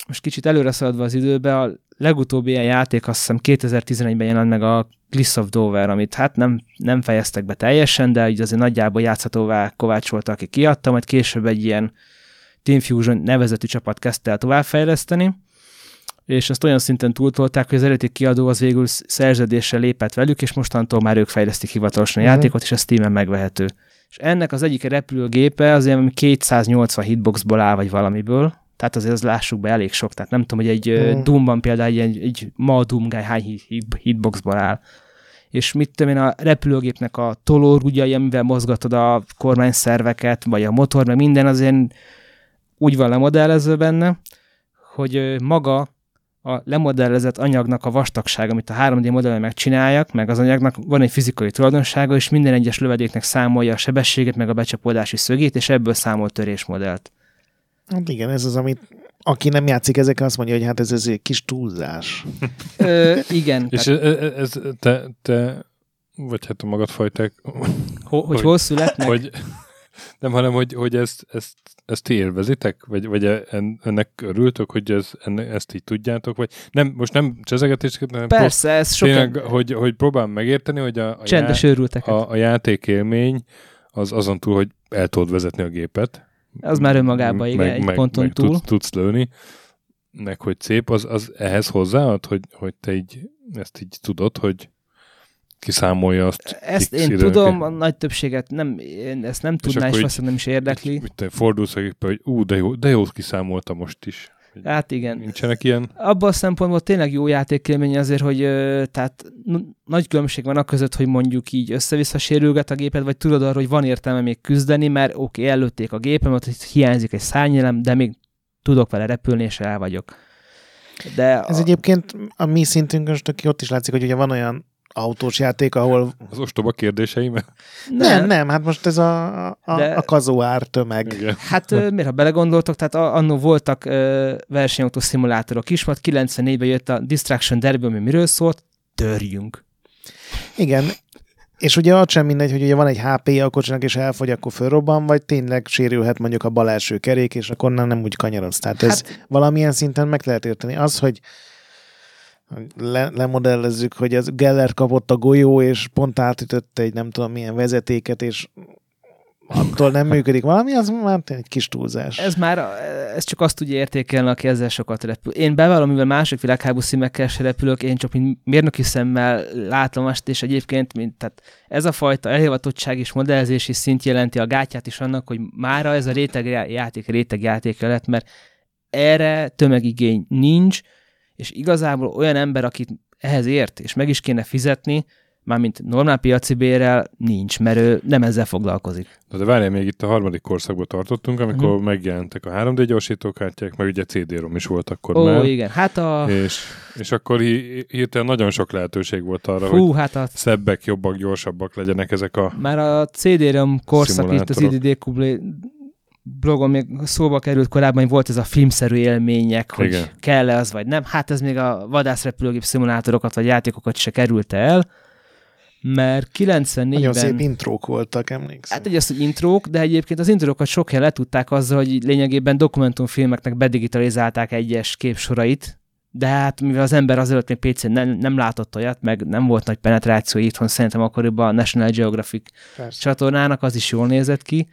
[SPEAKER 3] most kicsit előre szaladva az időbe, a legutóbbi ilyen játék azt hiszem 2011-ben jelent meg a Gliss of Dover, amit hát nem, nem fejeztek be teljesen, de ugye azért nagyjából játszhatóvá kovácsolta, aki kiadta, majd később egy ilyen Team Fusion nevezetű csapat kezdte el továbbfejleszteni, és ezt olyan szinten túltolták, hogy az eredeti kiadó az végül szerződéssel lépett velük, és mostantól már ők fejlesztik hivatalosan a
[SPEAKER 2] Mhm.
[SPEAKER 3] játékot, és a Steam-en megvehető. És ennek az egyik repülőgépe azért valami 280 hitboxból áll, vagy valamiből, tehát azért az lássuk be elég sok, tehát nem tudom, hogy egy mm. Doomban például egy, egy ma Doom guy hány hit- hit- hitboxból áll. És mit tudom én, a repülőgépnek a tolórúgyai, amivel mozgatod a kormányszerveket, vagy a motor, meg minden azért úgy van lemodellezve benne, hogy maga a lemodellezett anyagnak a vastagsága, amit a 3D modellen megcsináljak, meg az anyagnak van egy fizikai tulajdonsága, és minden egyes lövedéknek számolja a sebességet, meg a becsapódási szögét, és ebből számol törésmodellt.
[SPEAKER 2] Hát igen, ez az, amit aki nem játszik ezekkel, azt mondja, hogy hát ez, ez egy kis túlzás.
[SPEAKER 3] Ö, igen,
[SPEAKER 1] És
[SPEAKER 3] tehát,
[SPEAKER 1] ez, ez, te, te, vagy hát a magad fajták,
[SPEAKER 3] ho, hogy
[SPEAKER 1] hogy-
[SPEAKER 3] hol születnek?
[SPEAKER 1] hogy nem, hanem hogy, hogy ezt, ezt, ezt ti élvezitek? Vagy, vagy en- ennek örültök, hogy ez, enne, ezt így tudjátok? Vagy nem, most nem csezegetéseket, hanem
[SPEAKER 3] Persze, ez
[SPEAKER 1] prób-
[SPEAKER 3] sokan
[SPEAKER 1] tényleg, hogy, hogy próbálom megérteni, hogy a, a,
[SPEAKER 3] csendes
[SPEAKER 1] já, a, a játékélmény az azon túl, hogy el tudod vezetni a gépet.
[SPEAKER 3] Az már önmagában, igen, egy ponton
[SPEAKER 1] meg
[SPEAKER 3] túl.
[SPEAKER 1] Tudsz, tudsz lőni, meg hogy szép, az, az ehhez hozzáad, hogy, hogy te így ezt így tudod, hogy kiszámolja azt.
[SPEAKER 3] Ezt én
[SPEAKER 1] időnként.
[SPEAKER 3] tudom, a nagy többséget nem, én ezt nem tudná, és
[SPEAKER 1] akkor így-
[SPEAKER 3] valószínűleg nem is érdekli.
[SPEAKER 1] Mit te fordulsz a gépbe, hogy ú, de jó, de jót kiszámolta most is.
[SPEAKER 3] Hát igen.
[SPEAKER 1] Nincsenek ilyen?
[SPEAKER 3] abban a szempontból tényleg jó játékélmény azért, hogy ö, tehát n- nagy különbség van a között, hogy mondjuk így össze-vissza sérülget a géped, vagy tudod arra, hogy van értelme még küzdeni, mert oké, okay, ellőtték a gépemet, hogy hiányzik egy szárnyelem, de még tudok vele repülni, és el vagyok. De
[SPEAKER 2] Ez
[SPEAKER 3] a,
[SPEAKER 2] egyébként a mi szintünkön, most aki ott is látszik, hogy ugye van olyan autós játék, ahol...
[SPEAKER 1] Az ostoba kérdéseim?
[SPEAKER 2] Nem, nem, hát most ez a, a,
[SPEAKER 3] De-
[SPEAKER 2] a kazuár tömeg.
[SPEAKER 1] Igen.
[SPEAKER 3] Hát miért, ha belegondoltok, tehát annó voltak ö, versenyautó szimulátorok is, majd 94-ben jött a Distraction Derby, ami miről szólt? Törjünk.
[SPEAKER 2] Igen, és ugye az sem mindegy, hogy ugye van egy HP-ja a kocsinak, és elfogy, akkor fölrobban, vagy tényleg sérülhet mondjuk a bal első kerék, és akkor nem, úgy kanyarodsz. Tehát ez
[SPEAKER 3] Hát-
[SPEAKER 2] valamilyen szinten meg lehet érteni. Az, hogy le, lemodellezzük, hogy az Geller kapott a golyó, és pont átütötte egy nem tudom milyen vezetéket, és attól nem működik valami, az már egy kis túlzás.
[SPEAKER 3] Ez már, ez csak azt tudja értékelni, aki ezzel sokat repül. Én bevallom, mivel mások világháború színekkel se repülök, én csak mint mérnöki szemmel látom azt, és egyébként mint, tehát ez a fajta elhivatottság és modellezési szint jelenti a gátját is annak, hogy mára ez a réteg játék réteg játéka lett, mert erre tömegigény nincs, és igazából olyan ember, akit ehhez ért, és meg is kéne fizetni, mármint normál piaci bérrel nincs, mert ő nem ezzel foglalkozik.
[SPEAKER 1] De, de várjál, még itt a harmadik korszakban tartottunk, amikor
[SPEAKER 3] Mhm.
[SPEAKER 1] megjelentek a 3D gyorsítókártyák, meg ugye CD-rom is volt akkor
[SPEAKER 3] Ó,
[SPEAKER 1] már.
[SPEAKER 3] igen, hát a...
[SPEAKER 1] És, és akkor hi- hirtelen nagyon sok lehetőség volt arra, hogy
[SPEAKER 3] Fú, hát a
[SPEAKER 1] szebbek, jobbak, gyorsabbak legyenek ezek a...
[SPEAKER 3] Már a CD-ROM korszak itt az. IDD blogon még szóba került korábban, hogy volt ez a filmszerű élmények, hogy
[SPEAKER 1] Igen.
[SPEAKER 3] kell-e az vagy nem. Hát ez még a vadászrepülőgép szimunátorokat vagy játékokat se kerülte el, mert
[SPEAKER 2] Nagyon szép
[SPEAKER 3] 94-ben...
[SPEAKER 2] intrók voltak, emlékszem.
[SPEAKER 3] Hát egy az, hogy intrók, de egyébként az intrókat sok helyen letudták azzal, hogy lényegében dokumentumfilmeknek bedigitalizálták egyes képsorait, de hát mivel az ember azelőtt még PC-n nem, nem látott olyat, meg nem volt nagy penetráció itthon, szerintem akkoriban a National Geographic
[SPEAKER 2] Persze.
[SPEAKER 3] csatornának, az is jól nézett ki,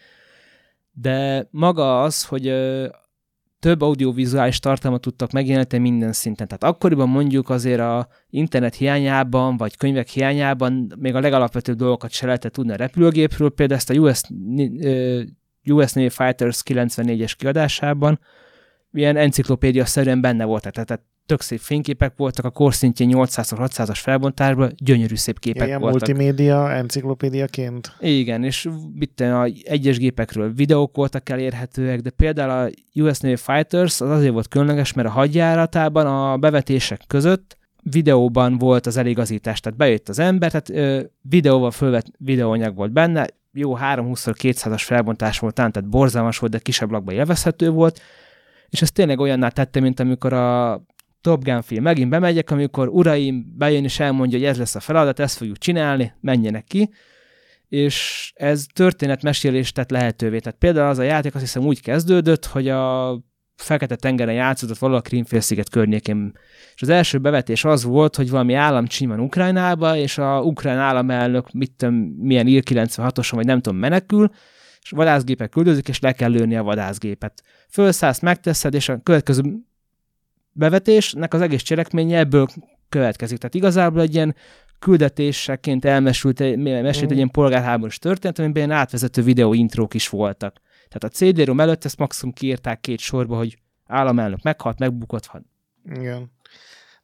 [SPEAKER 3] de maga az, hogy ö, több audiovizuális tartalmat tudtak megjeleníteni minden szinten. Tehát akkoriban mondjuk azért a internet hiányában, vagy könyvek hiányában még a legalapvetőbb dolgokat se lehetett tudni a repülőgépről, például ezt a US, ö, US Navy Fighters 94-es kiadásában ilyen enciklopédia-szerűen benne voltak, tehát, tehát tök szép fényképek voltak, a korszintjén 800-600-as felbontásban gyönyörű szép képek
[SPEAKER 2] Ilyen
[SPEAKER 3] voltak.
[SPEAKER 2] multimédia, enciklopédiaként.
[SPEAKER 3] Igen, és tudom, a egyes gépekről videók voltak elérhetőek, de például a US Navy Fighters az azért volt különleges, mert a hadjáratában a bevetések között videóban volt az eligazítás, tehát bejött az ember, tehát ö, videóval fölvett videóanyag volt benne, jó 320x200-as felbontás volt, talán, tehát borzalmas volt, de kisebb lakban élvezhető volt, és ez tényleg olyanná tette, mint amikor a Top Gun film. Megint bemegyek, amikor uraim bejön és elmondja, hogy ez lesz a feladat, ezt fogjuk csinálni, menjenek ki, és ez történetmesélést tett lehetővé. Tehát például az a játék azt hiszem úgy kezdődött, hogy a Fekete tengeren játszódott valahol a Krímfélsziget környékén. És az első bevetés az volt, hogy valami állam van Ukrajnába, és a ukrán államelnök mit tudom, milyen ír 96-oson, vagy nem tudom, menekül, és vadászgépek küldözik, és le kell lőni a vadászgépet. Fölszállsz, megteszed, és a következő bevetésnek az egész cselekménye ebből következik. Tehát igazából egy ilyen küldetéseként elmesült, mesélt egy ilyen polgárháborús történet, amiben ilyen átvezető videó intrók is voltak. Tehát a CD-rom előtt ezt maximum kiírták két sorba, hogy államelnök meghalt, megbukott van.
[SPEAKER 2] Igen.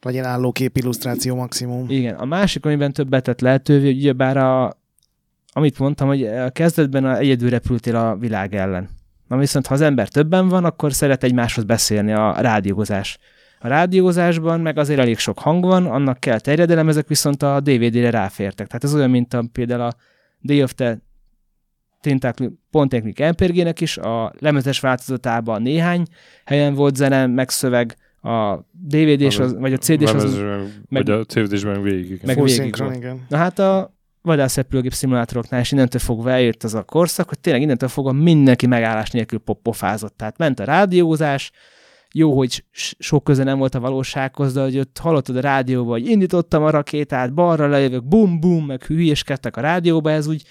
[SPEAKER 2] Vagy ilyen állókép illusztráció maximum.
[SPEAKER 3] Igen. A másik, amiben többet tett lehetővé, hogy ugyebár a, amit mondtam, hogy a kezdetben a egyedül repültél a világ ellen. Na viszont, ha az ember többen van, akkor szeret egymáshoz beszélni a rádiózás. A rádiózásban meg azért elég sok hang van, annak kell terjedelem, ezek viszont a DVD-re ráfértek. Tehát ez olyan, mint a, például a Day of the Tentacle Pontechnic MPRG-nek is, a lemezes változatában néhány helyen volt zene, meg szöveg, a DVD-s, az, vagy a CD-s az, meg-
[SPEAKER 1] vagy a CD-sben végig.
[SPEAKER 3] meg
[SPEAKER 2] Full
[SPEAKER 3] végig
[SPEAKER 2] szinkron, igen.
[SPEAKER 3] Na hát a vadászrepülőgép szimulátoroknál is innentől fogva eljött az a korszak, hogy tényleg innentől fogva mindenki megállás nélkül pop- pofázott. Tehát ment a rádiózás, jó, hogy sok köze nem volt a valósághoz, de hogy ott hallottad a rádióba, hogy indítottam a rakétát, balra lejövök, bum, bum, meg hülyéskedtek a rádióba, ez úgy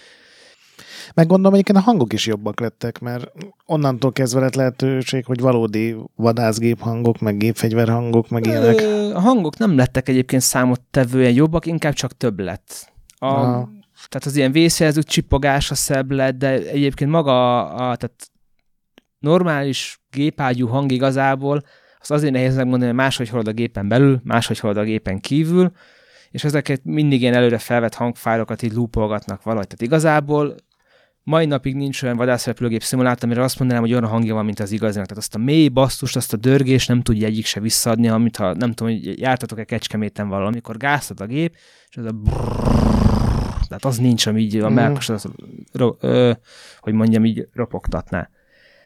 [SPEAKER 2] Meg gondolom egyébként a hangok is jobbak lettek, mert onnantól kezdve lett lehetőség, hogy valódi vadászgép hangok, meg gépfegyver hangok, meg ilyenek.
[SPEAKER 3] A hangok nem lettek egyébként számottevően jobbak, inkább csak több lett. A,
[SPEAKER 2] Aha.
[SPEAKER 3] tehát az ilyen vészjelző csipogása szebb lett, de egyébként maga a, a tehát normális gépágyú hang igazából, azt azért nehéz megmondani, hogy máshogy halad a gépen belül, máshogy halad a gépen kívül, és ezeket mindig ilyen előre felvett hangfájlokat így loopolgatnak valahogy. Tehát igazából mai napig nincs olyan vadászrepülőgép szimulátor, amire azt mondanám, hogy olyan hangja van, mint az igazinak. Tehát azt a mély basszust, azt a dörgés nem tudja egyik se visszaadni, amit ha nem tudom, hogy jártatok-e kecskeméten valahol, amikor gáztad a gép, és az a brrrr, tehát az nincs, ami így a
[SPEAKER 2] Mhm.
[SPEAKER 3] melkas, az, ro, ö, hogy mondjam, így ropogtatná.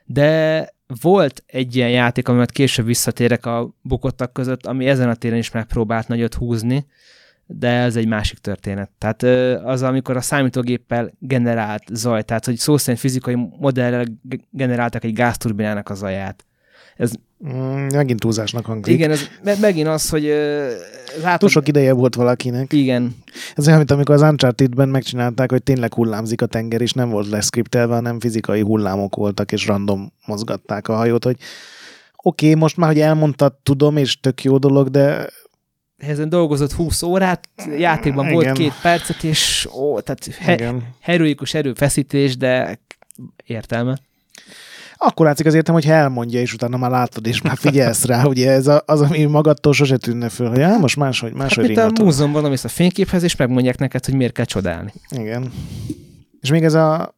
[SPEAKER 3] De volt egy ilyen játék, amivel később visszatérek a bukottak között, ami ezen a téren is megpróbált nagyot húzni, de ez egy másik történet. Tehát az, amikor a számítógéppel generált zaj, tehát hogy szó szerint fizikai modellel ge- generáltak egy gázturbinának a zaját.
[SPEAKER 2] Mm, megint túlzásnak hangzik.
[SPEAKER 3] Igen, ez me- megint az, hogy ö,
[SPEAKER 2] Túl
[SPEAKER 3] látod,
[SPEAKER 2] sok ideje volt valakinek.
[SPEAKER 3] igen,
[SPEAKER 2] Ez olyan, mint amikor az Uncharted-ben megcsinálták, hogy tényleg hullámzik a tenger, és nem volt leszkriptelve, hanem fizikai hullámok voltak, és random mozgatták a hajót, hogy oké, okay, most már, hogy elmondtad, tudom, és tök jó dolog, de
[SPEAKER 3] ezen dolgozott 20 órát, játékban volt
[SPEAKER 2] Igen.
[SPEAKER 3] két percet, és ó, tehát he-
[SPEAKER 2] igen.
[SPEAKER 3] heroikus erőfeszítés, de értelme.
[SPEAKER 2] Akkor látszik az értem, hogy elmondja, és utána már látod, és már figyelsz rá, ugye ez a, az, ami magadtól sose tűnne föl, hogy á, most máshogy, máshogy
[SPEAKER 3] Hát, mint a
[SPEAKER 2] ringatod.
[SPEAKER 3] múzeumban omész a fényképhez, és megmondják neked, hogy miért kell csodálni.
[SPEAKER 2] Igen. És még ez a,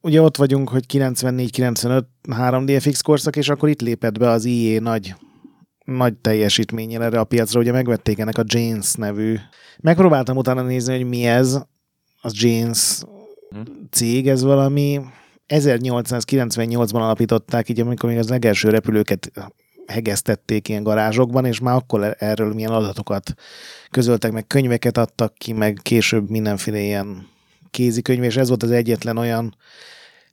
[SPEAKER 2] ugye ott vagyunk, hogy 94-95 3DFX korszak, és akkor itt lépett be az IE nagy, nagy teljesítménnyel erre a piacra, ugye megvették ennek a Janes nevű. Megpróbáltam utána nézni, hogy mi ez, az Janes cég, ez valami 1898-ban alapították, így amikor még az legelső repülőket hegesztették ilyen garázsokban, és már akkor erről milyen adatokat közöltek, meg könyveket adtak ki, meg később mindenféle ilyen kézikönyv, és ez volt az egyetlen olyan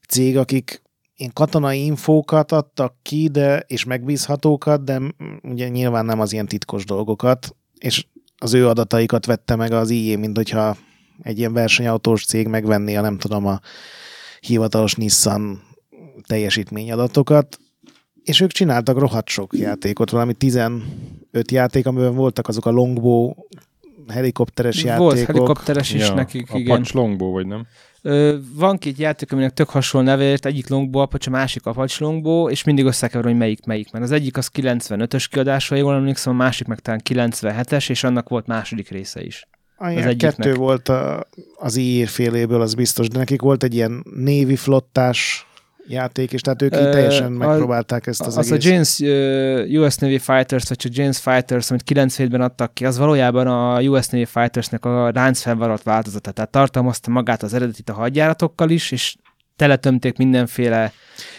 [SPEAKER 2] cég, akik ilyen katonai infókat adtak ki, de, és megbízhatókat, de ugye nyilván nem az ilyen titkos dolgokat, és az ő adataikat vette meg az IE, mint hogyha egy ilyen versenyautós cég megvenné a nem tudom a hivatalos Nissan teljesítményadatokat, és ők csináltak rohadt sok játékot, valami 15 játék, amiben voltak azok a longbow helikopteres
[SPEAKER 3] Volt
[SPEAKER 2] játékok.
[SPEAKER 3] helikopteres is nekik,
[SPEAKER 1] a
[SPEAKER 3] igen.
[SPEAKER 1] Pacs Longbow, vagy nem?
[SPEAKER 3] Ö, van két játék, aminek tök hasonló nevért, egyik longbow, Apache, a másik Apache longbow, és mindig összekeverem, hogy melyik melyik. Mert az egyik az 95-ös kiadásra, jól emlékszem, a másik meg talán 97-es, és annak volt második része is.
[SPEAKER 2] Az
[SPEAKER 3] egyiknek.
[SPEAKER 2] kettő volt a, az IE féléből, az biztos, de nekik volt egy ilyen névi flottás játék, és tehát ők így
[SPEAKER 3] Ö,
[SPEAKER 2] teljesen
[SPEAKER 3] a-
[SPEAKER 2] megpróbálták ezt az,
[SPEAKER 3] Az,
[SPEAKER 2] egész.
[SPEAKER 3] a James uh, US Navy Fighters, vagy csak James Fighters, amit 97-ben adtak ki, az valójában a US Navy Fightersnek a ránc felvaralt változata. Tehát tartalmazta magát az eredetit a hadjáratokkal is, és teletömték mindenféle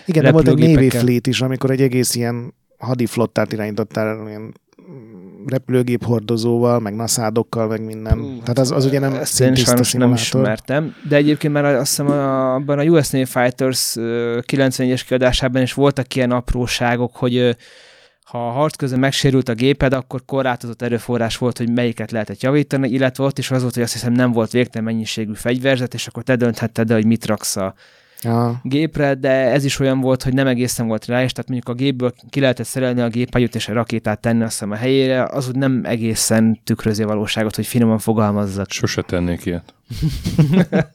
[SPEAKER 2] Igen, de volt egy Navy. Fleet is, amikor egy egész ilyen hadiflottát irányítottál, ilyen repülőgép hordozóval, meg naszádokkal, meg minden.
[SPEAKER 3] Hú,
[SPEAKER 2] Tehát az, az ugye nem
[SPEAKER 3] Ezt én sajnos nem ismertem, de egyébként már azt hiszem abban a US Navy Fighters ö, 91-es kiadásában is voltak ilyen apróságok, hogy ha a harc közben megsérült a géped, akkor korlátozott erőforrás volt, hogy melyiket lehetett javítani, illetve ott is az volt, hogy azt hiszem nem volt végtelen mennyiségű fegyverzet, és akkor te dönthetted, hogy mit raksz a
[SPEAKER 2] Ja.
[SPEAKER 3] gépre, de ez is olyan volt, hogy nem egészen volt rá, és tehát mondjuk a gépből ki lehetett szerelni a géphagyót és a rakétát tenni azt hiszem a helyére, az úgy nem egészen tükrözi a valóságot, hogy finoman fogalmazzak.
[SPEAKER 1] Sose tennék ilyet. [LAUGHS]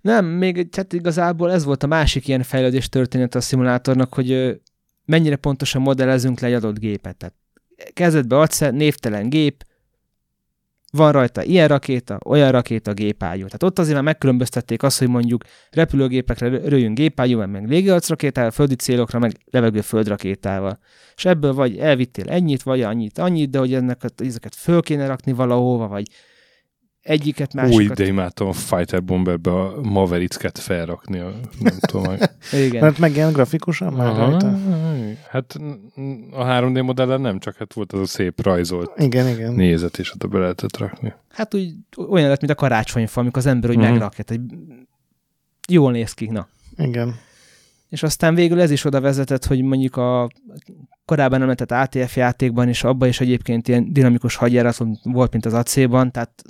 [SPEAKER 3] Nem, még tehát igazából ez volt a másik ilyen fejlődés történet a szimulátornak, hogy mennyire pontosan modellezünk le egy adott gépet. Tehát kezdetbe adsz el, névtelen gép, van rajta ilyen rakéta, olyan rakéta, gépágyú. Tehát ott azért már megkülönböztették azt, hogy mondjuk repülőgépekre röjjünk gépágyúval, meg légiarcrakétával, földi célokra, meg levegő földrakétával. És ebből vagy elvittél ennyit, vagy annyit, annyit, de hogy ennek, ezeket föl kéne rakni valahova, vagy egyiket,
[SPEAKER 1] Új,
[SPEAKER 3] másikat.
[SPEAKER 1] de imádtam a Fighter Bomberbe a Mavericket felrakni, a, nem [LAUGHS] tudom. meg-
[SPEAKER 3] Igen.
[SPEAKER 2] Mert megjelent grafikusan már rajta.
[SPEAKER 1] Hát a 3D modellen nem, csak hát volt az a szép rajzolt
[SPEAKER 2] Igen, igen.
[SPEAKER 1] nézet, és oda be lehetett rakni.
[SPEAKER 3] Hát úgy olyan lett, mint a karácsonyfa, amikor az ember úgy uh-huh. megrakja. Egy... Jól néz ki, na.
[SPEAKER 2] Igen.
[SPEAKER 3] És aztán végül ez is oda vezetett, hogy mondjuk a korábban említett ATF játékban is, abban is egyébként ilyen dinamikus hadjárat volt, mint az AC-ban, tehát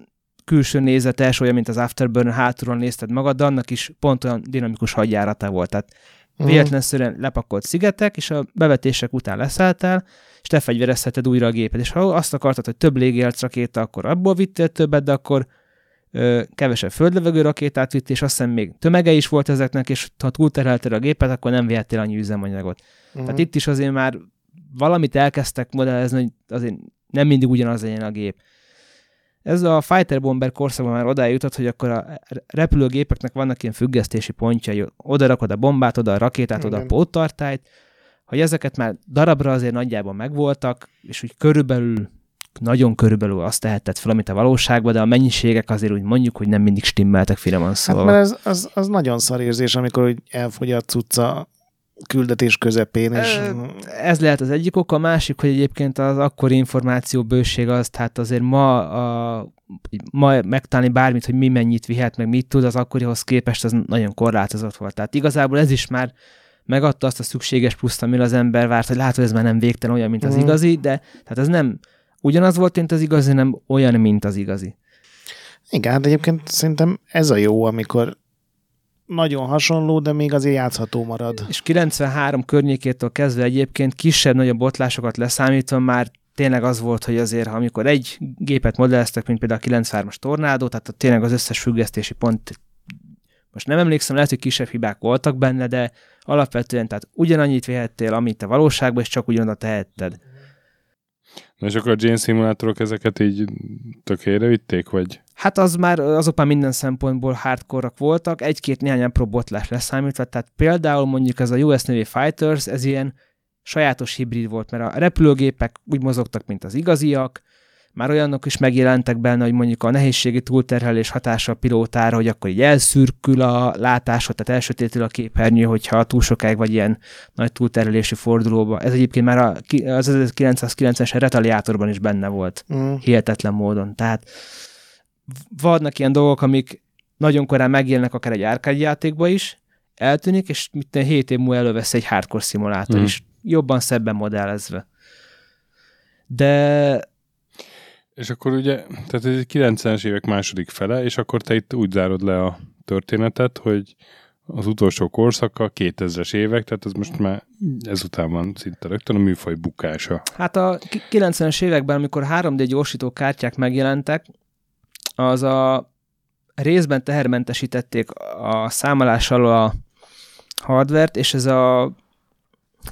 [SPEAKER 3] külső nézetes, olyan, mint az Afterburner hátulról nézted magad, de annak is pont olyan dinamikus hadjárata volt. Tehát
[SPEAKER 2] Mhm.
[SPEAKER 3] véletlenszerűen lepakolt szigetek, és a bevetések után leszálltál, és te fegyverezheted újra a gépet. És ha azt akartad, hogy több légierc rakéta, akkor abból vittél többet, de akkor ö, kevesebb földlevegő rakétát vitt, és azt hiszem még tömege is volt ezeknek, és ha túlterhelted a gépet, akkor nem vihettél annyi üzemanyagot.
[SPEAKER 2] Mhm.
[SPEAKER 3] Tehát itt is azért már valamit elkezdtek modellezni, hogy azért nem mindig ugyanaz legyen a gép. Ez a Fighter Bomber korszakban már odáig jutott, hogy akkor a repülőgépeknek vannak ilyen függesztési pontjai. Oda rakod a bombát, oda a rakétát, oda a
[SPEAKER 2] Igen.
[SPEAKER 3] póttartályt, hogy ezeket már darabra azért nagyjából megvoltak, és úgy körülbelül, nagyon körülbelül azt tehetett fel, amit a valóságban, de a mennyiségek azért úgy mondjuk, hogy nem mindig stimmeltek finoman
[SPEAKER 2] Hát
[SPEAKER 3] szóval.
[SPEAKER 2] mert ez, az, az nagyon szar érzés, amikor úgy elfogy a cucca küldetés közepén, és
[SPEAKER 3] Ez lehet az egyik oka, a másik, hogy egyébként az akkori információ bőség az, tehát azért ma, a, ma megtalálni bármit, hogy mi mennyit vihet, meg mit tud, az akkorihoz képest az nagyon korlátozott volt. Tehát igazából ez is már megadta azt a szükséges pluszt, amire az ember várt, hogy látod, ez már nem végtelen olyan, mint az
[SPEAKER 2] Mhm.
[SPEAKER 3] igazi, de tehát ez nem ugyanaz volt, mint az igazi, nem olyan, mint az igazi.
[SPEAKER 2] igen, hát egyébként szerintem ez a jó, amikor nagyon hasonló, de még azért játszható marad.
[SPEAKER 3] És 93 környékétől kezdve egyébként kisebb-nagyobb botlásokat leszámítva már tényleg az volt, hogy azért, ha amikor egy gépet modelleztek, mint például a 93-as tornádó, tehát tényleg az összes függesztési pont, most nem emlékszem, lehet, hogy kisebb hibák voltak benne, de alapvetően, tehát ugyanannyit vihettél, amit a valóságban, és csak ugyanoda tehetted.
[SPEAKER 1] Na és akkor a Jane szimulátorok ezeket így tökére vitték, vagy?
[SPEAKER 3] Hát az már, azok már minden szempontból hardcore voltak, egy-két néhány apró botlás leszámítva, tehát például mondjuk ez a US Navy Fighters, ez ilyen sajátos hibrid volt, mert a repülőgépek úgy mozogtak, mint az igaziak, már olyanok is megjelentek benne, hogy mondjuk a nehézségi túlterhelés hatása a pilótára, hogy akkor így elszürkül a látásod, tehát elsötétül a képernyő, hogyha túl sokáig vagy ilyen nagy túlterhelési fordulóba. Ez egyébként már az 1990-es retaliátorban is benne volt, mm. hihetetlen módon. Tehát vannak ilyen dolgok, amik nagyon korán megjelennek akár egy arcade játékba is, eltűnik, és mit 7 év múlva elővesz egy hardcore szimulátor mm. is, jobban, szebben modellezve. De
[SPEAKER 1] és akkor ugye, tehát ez egy 90-es évek második fele, és akkor te itt úgy zárod le a történetet, hogy az utolsó korszaka, 2000-es évek, tehát ez most már ezután van szinte rögtön a műfaj bukása.
[SPEAKER 3] Hát a 90-es években, amikor 3D gyorsító kártyák megjelentek, az a részben tehermentesítették a számolás alól a hardvert, és ez a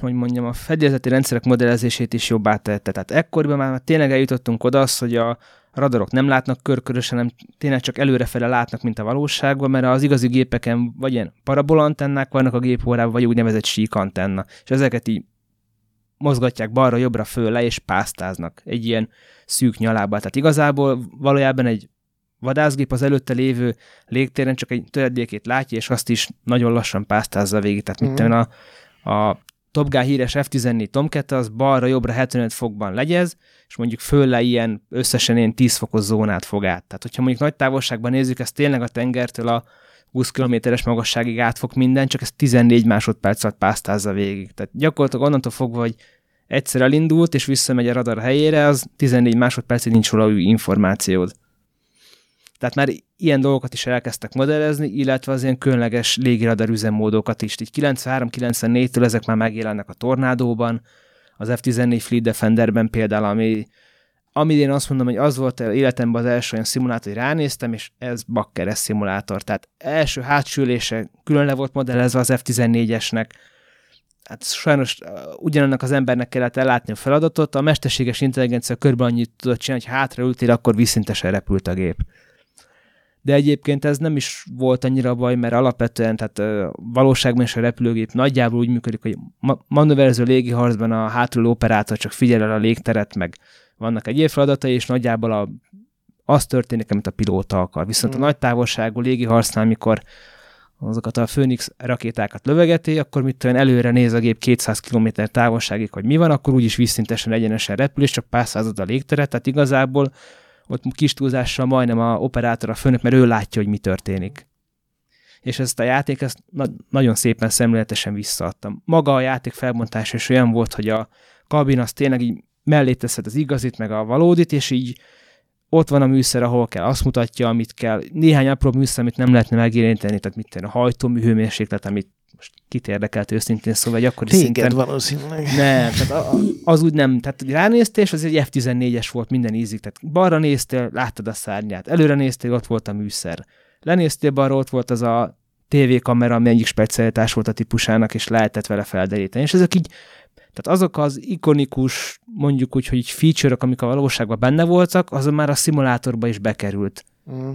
[SPEAKER 3] hogy mondjam, a fedélzeti rendszerek modellezését is jobbá tette. Tehát ekkoriban már tényleg eljutottunk oda az, hogy a radarok nem látnak körkörösen, hanem tényleg csak előrefele látnak, mint a valóságban, mert az igazi gépeken vagy ilyen parabolantennák vannak a gépórában, vagy úgynevezett síkantenna. És ezeket így mozgatják balra-jobbra föl le, és pásztáznak egy ilyen szűk nyalába. Tehát igazából valójában egy vadászgép az előtte lévő légtéren csak egy töredékét látja, és azt is nagyon lassan pásztázza végig. Tehát mm. mit a, a Top Gun híres F-14 Tomcat, az balra-jobbra 75 fokban legyez, és mondjuk fölle ilyen összesen ilyen 10 fokos zónát fog át. Tehát, hogyha mondjuk nagy távolságban nézzük, ez tényleg a tengertől a 20 kilométeres magasságig átfog minden, csak ez 14 másodperc alatt pásztázza végig. Tehát gyakorlatilag onnantól fogva, hogy egyszer elindult, és visszamegy a radar helyére, az 14 másodpercig nincs róla új információd. Tehát már ilyen dolgokat is elkezdtek modellezni, illetve az ilyen különleges légiradar üzemmódokat is. Így 93-94-től ezek már megjelennek a Tornádóban, az F-14 Fleet Defenderben például, ami, ami én azt mondom, hogy az volt életemben az első olyan szimulátor, hogy ránéztem, és ez bakkeres szimulátor. Tehát első hátsülése külön le volt modellezve az F-14-esnek, hát sajnos ugyanannak az embernek kellett ellátni a feladatot, a mesterséges intelligencia körben annyit tudott csinálni, hogy hátraültél, akkor visszintesen repült a gép de egyébként ez nem is volt annyira baj, mert alapvetően, tehát valóságban is a repülőgép nagyjából úgy működik, hogy ma- manőverező légiharcban a hátuló operátor csak figyel el a légteret, meg vannak egyéb feladatai, és nagyjából a, az történik, amit a pilóta akar. Viszont mm. a nagy távolságú légiharcnál, amikor azokat a Phoenix rakétákat lövegeti, akkor mit tudom, előre néz a gép 200 km távolságig, hogy mi van, akkor úgyis vízszintesen egyenesen repül, és csak pár század a légteret, tehát igazából ott kis túlzással majdnem a operátor a főnök, mert ő látja, hogy mi történik. És ezt a játék ezt na- nagyon szépen szemléletesen visszaadtam. Maga a játék felbontása is olyan volt, hogy a kabin az tényleg így mellé teszed az igazit, meg a valódit, és így ott van a műszer, ahol kell, azt mutatja, amit kell. Néhány apró műszer, amit nem lehetne megérinteni, tehát mit a hajtómű hőmérséklet, amit most kit érdekelt őszintén, szóval egy akkori
[SPEAKER 2] Téged szinten... valószínűleg.
[SPEAKER 3] Nem, tehát az úgy nem, tehát ránéztél, és az egy F-14-es volt minden ízik, tehát balra néztél, láttad a szárnyát, előre néztél, ott volt a műszer. Lenéztél balra, ott volt az a tévékamera, ami egyik specialitás volt a típusának, és lehetett vele felderíteni. És ezek így, tehát azok az ikonikus, mondjuk úgy, hogy feature-ok, amik a valóságban benne voltak, azon már a szimulátorba is bekerült. Mm.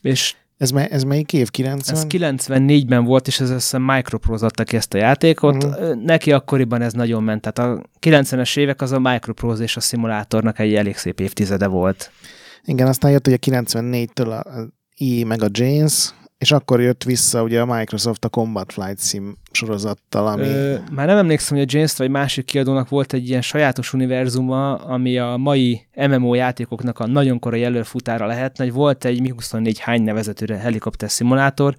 [SPEAKER 3] És
[SPEAKER 2] ez, me- ez melyik év? 90?
[SPEAKER 3] Ez 94-ben volt, és ez össze Microprose adta ki ezt a játékot. Mm. Neki akkoriban ez nagyon ment. Tehát a 90-es évek az a Microprose és a szimulátornak egy elég szép évtizede volt.
[SPEAKER 2] Igen, aztán jött ugye 94-től a EA meg a James, és akkor jött vissza ugye a Microsoft a Combat Flight Sim sorozattal, ami... Ö,
[SPEAKER 3] már nem emlékszem, hogy a James vagy másik kiadónak volt egy ilyen sajátos univerzuma, ami a mai MMO játékoknak a nagyon korai előfutára lehetne, hogy volt egy Mi-24 hány nevezető helikopter szimulátor,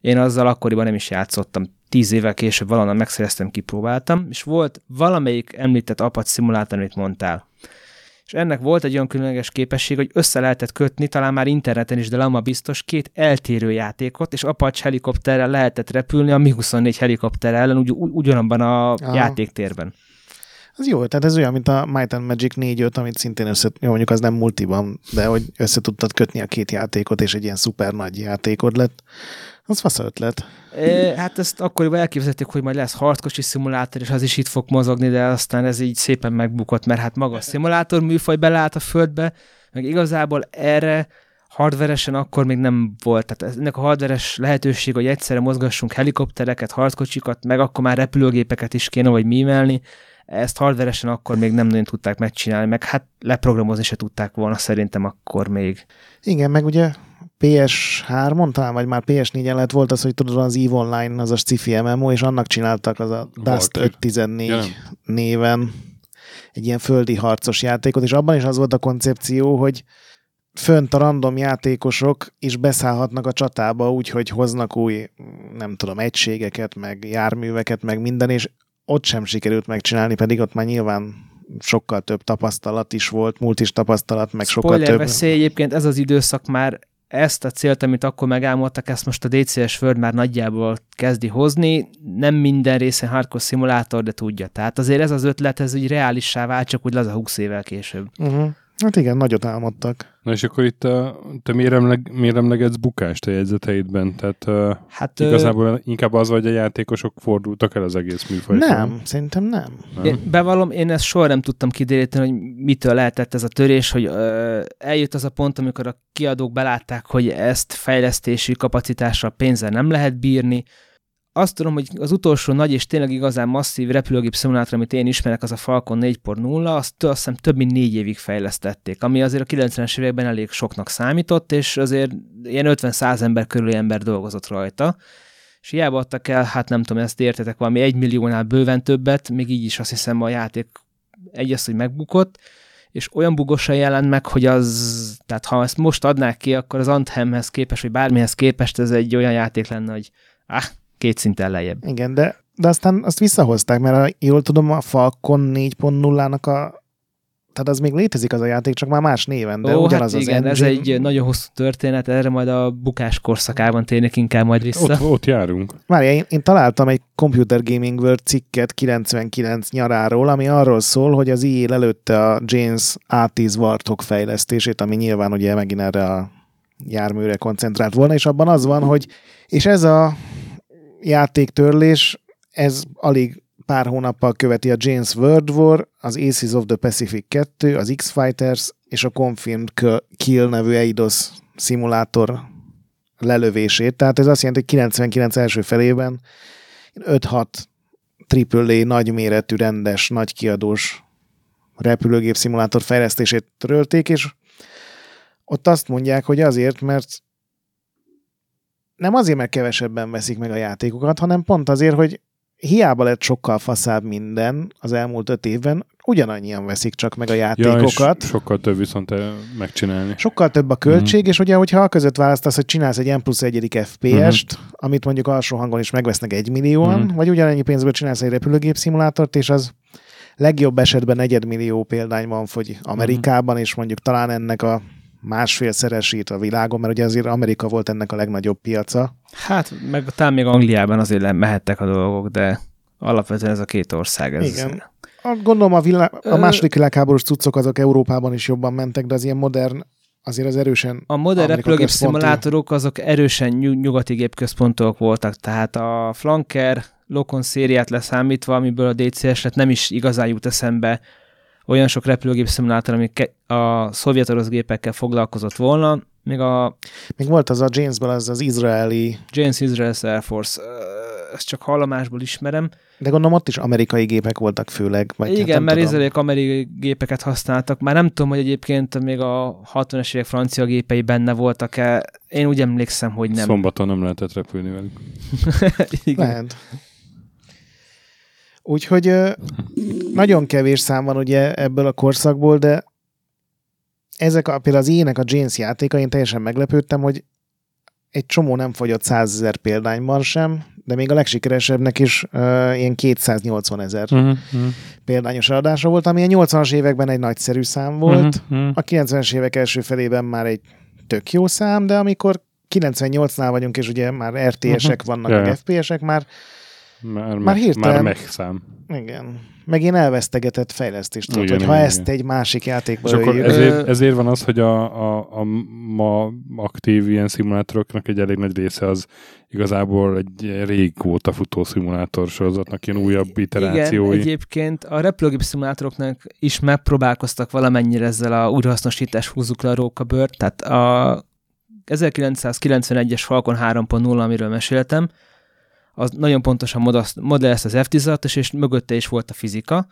[SPEAKER 3] én azzal akkoriban nem is játszottam. Tíz évvel később valahonnan megszereztem, kipróbáltam, és volt valamelyik említett apat szimulátor, amit mondtál és ennek volt egy olyan különleges képesség, hogy össze lehetett kötni, talán már interneten is, de Lama biztos, két eltérő játékot, és Apache helikopterrel lehetett repülni a Mi-24 helikopter ellen ugy, ugyanabban a Aha. játéktérben.
[SPEAKER 2] Az jó, tehát ez olyan, mint a Might and Magic 4 amit szintén össze, jó, mondjuk az nem multiban, de hogy össze tudtad kötni a két játékot, és egy ilyen szuper nagy játékod lett. Az fasz ötlet.
[SPEAKER 3] É, hát ezt akkoriban elképzelték, hogy majd lesz harckocsi szimulátor, és az is itt fog mozogni, de aztán ez így szépen megbukott, mert hát maga a szimulátor műfaj beleállt a földbe, meg igazából erre hardveresen akkor még nem volt. Tehát ennek a hardveres lehetőség, hogy egyszerre mozgassunk helikoptereket, harckocsikat, meg akkor már repülőgépeket is kéne, vagy mímelni, ezt hardveresen akkor még nem nagyon tudták megcsinálni, meg hát leprogramozni se tudták volna szerintem akkor még.
[SPEAKER 2] Igen, meg ugye PS3-on talán, vagy már PS4-en lett volt az, hogy tudod, az EVE Online, az a sci MMO, és annak csináltak az a Dust 514 ja, néven egy ilyen földi harcos játékot, és abban is az volt a koncepció, hogy fönt a random játékosok is beszállhatnak a csatába úgy, hogy hoznak új, nem tudom, egységeket, meg járműveket, meg minden, és ott sem sikerült megcsinálni, pedig ott már nyilván sokkal több tapasztalat is volt, multis tapasztalat, meg
[SPEAKER 3] Spoiler
[SPEAKER 2] sokkal több...
[SPEAKER 3] veszély egyébként ez az időszak már ezt a célt, amit akkor megálmodtak, ezt most a DCS World már nagyjából kezdi hozni. Nem minden részen hardcore szimulátor, de tudja. Tehát azért ez az ötlet, ez úgy reálissá vált, csak úgy laza 20 évvel később.
[SPEAKER 2] Uh-huh. Hát igen, nagyot álmodtak.
[SPEAKER 1] Na és akkor itt a, te miért, emleg, miért emlegetsz bukást a jegyzeteidben? Tehát hát, igazából ö... inkább az, hogy a játékosok fordultak el az egész műfajtól.
[SPEAKER 2] Nem, szerintem nem. nem.
[SPEAKER 3] Én bevallom, én ezt soha nem tudtam kideríteni, hogy mitől lehetett ez a törés, hogy ö, eljött az a pont, amikor a kiadók belátták, hogy ezt fejlesztési kapacitással pénzzel nem lehet bírni, azt tudom, hogy az utolsó nagy és tényleg igazán masszív repülőgép szimulátor, amit én ismerek, az a Falcon 4.0, azt azt hiszem több mint négy évig fejlesztették, ami azért a 90-es években elég soknak számított, és azért ilyen 50-100 ember körüli ember dolgozott rajta, és hiába adtak el, hát nem tudom, ezt értetek, valami egy milliónál bőven többet, még így is azt hiszem a játék egy hogy megbukott, és olyan bugosan jelent meg, hogy az, tehát ha ezt most adnák ki, akkor az Anthemhez képest, vagy bármihez képest ez egy olyan játék lenne, hogy ah, két szinten lejjebb.
[SPEAKER 2] Igen, de, de aztán azt visszahozták, mert jól tudom, a Falcon 4.0-nak a tehát az még létezik az a játék, csak már más néven, de Ó, ugyanaz hát igen,
[SPEAKER 3] az engine. ez egy nagyon hosszú történet, erre majd a bukás korszakában térnek inkább majd vissza.
[SPEAKER 1] Ott, ott járunk.
[SPEAKER 2] Várj, én, én találtam egy Computer Gaming World cikket 99 nyaráról, ami arról szól, hogy az EA előtte a James A10 Warthog fejlesztését, ami nyilván ugye megint erre a járműre koncentrált volna, és abban az van, hogy és ez a játéktörlés, ez alig pár hónappal követi a James World War, az Aces of the Pacific 2, az X-Fighters és a Confirmed Kill nevű Eidos szimulátor lelövését. Tehát ez azt jelenti, hogy 99 első felében 5-6 AAA nagyméretű, rendes, nagy kiadós repülőgép szimulátor fejlesztését törölték, és ott azt mondják, hogy azért, mert nem azért, mert kevesebben veszik meg a játékokat, hanem pont azért, hogy hiába lett sokkal faszább minden az elmúlt öt évben, ugyanannyian veszik csak meg a játékokat.
[SPEAKER 1] Ja, sokkal több viszont eh, megcsinálni.
[SPEAKER 2] Sokkal több a költség, mm. és ugye, hogyha a között választasz, hogy csinálsz egy M plusz egyedik FPS-t, mm. amit mondjuk alsó hangon is megvesznek egy millióan, mm. vagy ugyanennyi pénzből csinálsz egy repülőgép szimulátort, és az legjobb esetben negyedmillió példány van, hogy Amerikában, mm. és mondjuk talán ennek a másfélszeresét a világon, mert ugye azért Amerika volt ennek a legnagyobb piaca.
[SPEAKER 3] Hát, meg talán még Angliában azért mehettek a dolgok, de alapvetően ez a két ország. Ez
[SPEAKER 2] Igen. Gondolom a, vilá- a második világháborús cuccok azok Európában is jobban mentek, de az ilyen modern azért az erősen
[SPEAKER 3] A modern repülőgép szimulátorok azok erősen nyugati gépközpontok voltak, tehát a Flanker Lokon szériát leszámítva, amiből a DCS lett nem is igazán jut eszembe olyan sok repülőgép szimulátor, ami a szovjet orosz gépekkel foglalkozott volna, még a...
[SPEAKER 2] Még volt az a Jamesből, az az izraeli...
[SPEAKER 3] James Israel Air Force. Ezt csak hallomásból ismerem.
[SPEAKER 2] De gondolom ott is amerikai gépek voltak főleg.
[SPEAKER 3] Vagy Igen, hát mert izraeliek amerikai gépeket használtak. Már nem tudom, hogy egyébként még a 60-es évek francia gépei benne voltak-e. Én úgy emlékszem, hogy nem.
[SPEAKER 1] Szombaton nem lehetett repülni velük. [LAUGHS]
[SPEAKER 2] Igen. Lehet. Úgyhogy nagyon kevés szám van ugye ebből a korszakból, de ezek a, például az ének a James játéka, én teljesen meglepődtem, hogy egy csomó nem fogyott 100 ezer példányban sem, de még a legsikeresebbnek is uh, ilyen 280 ezer uh-huh, példányos adása volt, ami a 80-as években egy nagyszerű szám volt, uh-huh, uh-huh. a 90-es évek első felében már egy tök jó szám, de amikor 98-nál vagyunk, és ugye már RTS-ek uh-huh. vannak, yeah. meg FPS-ek, már
[SPEAKER 1] Már,
[SPEAKER 2] Már
[SPEAKER 1] már,
[SPEAKER 2] hirtelen-
[SPEAKER 1] már megszám.
[SPEAKER 2] Igen. Meg én elvesztegetett fejlesztést tudod, hogy ha ezt
[SPEAKER 1] igen.
[SPEAKER 2] egy másik játékba
[SPEAKER 1] És akkor ezért, ezért van az, hogy a, a, a ma aktív ilyen szimulátoroknak egy elég nagy része az igazából egy régóta futó szimulátor sorozatnak ilyen újabb iterációi.
[SPEAKER 3] Igen, egyébként a repülőgép szimulátoroknak is megpróbálkoztak valamennyire ezzel a újrahasznosítás húzzuk le a rókabört, tehát a 1991-es Falcon 3.0, amiről meséltem, az nagyon pontosan modellezte az F-16-os, és mögötte is volt a fizika,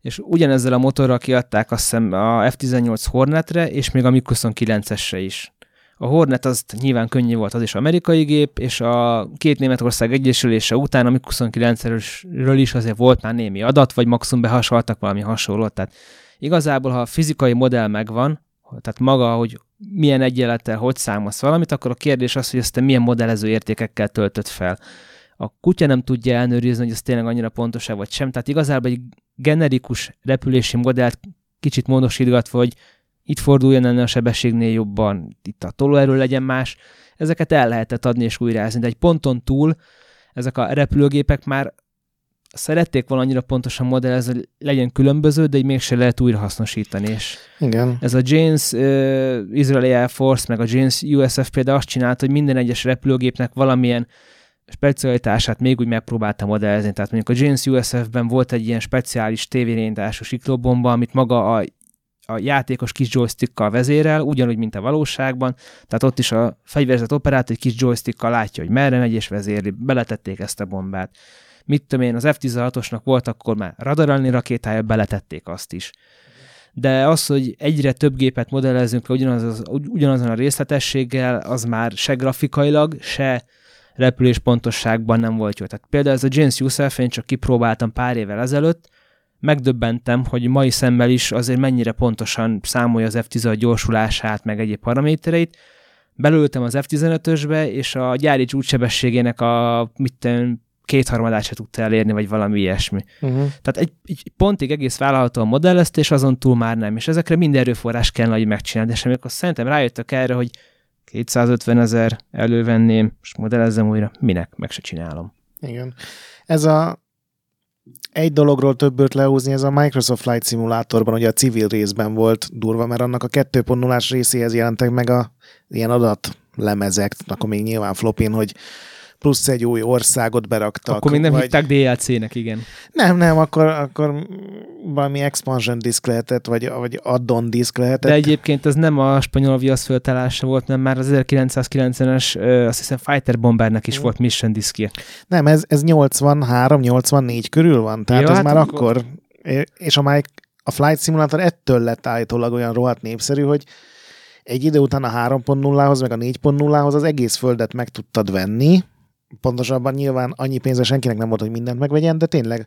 [SPEAKER 3] és ugyanezzel a motorral kiadták azt hiszem a F-18 Hornetre, és még a MiG-29-esre is. A Hornet az nyilván könnyű volt, az is amerikai gép, és a két Németország egyesülése után a MiG-29-ről is azért volt már némi adat, vagy maximum behasaltak valami hasonlót. Tehát igazából, ha a fizikai modell megvan, tehát maga, hogy milyen egyenlettel hogy számolsz valamit, akkor a kérdés az, hogy ezt te milyen modellező értékekkel töltött fel. A kutya nem tudja ellenőrizni, hogy ez tényleg annyira pontos-e vagy sem. Tehát igazából egy generikus repülési modellt kicsit módosítgatva, hogy itt forduljon ennél a sebességnél jobban, itt a tolóerő legyen más, ezeket el lehetett adni és újrázni, de egy ponton túl ezek a repülőgépek már szerették volna annyira pontosan modellezni, hogy legyen különböző, de így mégse lehet újra hasznosítani, és
[SPEAKER 2] igen.
[SPEAKER 3] ez a James uh, Israeli Air Force, meg a James USF például azt csinálta, hogy minden egyes repülőgépnek valamilyen specialitását még úgy megpróbálta modellezni. Tehát mondjuk a James USF-ben volt egy ilyen speciális tévérényítású siklóbomba, amit maga a, a játékos kis joystickkal vezérel, ugyanúgy, mint a valóságban. Tehát ott is a fegyverzett operát egy kis joystickkal látja, hogy merre megy és vezérli. Beletették ezt a bombát. Mit tudom én, az F-16-osnak volt akkor már radaralni rakétája, beletették azt is de az, hogy egyre több gépet modellezünk le ugyanaz, ugyanazon a részletességgel, az már se grafikailag, se repülés pontosságban nem volt jó. Tehát például ez a James Youssef, én csak kipróbáltam pár évvel ezelőtt, megdöbbentem, hogy mai szemmel is azért mennyire pontosan számolja az F-16 gyorsulását, meg egyéb paramétereit. Belültem az F-15-ösbe, és a gyári csúcssebességének a mit tudom, kétharmadát se tudta elérni, vagy valami ilyesmi.
[SPEAKER 2] Uh-huh.
[SPEAKER 3] Tehát egy, egy pontig egész vállalható a modelleztés, azon túl már nem. És ezekre minden erőforrás kell, hogy megcsinálni. És amikor szerintem rájöttek erre, hogy 250 ezer elővenném, és modellezzem újra, minek, meg se csinálom.
[SPEAKER 2] Igen. Ez a egy dologról többet lehúzni, ez a Microsoft Flight Simulatorban, ugye a civil részben volt durva, mert annak a 2.0-ás részéhez jelentek meg a ilyen adat lemezek, akkor még nyilván flopin, hogy plusz egy új országot beraktak.
[SPEAKER 3] Akkor még nem
[SPEAKER 2] vagy...
[SPEAKER 3] hitták DLC-nek, igen.
[SPEAKER 2] Nem, nem, akkor, akkor valami expansion disk lehetett, vagy, vagy add-on disk lehetett.
[SPEAKER 3] De egyébként ez nem a spanyol viasz föltalása volt, nem már az 1990-es, ö, azt hiszem Fighter Bombernek is
[SPEAKER 2] Mm.
[SPEAKER 3] volt mission diskje.
[SPEAKER 2] Nem, ez, ez 83-84 körül van, tehát
[SPEAKER 3] Jó,
[SPEAKER 2] ez
[SPEAKER 3] hát
[SPEAKER 2] már
[SPEAKER 3] akkor-
[SPEAKER 2] akkor, és a, Mike, a Flight Simulator ettől lett állítólag olyan rohadt népszerű, hogy egy idő után a 3.0-hoz, meg a 4.0-hoz az egész földet meg tudtad venni, pontosabban nyilván annyi pénze senkinek nem volt, hogy mindent megvegyen, de tényleg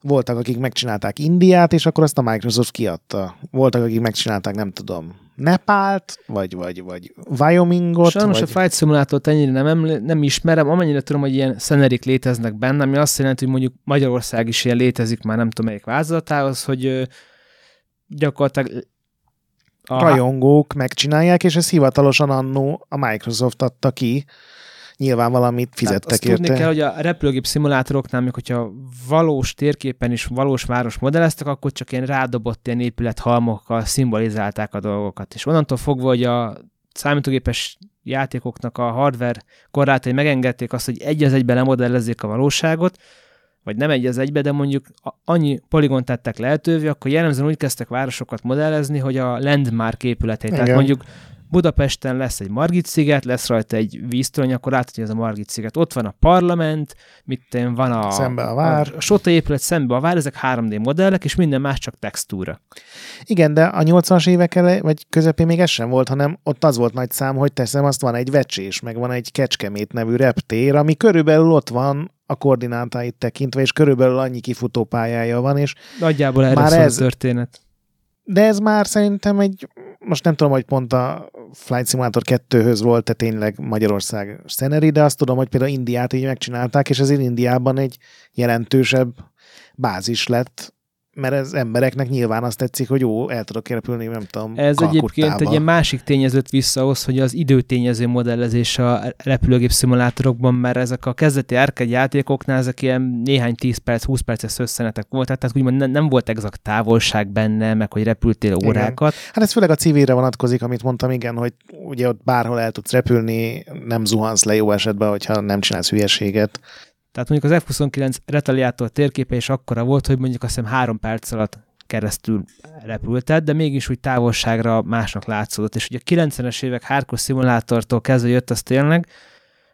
[SPEAKER 2] voltak, akik megcsinálták Indiát, és akkor azt a Microsoft kiadta. Voltak, akik megcsinálták, nem tudom, Nepált, vagy, vagy, vagy Wyomingot.
[SPEAKER 3] Sajnos
[SPEAKER 2] vagy...
[SPEAKER 3] a Flight Simulator-t ennyire nem, eml- nem ismerem, amennyire tudom, hogy ilyen szenerik léteznek benne, ami azt jelenti, hogy mondjuk Magyarország is ilyen létezik már nem tudom melyik vázatához, hogy gyakorlatilag a,
[SPEAKER 2] rajongók megcsinálják, és ez hivatalosan annó a Microsoft adta ki. Nyilván valamit
[SPEAKER 3] Tehát
[SPEAKER 2] fizettek
[SPEAKER 3] azt tudni
[SPEAKER 2] érte.
[SPEAKER 3] kell, hogy a repülőgép szimulátoroknál, még hogyha valós térképen is valós város modelleztek, akkor csak ilyen rádobott ilyen épülethalmokkal szimbolizálták a dolgokat. És onnantól fogva, hogy a számítógépes játékoknak a hardware korlátai megengedték azt, hogy egy az egyben lemodellezzék a valóságot, vagy nem egy az egybe, de mondjuk annyi poligont tettek lehetővé, akkor jellemzően úgy kezdtek városokat modellezni, hogy a landmark épületei. Tehát
[SPEAKER 2] Igen.
[SPEAKER 3] mondjuk Budapesten lesz egy Margit sziget, lesz rajta egy víztorony, akkor látod, hogy ez a Margit sziget. Ott van a parlament, mit tudom, van a,
[SPEAKER 2] Szembe a vár.
[SPEAKER 3] a, a Sota épület, szembe a vár, ezek 3D modellek, és minden más csak textúra.
[SPEAKER 2] Igen, de a 80-as évek ele, vagy közepén még ez sem volt, hanem ott az volt nagy szám, hogy teszem, azt van egy vecsés, meg van egy Kecskemét nevű reptér, ami körülbelül ott van a koordinátáit tekintve, és körülbelül annyi kifutópályája van, és
[SPEAKER 3] Nagyjából erről
[SPEAKER 2] Már ez-
[SPEAKER 3] a történet.
[SPEAKER 2] de ez már szerintem egy, most nem tudom, hogy pont a Flight Simulator 2-höz volt-e tényleg Magyarország szeneri, de azt tudom, hogy például Indiát így megcsinálták, és ezért Indiában egy jelentősebb bázis lett, mert ez embereknek nyilván azt tetszik, hogy jó, el tudok repülni, nem tudom,
[SPEAKER 3] Ez egyébként
[SPEAKER 2] Kalkuttába.
[SPEAKER 3] egy ilyen másik tényezőt vissza ahhoz, hogy az időtényező modellezés a repülőgép szimulátorokban, mert ezek a kezdeti arcade játékoknál ezek ilyen néhány 10 perc, 20 perces összenetek voltak, tehát úgymond ne- nem volt exakt távolság benne, meg hogy repültél
[SPEAKER 2] Igen.
[SPEAKER 3] órákat.
[SPEAKER 2] Hát ez főleg a civilre vonatkozik, amit mondtam, igen, hogy ugye ott bárhol el tudsz repülni, nem zuhansz le jó esetben, hogyha nem csinálsz hülyeséget.
[SPEAKER 3] Tehát mondjuk az F-29 retaliátor térképe is akkora volt, hogy mondjuk azt hiszem három perc alatt keresztül repülted, de mégis úgy távolságra másnak látszódott. És ugye a 90-es évek hardcore szimulátortól kezdve jött az tényleg,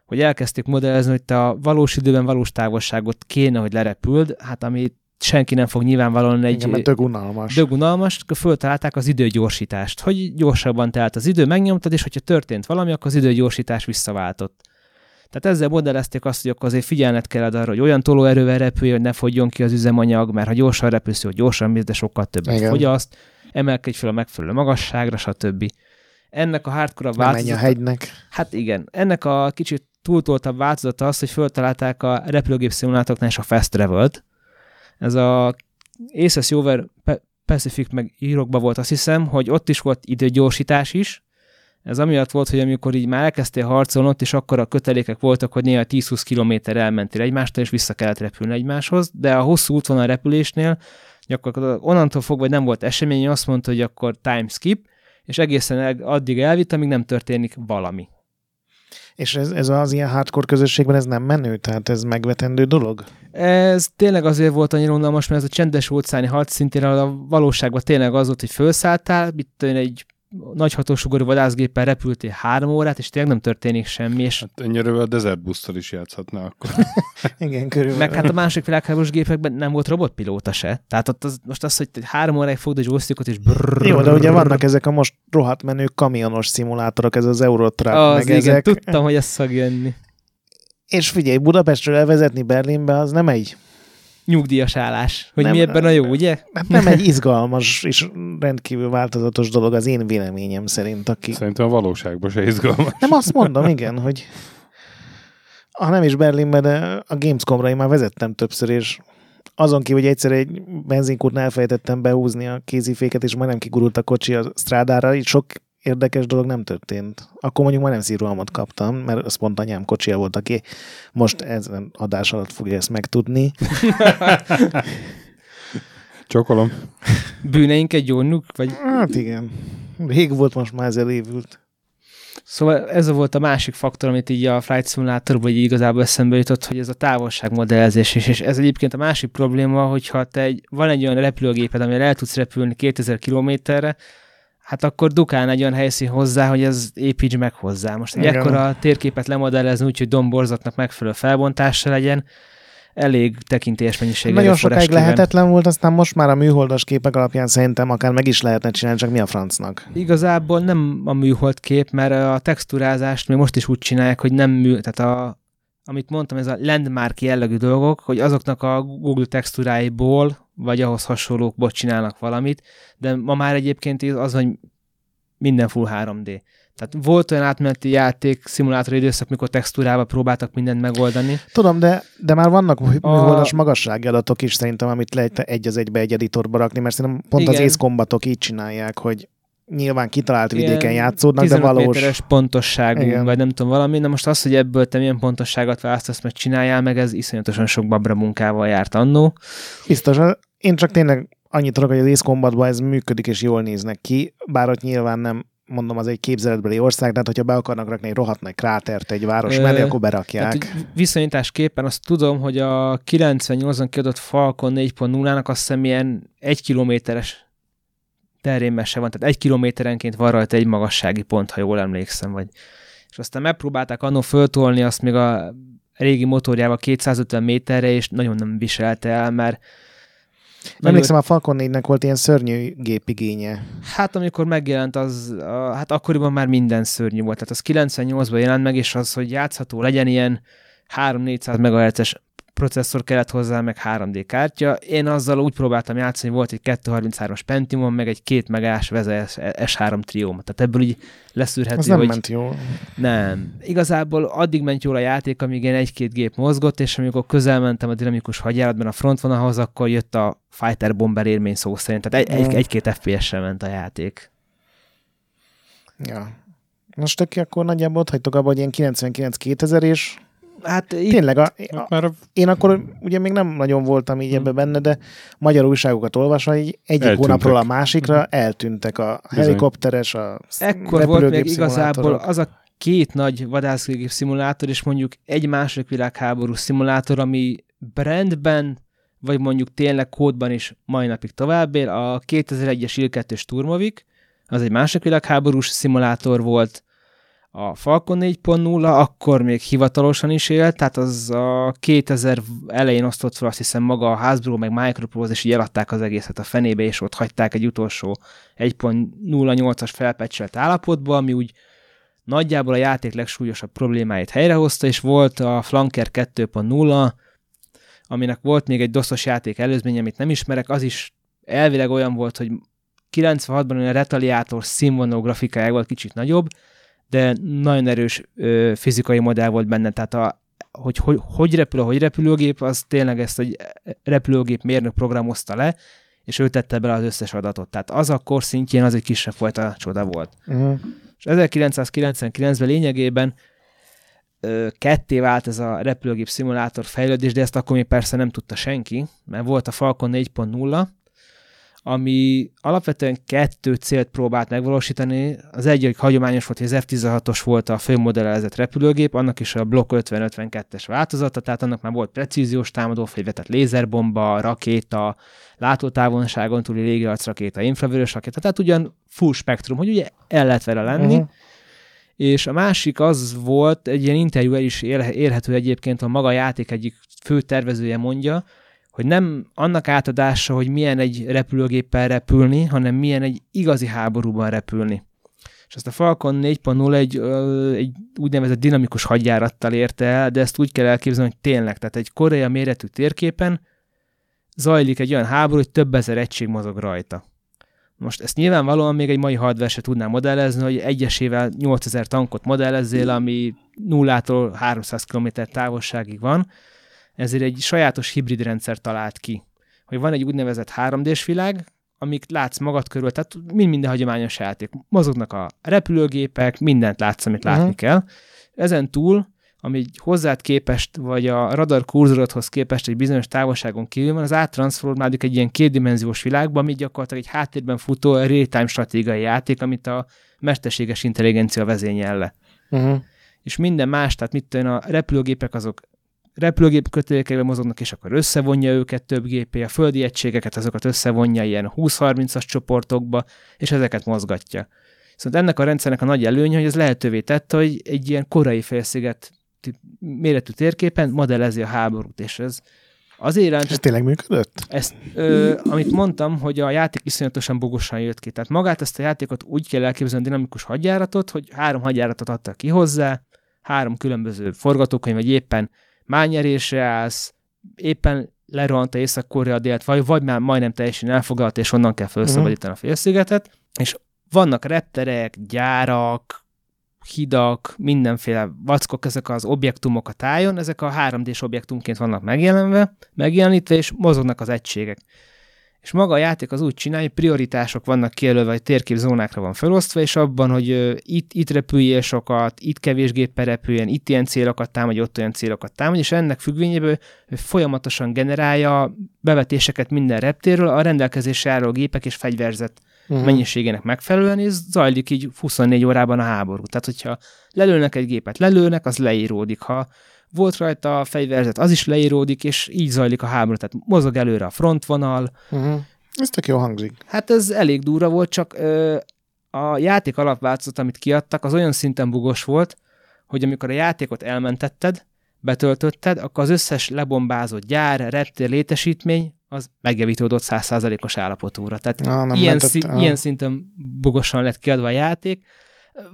[SPEAKER 3] hogy elkezdték modellezni, hogy te a valós időben valós távolságot kéne, hogy lerepüld, hát ami senki nem fog nyilvánvalóan egy
[SPEAKER 2] Igen, mert tök unalmas.
[SPEAKER 3] dög unalmas, akkor föltalálták az időgyorsítást, hogy gyorsabban telt az idő, megnyomtad, és hogyha történt valami, akkor az időgyorsítás visszaváltott. Tehát ezzel modellezték azt, hogy akkor azért figyelned kell arra, hogy olyan tolóerővel repülj, hogy ne fogjon ki az üzemanyag, mert ha gyorsan repülsz, hogy gyorsan mész, de sokkal többet
[SPEAKER 2] Igen.
[SPEAKER 3] fogyaszt, emelkedj fel a megfelelő magasságra, stb. Ennek a hardcore
[SPEAKER 2] menj a
[SPEAKER 3] változata,
[SPEAKER 2] hegynek.
[SPEAKER 3] hát igen, ennek a kicsit túltoltabb változata az, hogy föltalálták a repülőgép szimulátoroknál is a Fast Travel-t. Ez a Aces Over Pe- Pacific meg írokba volt, azt hiszem, hogy ott is volt időgyorsítás is. Ez amiatt volt, hogy amikor így már elkezdtél harcolni, ott is akkor a kötelékek voltak, hogy néha 10-20 km elmentél egymástól, és vissza kellett repülni egymáshoz, de a hosszú útvonal repülésnél gyakorlatilag onnantól fogva, hogy nem volt esemény, azt mondta, hogy akkor time skip, és egészen addig elvitt, amíg nem történik valami.
[SPEAKER 2] És ez, ez az ilyen hardcore közösségben ez nem menő? Tehát ez megvetendő dolog?
[SPEAKER 3] Ez tényleg azért volt annyira unalmas, mert ez a csendes óceáni harc szintén a valóságban tényleg az volt, hogy felszálltál, én, egy nagy hatósugarú vadászgéppel repültél három órát, és tényleg nem történik semmi, és
[SPEAKER 1] Hát ennyire a Desert Booster is játszhatná akkor. [LAUGHS]
[SPEAKER 2] Igen, körülbelül.
[SPEAKER 3] meg hát a másik világháborús gépekben nem volt robotpilóta se. Tehát ott az, most az, hogy három óráig fogd a joystickot, és brrrr,
[SPEAKER 2] Jó, de ugye vannak ezek a most rohadt menő kamionos szimulátorok, ez az Eurotrack,
[SPEAKER 3] az,
[SPEAKER 2] meg
[SPEAKER 3] igen,
[SPEAKER 2] ezek.
[SPEAKER 3] tudtam, hogy ez fog jönni.
[SPEAKER 2] És figyelj, Budapestről elvezetni Berlinbe, az nem egy,
[SPEAKER 3] Nyugdíjas állás. Hogy
[SPEAKER 2] Nem,
[SPEAKER 3] mi ebben a jó, ugye?
[SPEAKER 2] hát nem egy izgalmas és rendkívül változatos dolog az én véleményem szerint, aki...
[SPEAKER 1] Szerintem a valóságban se izgalmas.
[SPEAKER 2] Nem azt mondom, igen, hogy ha nem is Berlinbe, de a Gamescomra én már vezettem többször, és azon kívül, hogy egyszer egy benzinkútnál elfelejtettem behúzni a kéziféket, és majdnem kigurult a kocsi a strádára, így sok érdekes dolog nem történt. Akkor mondjuk majdnem szíralmat kaptam, mert az pont anyám kocsia volt, aki most ezen adás alatt fogja ezt megtudni. [LAUGHS]
[SPEAKER 1] Csokolom.
[SPEAKER 3] Bűneink egy gyónuk, vagy
[SPEAKER 2] Hát igen. Rég volt, most már ez elévült.
[SPEAKER 3] Szóval ez volt a másik faktor, amit így a Flight Simulatorban így igazából eszembe jutott, hogy ez a távolságmodellezés is, és ez egyébként a másik probléma, hogyha te egy, van egy olyan repülőgéped, amire el tudsz repülni 2000 kilométerre, hát akkor dukáln egy olyan helyszín hozzá, hogy ez építs meg hozzá. Most egy
[SPEAKER 2] Igen.
[SPEAKER 3] ekkora térképet lemodellezni úgy, hogy domborzatnak megfelelő felbontása legyen, elég tekintélyes mennyiségű
[SPEAKER 2] Nagyon sokáig lehetetlen volt, aztán most már a műholdas képek alapján szerintem akár meg is lehetne csinálni, csak mi a francnak.
[SPEAKER 3] Igazából nem a műhold kép, mert a texturázást még most is úgy csinálják, hogy nem mű, tehát a, amit mondtam, ez a landmark jellegű dolgok, hogy azoknak a Google textúráiból, vagy ahhoz hasonlókból csinálnak valamit, de ma már egyébként az, hogy minden full 3D. Tehát volt olyan átmeneti játék, szimulátor időszak, mikor textúrával próbáltak mindent megoldani.
[SPEAKER 2] Tudom, de, de már vannak műholdas magassági adatok is szerintem, amit lehet egy az egybe egy editorba rakni, mert szerintem pont
[SPEAKER 3] Igen.
[SPEAKER 2] az Ace Combatok így csinálják, hogy nyilván kitalált
[SPEAKER 3] Ilyen
[SPEAKER 2] vidéken játszódnak, de
[SPEAKER 3] 15
[SPEAKER 2] valós...
[SPEAKER 3] méteres pontosságú,
[SPEAKER 2] Igen.
[SPEAKER 3] vagy nem tudom valami, de most az, hogy ebből te milyen pontosságot választasz, meg csináljál meg, ez iszonyatosan sok babra munkával járt annó.
[SPEAKER 2] Biztos, én csak tényleg annyit tudok, hogy az Ace Combatban ez működik és jól néznek ki, bár ott nyilván nem mondom, az egy képzeletbeli ország, tehát hogyha be akarnak rakni egy rohadt nagy krátert egy város
[SPEAKER 3] Ö,
[SPEAKER 2] mellé, akkor berakják.
[SPEAKER 3] Tehát, viszonyításképpen azt tudom, hogy a 98-an kiadott Falcon 4.0-nak azt hiszem ilyen egy kilométeres terén van, tehát egy kilométerenként van rajta egy magassági pont, ha jól emlékszem, vagy. És aztán megpróbálták annó föltolni azt még a régi motorjával 250 méterre, és nagyon nem viselte el, mert
[SPEAKER 2] Emlékszem, a Falcon 4-nek volt ilyen szörnyű gépigénye.
[SPEAKER 3] Hát amikor megjelent, az, a, hát akkoriban már minden szörnyű volt. Tehát az 98-ban jelent meg, és az, hogy játszható legyen ilyen 3-400 MHz-es processzor kellett hozzá, meg 3D kártya. Én azzal úgy próbáltam játszani, hogy volt egy 233-as Pentium, meg egy két megás Veze S3 trióm. Tehát ebből így leszűrhető,
[SPEAKER 2] Az nem
[SPEAKER 3] hogy
[SPEAKER 2] ment jó.
[SPEAKER 3] nem. Igazából addig ment jól a játék, amíg én egy-két gép mozgott, és amikor közel mentem a dinamikus hadjáratban a frontvonalhoz, akkor jött a Fighter Bomber élmény szó szerint. Tehát egy, egy,
[SPEAKER 2] Mm.
[SPEAKER 3] egy-két FPS-sel ment a játék.
[SPEAKER 2] Ja. Most aki akkor nagyjából ott hagytok abba, hogy ilyen 99-2000 és
[SPEAKER 3] Hát így,
[SPEAKER 2] tényleg a, a,
[SPEAKER 1] Már a
[SPEAKER 2] én akkor ugye még nem nagyon voltam így ebbe benne, de magyar újságokat olvasva így egyik
[SPEAKER 1] Eltűntek.
[SPEAKER 2] hónapról a másikra eltűntek a
[SPEAKER 1] Bizony.
[SPEAKER 2] helikopteres, a
[SPEAKER 3] ekkor volt még igazából az a két nagy vadászgép szimulátor, és mondjuk egy második világháború szimulátor, ami brandben, vagy mondjuk tényleg kódban is mai napig tovább él. A 2001-es Il-2 Turmovik, az egy második világháborús szimulátor volt, a Falcon 4.0 akkor még hivatalosan is élt, tehát az a 2000 elején osztott fel azt hiszem maga a Hasbro, meg Microprose, és így eladták az egészet a fenébe, és ott hagyták egy utolsó 1.08-as felpecselt állapotba, ami úgy nagyjából a játék legsúlyosabb problémáit helyrehozta, és volt a Flanker 2.0, aminek volt még egy doszos játék előzmény, amit nem ismerek, az is elvileg olyan volt, hogy 96-ban olyan retaliátor színvonalú grafikája kicsit nagyobb, de nagyon erős ö, fizikai modell volt benne, tehát a, hogy, hogy hogy repül a hogy repülőgép, az tényleg ezt egy repülőgép mérnök programozta le, és ő tette bele az összes adatot. Tehát az a kor szintjén az egy kisebb fajta csoda volt.
[SPEAKER 2] Uh-huh.
[SPEAKER 3] És 1999-ben lényegében ö, ketté vált ez a repülőgép szimulátor fejlődés, de ezt akkor még persze nem tudta senki, mert volt a Falcon 4.0, ami alapvetően kettő célt próbált megvalósítani. Az egyik hagyományos volt, hogy az F-16-os volt a főmodellezett repülőgép, annak is a Block 50-52-es változata, tehát annak már volt precíziós támadó fegyvetett lézerbomba, rakéta, látótávolságon túli légiarcrakéta, infravörös rakéta, tehát ugyan full spektrum, hogy ugye el lehet vele lenni,
[SPEAKER 2] Uh-huh.
[SPEAKER 3] és a másik az volt, egy ilyen interjú el is ér- érhető egyébként, a maga a játék egyik fő tervezője mondja, hogy nem annak átadása, hogy milyen egy repülőgéppel repülni, hanem milyen egy igazi háborúban repülni. És ezt a Falcon 4.0 egy, ö, egy úgynevezett dinamikus hadjárattal érte el, de ezt úgy kell elképzelni, hogy tényleg, tehát egy korea méretű térképen zajlik egy olyan háború, hogy több ezer egység mozog rajta. Most ezt nyilvánvalóan még egy mai hardware se tudná modellezni, hogy egyesével 8000 tankot modellezzél, ami nullától 300 km távolságig van, ezért egy sajátos hibrid rendszer talált ki. Hogy van egy úgynevezett 3D-s világ, amik látsz magad körül, tehát mind minden hagyományos játék. Mozognak a repülőgépek, mindent látsz, amit látni
[SPEAKER 2] Mhm.
[SPEAKER 3] kell. Ezen túl, ami hozzád képest, vagy a radar kurzorodhoz képest egy bizonyos távolságon kívül van, az áttranszformálódik egy ilyen kétdimenziós világba, ami gyakorlatilag egy háttérben futó real-time stratégiai játék, amit a mesterséges intelligencia vezényel le
[SPEAKER 2] Uh-huh.
[SPEAKER 3] és minden más, tehát mit tudom, a repülőgépek azok repülőgép kötelékekben mozognak, és akkor összevonja őket több gépé, a földi egységeket azokat összevonja ilyen 20-30-as csoportokba, és ezeket mozgatja. Viszont ennek a rendszernek a nagy előnye, hogy ez lehetővé tette, hogy egy ilyen korai félsziget méretű térképen modellezi a háborút, és ez azért
[SPEAKER 2] És
[SPEAKER 3] jelent,
[SPEAKER 2] ez tényleg működött?
[SPEAKER 3] ezt, ö, amit mondtam, hogy a játék iszonyatosan bogosan jött ki. Tehát magát ezt a játékot úgy kell elképzelni, dinamikus hadjáratot, hogy három hadjáratot adtak ki hozzá, három különböző forgatókönyv, vagy éppen mányerésre állsz, éppen lerohant a Észak-Korea délt, vagy, vagy már majdnem teljesen elfoglalt, és onnan kell felszabadítani a félszigetet, és vannak repterek, gyárak, hidak, mindenféle vackok, ezek az objektumok a tájon, ezek a 3D-s objektumként vannak megjelenve, megjelenítve, és mozognak az egységek. És maga a játék az úgy csinálja, hogy prioritások vannak kijelölve, hogy térképzónákra van felosztva, és abban, hogy itt, itt repüljél sokat, itt kevés géppel repüljen, itt ilyen célokat támadj, ott olyan célokat támadj, és ennek függvényéből folyamatosan generálja bevetéseket minden reptérről, a rendelkezésre álló gépek és fegyverzet
[SPEAKER 2] Uh-huh.
[SPEAKER 3] mennyiségének megfelelően, és zajlik így 24 órában a háború. Tehát, hogyha lelőnek egy gépet, lelőnek, az leíródik. Ha volt rajta a fegyverzet, az is leíródik, és így zajlik a háború. Tehát mozog előre a frontvonal.
[SPEAKER 2] Uh-huh. Ez tök jó hangzik.
[SPEAKER 3] Hát ez elég durva volt, csak ö, a játék alapváltozat, amit kiadtak, az olyan szinten bugos volt, hogy amikor a játékot elmentetted, betöltötted, akkor az összes lebombázott gyár, reptér, létesítmény, az megjavítódott 100%-os állapotúra. Tehát
[SPEAKER 2] Ah, nem
[SPEAKER 3] ilyen,
[SPEAKER 2] mentett-
[SPEAKER 3] szín,
[SPEAKER 2] ah.
[SPEAKER 3] ilyen szinten bugosan lett kiadva a játék.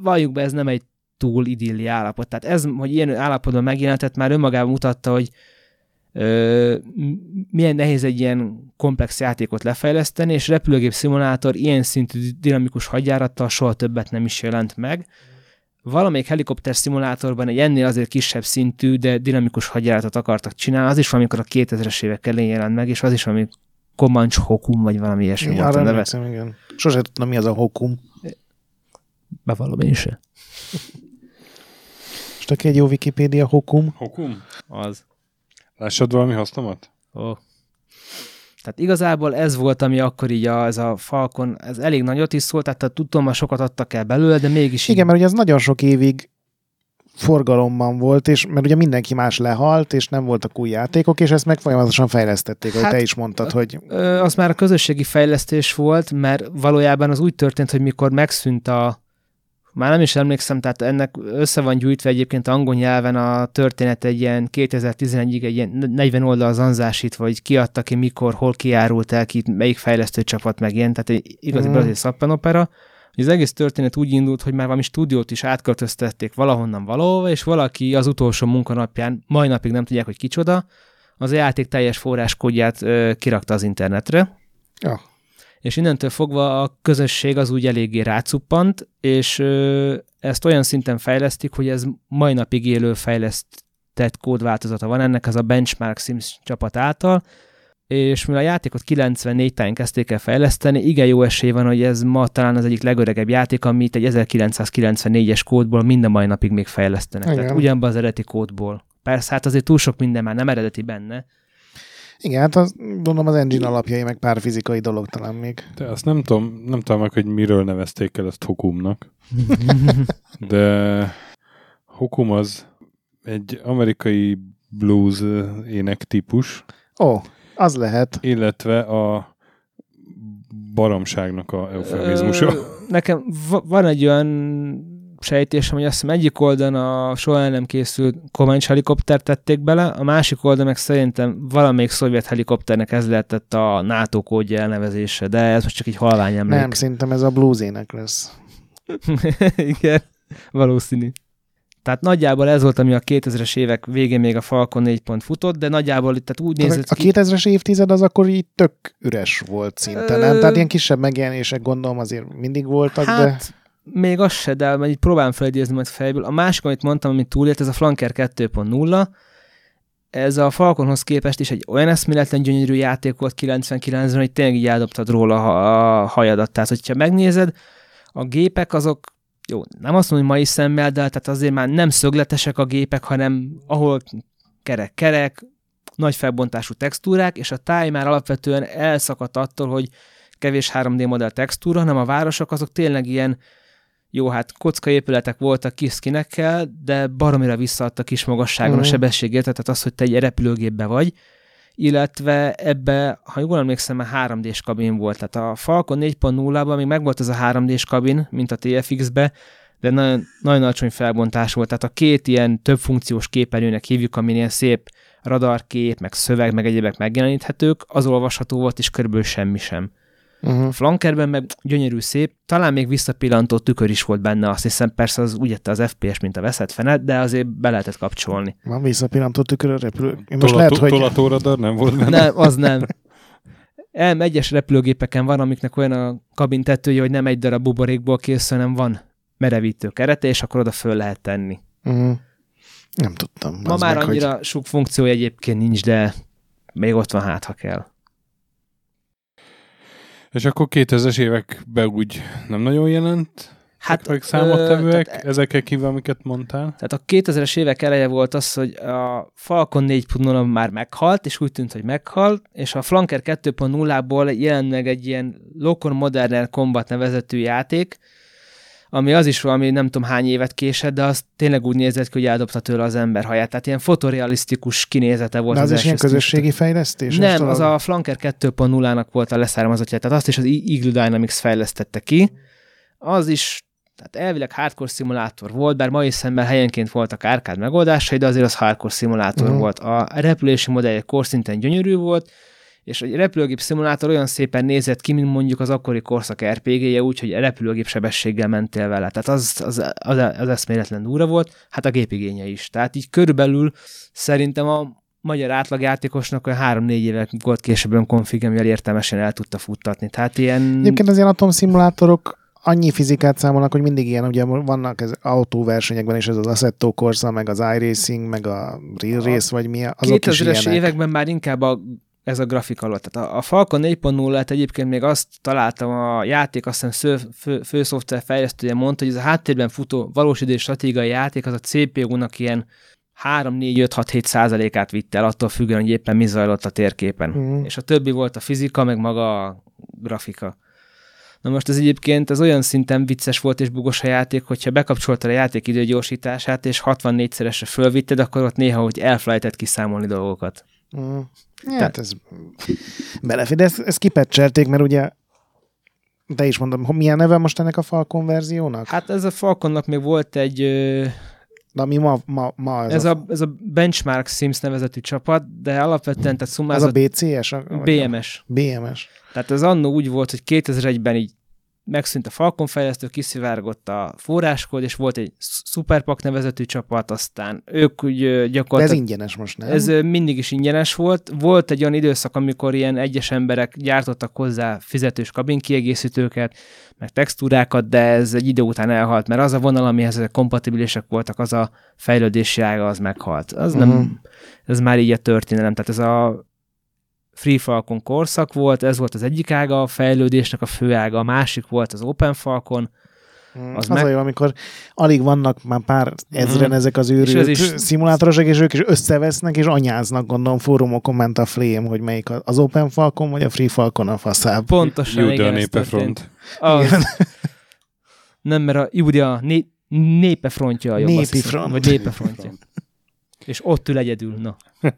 [SPEAKER 3] Valljuk be, ez nem egy túl idilli állapot. Tehát ez, hogy ilyen állapotban megjelentett, már önmagában mutatta, hogy ö, milyen nehéz egy ilyen komplex játékot lefejleszteni, és repülőgép szimulátor ilyen szintű dinamikus hadjárattal soha többet nem is jelent meg. Valamelyik helikopter szimulátorban egy ennél azért kisebb szintű, de dinamikus hadjáratot akartak csinálni, az is valamikor a 2000-es évek elején jelent meg, és az is valami Comanche Hokum, vagy valami ilyesmi
[SPEAKER 2] Ja,
[SPEAKER 3] volt a neve.
[SPEAKER 2] igen. Sose tudtam, mi az a hokum.
[SPEAKER 3] Bevallom én se.
[SPEAKER 2] Aki egy jó Wikipédia hokum.
[SPEAKER 1] Hokum?
[SPEAKER 3] Az.
[SPEAKER 1] Lássad valami hasznomat?
[SPEAKER 3] Ó. Tehát igazából ez volt, ami akkor így a, ez a Falcon, ez elég nagyot is szólt, tehát tudom, hogy sokat adtak el belőle, de mégis
[SPEAKER 2] Igen,
[SPEAKER 3] így,
[SPEAKER 2] mert ugye az nagyon sok évig forgalomban volt, és mert ugye mindenki más lehalt, és nem voltak új játékok, és ezt meg folyamatosan fejlesztették, ahogy
[SPEAKER 3] Hát,
[SPEAKER 2] te is mondtad, hogy
[SPEAKER 3] az már a közösségi fejlesztés volt, mert valójában az úgy történt, hogy mikor megszűnt a már nem is emlékszem, tehát ennek össze van gyűjtve egyébként angol nyelven a történet egy ilyen 2011-ig egy ilyen 40 oldal zanzásítva, hogy ki adta ki, mikor, hol kiárult el, ki, melyik fejlesztő csapat meg ilyen, tehát egy igazi mm. egy szappanopera. Az egész történet úgy indult, hogy már valami stúdiót is átköltöztették valahonnan valahova, és valaki az utolsó munkanapján, mai napig nem tudják, hogy kicsoda, az a játék teljes forráskódját ö, kirakta az internetre,
[SPEAKER 2] ja,
[SPEAKER 3] és innentől fogva a közösség az úgy eléggé rácuppant, és ö, ezt olyan szinten fejlesztik, hogy ez mai napig élő fejlesztett kódváltozata van, ennek az a Benchmark Sims csapat által, és mivel a játékot 94 táján kezdték el fejleszteni, igen jó esély van, hogy ez ma talán az egyik legöregebb játék, amit egy 1994-es kódból mind a mai napig még fejlesztenek.
[SPEAKER 2] Igen.
[SPEAKER 3] Tehát ugyanban az eredeti kódból. Persze, hát azért túl sok minden már nem eredeti benne,
[SPEAKER 2] igen, hát az, gondolom az engine alapjai, meg pár fizikai dolog talán még.
[SPEAKER 1] De azt nem tudom, nem tudom meg, hogy miről nevezték el ezt Hokumnak. [LAUGHS] De Hokum az egy amerikai blues ének típus,
[SPEAKER 2] Ó, az lehet.
[SPEAKER 1] illetve a baromságnak a eufemizmusa.
[SPEAKER 3] Ö, Nekem va- van egy olyan sejtésem, hogy azt hiszem egyik oldalon a soha el nem készült Comanche helikopter tették bele, a másik oldalon meg szerintem valamelyik szovjet helikopternek ez lehetett a NATO kódja elnevezése, de ez most csak egy halvány emlék.
[SPEAKER 2] Nem, szerintem ez a bluesének lesz. [LAUGHS]
[SPEAKER 3] Igen, valószínű. Tehát nagyjából ez volt, ami a 2000-es évek végén még a Falcon 4 pont futott, de nagyjából tehát úgy
[SPEAKER 2] Tehát
[SPEAKER 3] nézett
[SPEAKER 2] a
[SPEAKER 3] ki...
[SPEAKER 2] 2000-es évtized az akkor így tök üres volt szinte, nem? Tehát ilyen kisebb megjelenések gondolom azért mindig voltak, de...
[SPEAKER 3] Még az se, de majd így próbálom felidézni majd fejből. A másik, amit mondtam, amit túlélt, ez a Flanker 2.0. Ez a Falconhoz képest is egy olyan eszméletlen gyönyörű játék volt 99-ben, hogy tényleg így eldobtad róla a hajadat. Tehát, hogyha megnézed, a gépek azok jó, nem azt mondom, hogy mai szemmel, de tehát azért már nem szögletesek a gépek, hanem ahol kerek-kerek, nagy felbontású textúrák, és a táj már alapvetően elszakadt attól, hogy kevés 3D modell textúra, hanem a városok azok tényleg ilyen, jó, hát kockaépületek voltak kis skinekkel, de baromira visszaadta kis magasságon
[SPEAKER 2] Mhm.
[SPEAKER 3] a sebességért, tehát az, hogy te egy repülőgépbe vagy, illetve ebbe, ha jól emlékszem, már 3D-s kabin volt. Tehát a Falcon 4.0-ban még megvolt ez a 3D-s kabin, mint a TFX-be, de nagyon, nagyon alacsony felbontás volt. Tehát a két ilyen több funkciós képernyőnek hívjuk, amin ilyen szép radarkép, meg szöveg, meg egyébek megjeleníthetők, az olvasható volt, és körülbelül semmi sem.
[SPEAKER 2] Uh-huh.
[SPEAKER 3] Flankerben meg gyönyörű szép, talán még visszapillantó tükör is volt benne, azt hiszem persze az úgy jette az FPS, mint a veszett fenet, de azért be lehetett kapcsolni.
[SPEAKER 2] Van visszapillantó tükör a repülő. Én most
[SPEAKER 1] Tolató,
[SPEAKER 2] lehet, hogy...
[SPEAKER 1] Tolatóradar nem volt benne?
[SPEAKER 3] Nem, az nem. El, egyes repülőgépeken van, amiknek olyan a kabin tetője, hogy nem egy darab buborékból készül, hanem van merevítő kerete, és akkor oda föl lehet tenni.
[SPEAKER 2] Uh-huh. Nem tudtam.
[SPEAKER 3] Ma már
[SPEAKER 2] meg,
[SPEAKER 3] annyira
[SPEAKER 2] Hogy...
[SPEAKER 3] sok funkciója egyébként nincs, de még ott van hát, ha kell.
[SPEAKER 1] És akkor 2000-es években úgy nem nagyon jelent? Hát, meg számottevőek,
[SPEAKER 3] tehát-
[SPEAKER 1] ezekkel kívül, amiket mondtál?
[SPEAKER 3] Tehát a 2000-es évek eleje volt az, hogy a Falcon 4.0 már meghalt, és úgy tűnt, hogy meghalt, és a Flanker 2.0-ból jelent meg egy ilyen Locon Modern Combat nevezetű játék, ami az is valami nem tudom hány évet késett, de az tényleg úgy nézett ki, hogy eldobta tőle az ember haját. Tehát ilyen fotorealisztikus kinézete volt
[SPEAKER 2] De az,
[SPEAKER 3] az
[SPEAKER 2] is ilyen közösségi fejlesztés?
[SPEAKER 3] nem, az a Flanker 2.0-nak volt a leszármazottja, tehát azt is az Eagle Dynamics fejlesztette ki. Az is, tehát elvileg hardcore szimulátor volt, bár mai szemmel helyenként voltak árkád megoldásai, de azért az hardcore szimulátor uh-huh. volt. A repülési modellje korszinten gyönyörű volt, és egy repülőgép szimulátor olyan szépen nézett ki, mint mondjuk az akkori korszak RPG-je, úgyhogy repülőgép sebességgel mentél vele. Tehát az, az, az, az eszméletlen durva volt, hát a gépigénye is. Tehát így körülbelül szerintem a magyar átlagjátékosnak olyan három-négy évek volt később olyan konfig, amivel értelmesen el tudta futtatni. Tehát ilyen...
[SPEAKER 2] Egyébként az ilyen atomszimulátorok annyi fizikát számolnak, hogy mindig ilyen, ugye vannak ez autóversenyekben is ez az Assetto Corsa, meg az iRacing, meg a Real Race, vagy mi, azok is
[SPEAKER 3] 2000-es
[SPEAKER 2] ilyenek.
[SPEAKER 3] években már inkább a, ez a grafika alatt. Tehát a, a Falcon 4.0-et egyébként még azt találtam, a játék azt hiszem sző, fő, fő szoftver fejlesztője mondta, hogy ez a háttérben futó valós idő stratégiai játék, az a CPU-nak ilyen 3-4-5-6-7 százalékát vitte el, attól függően, hogy éppen mi zajlott a térképen.
[SPEAKER 2] Mhm.
[SPEAKER 3] És a többi volt a fizika, meg maga a grafika. Na most ez egyébként ez olyan szinten vicces volt és bugos a játék, hogyha bekapcsoltad a játék időgyorsítását, és 64-szeresre fölvitted, akkor ott néha, hogy elfelejtett kiszámolni dolgokat.
[SPEAKER 2] Mm. Hát ez belefér, de ezt, ezt kipecselték, mert ugye te is mondom, hogy milyen neve most ennek a Falcon verziónak?
[SPEAKER 3] Hát ez a Falconnak még volt egy,
[SPEAKER 2] De ami ma, ma, ma ez,
[SPEAKER 3] ez,
[SPEAKER 2] a,
[SPEAKER 3] a, ez a Benchmark Sims nevezetű csapat, de alapvetően tehát
[SPEAKER 2] ez a
[SPEAKER 3] szumázott
[SPEAKER 2] BCS? A, vagy a-
[SPEAKER 3] BMS.
[SPEAKER 2] BMS.
[SPEAKER 3] Tehát ez annó úgy volt, hogy 2001-ben így megszűnt a Falcon fejlesztő, kiszivárgott a forráskód, és volt egy Superpak nevezetű csapat, aztán ők úgy ö,
[SPEAKER 2] De ez
[SPEAKER 3] gyakorlatilag...
[SPEAKER 2] ingyenes most, nem?
[SPEAKER 3] Ez mindig is ingyenes volt. Volt egy olyan időszak, amikor ilyen egyes emberek gyártottak hozzá fizetős kabinkiegészítőket, meg textúrákat, de ez egy idő után elhalt, mert az a vonal, amihez kompatibilisek voltak, az a fejlődési ága, az meghalt. Az
[SPEAKER 2] Mhm.
[SPEAKER 3] nem, ez már így a történelem. Tehát ez a Free Falcon korszak volt, ez volt az egyik ága a fejlődésnek, a fő ága, a másik volt az Open Falcon,
[SPEAKER 2] Mm,
[SPEAKER 3] Az
[SPEAKER 2] Az,
[SPEAKER 3] meg-
[SPEAKER 2] a jó, amikor alig vannak már pár ezren
[SPEAKER 3] Mhm.
[SPEAKER 2] ezek az
[SPEAKER 3] És
[SPEAKER 2] őrült
[SPEAKER 3] is-
[SPEAKER 2] szimulátorosok, és ők is összevesznek, és anyáznak, gondolom, fórumokon ment a flame, hogy melyik az Open Falcon, vagy a Free Falcon a faszább.
[SPEAKER 3] pontosan
[SPEAKER 1] Jude a
[SPEAKER 3] igen,
[SPEAKER 1] népefront.
[SPEAKER 3] Az, nem, mert a Jude a né, népefrontja a jobb,
[SPEAKER 2] Népi front.
[SPEAKER 3] vagy népefrontja. És ott ül egyedül, na. [LAUGHS]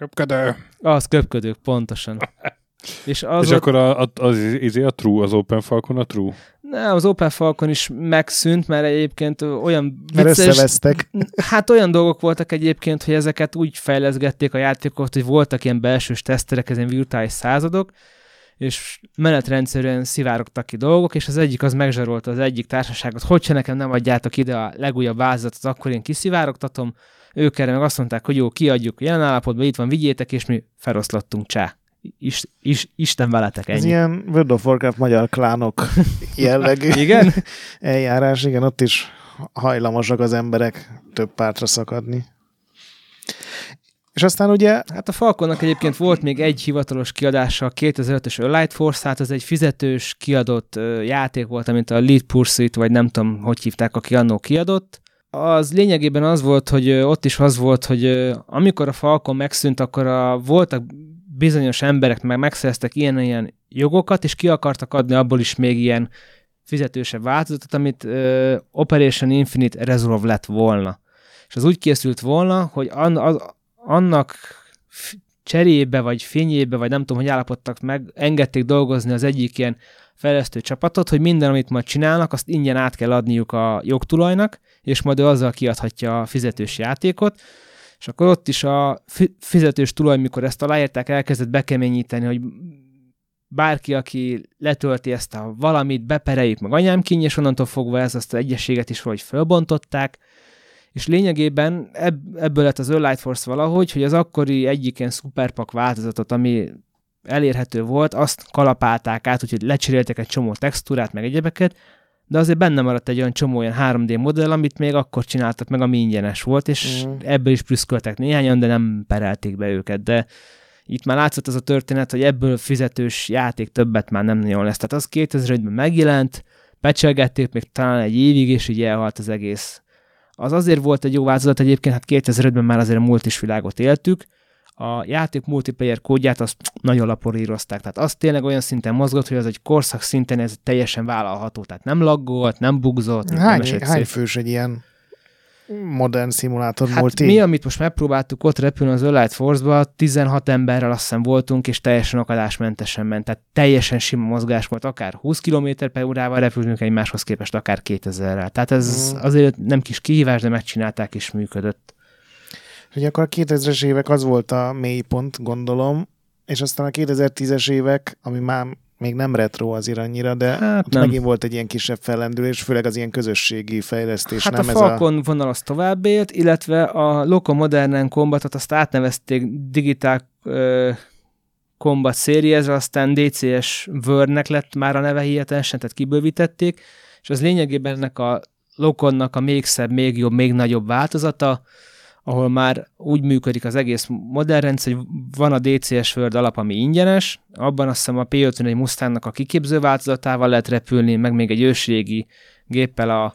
[SPEAKER 1] Köpködő.
[SPEAKER 3] Az köpködők, pontosan. [LAUGHS] És az,
[SPEAKER 1] És
[SPEAKER 3] volt,
[SPEAKER 1] akkor a, a, az, izé a True, az Open Falcon a True?
[SPEAKER 3] ne, az Open Falcon is megszűnt, mert egyébként olyan
[SPEAKER 2] Mert
[SPEAKER 3] vicces,
[SPEAKER 2] összevesztek.
[SPEAKER 3] Hát olyan dolgok voltak egyébként, hogy ezeket úgy fejleszgették a játékokat, hogy voltak ilyen belsős teszterek, ez ilyen virtuális századok, és menetrendszerűen szivárogtak ki dolgok, és az egyik az megzsarolta az egyik társaságot, hogyha nekem nem adjátok ide a legújabb vázatot, akkor én kiszivárogtatom, ők erre meg azt mondták, hogy jó, kiadjuk jelen állapotban, itt van, vigyétek, és mi feloszlottunk, csá. Is, is, Isten veletek,
[SPEAKER 2] Ez
[SPEAKER 3] ennyi.
[SPEAKER 2] ilyen World of Warcraft magyar klánok [LAUGHS] jellegű
[SPEAKER 3] Igen?
[SPEAKER 2] eljárás, igen, ott is hajlamosak az emberek több pártra szakadni. És aztán ugye
[SPEAKER 3] Hát a Falconnak egyébként volt még egy hivatalos kiadása, a 2005-ös Light Force, tehát az egy fizetős kiadott játék volt, amit a Lead Pursuit, vagy nem tudom, hogy hívták, aki annó kiadott. Az lényegében az volt, hogy ott is az volt, hogy amikor a Falcon megszűnt, akkor a, voltak bizonyos emberek, meg megszereztek ilyen-ilyen jogokat, és ki akartak adni abból is még ilyen fizetősebb változatot, amit ö, Operation Infinite Resolve lett volna. És az úgy készült volna, hogy an, az, annak cserébe, vagy fényébe, vagy nem tudom, hogy állapodtak meg, engedték dolgozni az egyik ilyen fejlesztő csapatot, hogy minden, amit majd csinálnak, azt ingyen át kell adniuk a jogtulajnak, és majd ő azzal kiadhatja a fizetős játékot, és akkor ott is a fi- fizetős tulaj, mikor ezt aláírták, elkezdett bekeményíteni, hogy bárki, aki letölti ezt a valamit, bepereljük meg anyám kín, és onnantól fogva ez azt az egyességet is valahogy fölbontották, és lényegében ebb, ebből lett az Light Force valahogy, hogy az akkori egyik ilyen szuperpak változatot, ami elérhető volt, azt kalapálták át, úgyhogy lecseréltek egy csomó textúrát, meg egyebeket, de azért benne maradt egy olyan csomó olyan 3D modell, amit még akkor csináltak meg, ami ingyenes volt, és
[SPEAKER 2] Mm.
[SPEAKER 3] ebből is prüszköltek néhányan, de nem perelték be őket, de itt már látszott az a történet, hogy ebből fizetős játék többet már nem nagyon lesz. Tehát az 2001-ben megjelent, pecselgették még talán egy évig, és így elhalt az egész. Az azért volt egy jó változat egyébként, hát 2005-ben már azért a multis világot éltük, a játék multiplayer kódját azt nagyon laporírozták, tehát az tényleg olyan szinten mozgott, hogy az egy korszak szinten ez teljesen vállalható, tehát nem laggolt, nem bugzott, nem
[SPEAKER 2] hány,
[SPEAKER 3] esett
[SPEAKER 2] hány fős egy ilyen modern szimulátor
[SPEAKER 3] Hát
[SPEAKER 2] multi?
[SPEAKER 3] mi, amit most megpróbáltuk ott repülni az Light Force-ba, 16 emberrel azt hiszem voltunk, és teljesen akadásmentesen ment, tehát teljesen sima mozgás volt, akár 20 km per órával repültünk egymáshoz képest, akár 2000-rel. Tehát ez
[SPEAKER 2] Mm.
[SPEAKER 3] azért nem kis kihívás, de megcsinálták és működött.
[SPEAKER 2] Ugye akkor a 2000-es évek az volt a mélypont, gondolom, és aztán a 2010-es évek, ami már még nem retro azért annyira, de
[SPEAKER 3] Hát
[SPEAKER 2] ott
[SPEAKER 3] nem.
[SPEAKER 2] megint volt egy ilyen kisebb fellendülés, főleg az ilyen közösségi fejlesztés.
[SPEAKER 3] Hát
[SPEAKER 2] nem
[SPEAKER 3] a
[SPEAKER 2] ez
[SPEAKER 3] Falcon vonal az tovább élt, illetve a Loco Modern Combatot azt átnevezték Digital uh, Combat Seriesre, aztán DCS Wordnek lett már a neve hihetetlen, tehát kibővítették, és az lényegében ennek a Loconnak a még szebb, még jobb, még nagyobb változata, ahol már úgy működik az egész modern rendszer, hogy van a DCS Word alap, ami ingyenes, abban azt hiszem a P51 Mustangnak a kiképző változatával lehet repülni, meg még egy ősrégi géppel a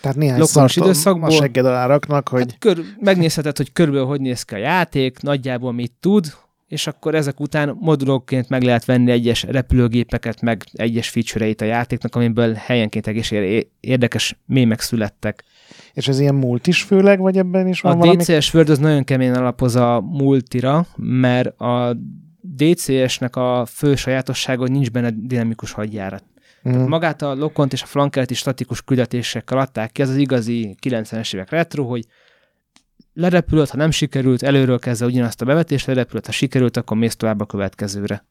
[SPEAKER 2] Tehát néhány szart
[SPEAKER 3] időszakból-
[SPEAKER 2] a segged alá raknak, hogy
[SPEAKER 3] Hát kör, megnézheted, hogy körülbelül hogy néz ki a játék, nagyjából mit tud, és akkor ezek után modulokként meg lehet venni egyes repülőgépeket, meg egyes feature-eit a játéknak, amiből helyenként egész ér- érdekes mémek születtek.
[SPEAKER 2] És ez ilyen múlt is főleg, vagy ebben is van
[SPEAKER 3] A
[SPEAKER 2] valami?
[SPEAKER 3] DCS World az nagyon keményen alapoz a multira, mert a DCS-nek a fő sajátossága, hogy nincs benne dinamikus hadjárat.
[SPEAKER 2] Mm.
[SPEAKER 3] Magát a lokont és a flankert is statikus küldetésekkel adták ki, ez az igazi 90-es évek retro, hogy lerepülött, ha nem sikerült, előről kezdve ugyanazt a bevetést, lerepülött, ha sikerült, akkor mész tovább a következőre.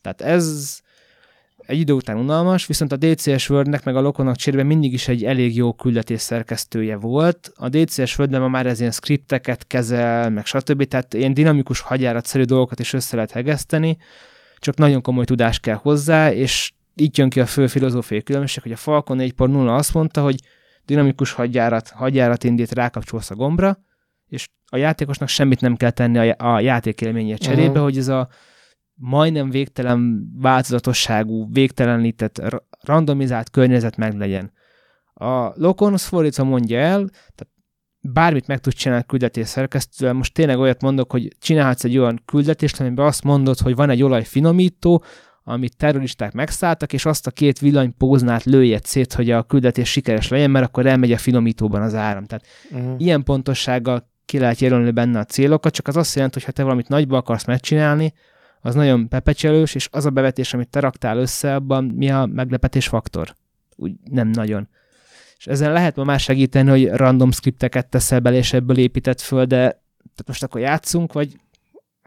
[SPEAKER 3] Tehát ez egy idő után unalmas, viszont a DCS Wordnek meg a Lokonnak cserébe mindig is egy elég jó küldetés szerkesztője volt. A DCS Wordben ma már ez ilyen skripteket kezel, meg stb. Tehát ilyen dinamikus hagyjáratszerű dolgokat is össze lehet hegeszteni, csak nagyon komoly tudás kell hozzá, és így jön ki a fő filozófiai különbség, hogy a Falcon 4.0 azt mondta, hogy dinamikus hadjárat, hadjárat indít, rákapcsolsz a gombra, és a játékosnak semmit nem kell tenni a, já- a játékélményért cserébe,
[SPEAKER 2] Mhm.
[SPEAKER 3] hogy ez a majdnem végtelen változatosságú, végtelenített, ra- randomizált környezet meglegyen. A Lokon az fordítva mondja el, tehát bármit meg tud csinálni küldetés szerkesztővel, most tényleg olyat mondok, hogy csinálhatsz egy olyan küldetést, amiben azt mondod, hogy van egy olajfinomító, amit terroristák megszálltak, és azt a két villanypóznát lőjed szét, hogy a küldetés sikeres legyen, mert akkor elmegy a finomítóban az áram. Tehát
[SPEAKER 2] Mm.
[SPEAKER 3] ilyen pontossággal ki lehet jelölni benne a célokat, csak az azt jelenti, hogy ha te valamit nagyba akarsz megcsinálni, az nagyon pepecselős, és az a bevetés, amit te raktál össze, abban mi a meglepetés faktor? Úgy nem nagyon. És ezen lehet ma már segíteni, hogy random skripteket teszel bele, és ebből épített föl, de tehát most akkor játszunk, vagy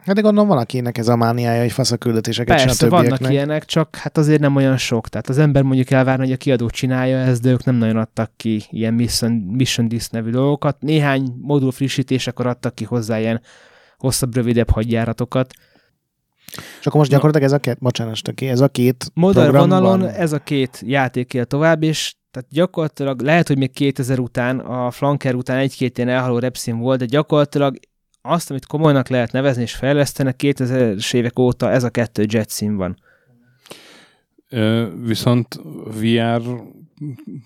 [SPEAKER 2] Hát de gondolom van, akinek ez a mániája, hogy fasz a küldetéseket csinál
[SPEAKER 3] persze,
[SPEAKER 2] többieknek.
[SPEAKER 3] vannak ilyenek, csak hát azért nem olyan sok. Tehát az ember mondjuk elvárna, hogy a kiadó csinálja ezt, de ők nem nagyon adtak ki ilyen Mission, Mission Disk nevű dolgokat. Néhány modul frissítésekor adtak ki hozzá ilyen hosszabb, rövidebb hadjáratokat.
[SPEAKER 2] És akkor most gyakorlatilag ez a két, bocsánat, Stöki, ez a két
[SPEAKER 3] Modern vonalon
[SPEAKER 2] van.
[SPEAKER 3] ez a két játék él tovább, és tehát gyakorlatilag lehet, hogy még 2000 után, a flanker után egy-két ilyen elhaló repszín volt, de gyakorlatilag azt, amit komolynak lehet nevezni és fejlesztenek, 2000-es évek óta ez a kettő jet szín van.
[SPEAKER 1] Viszont VR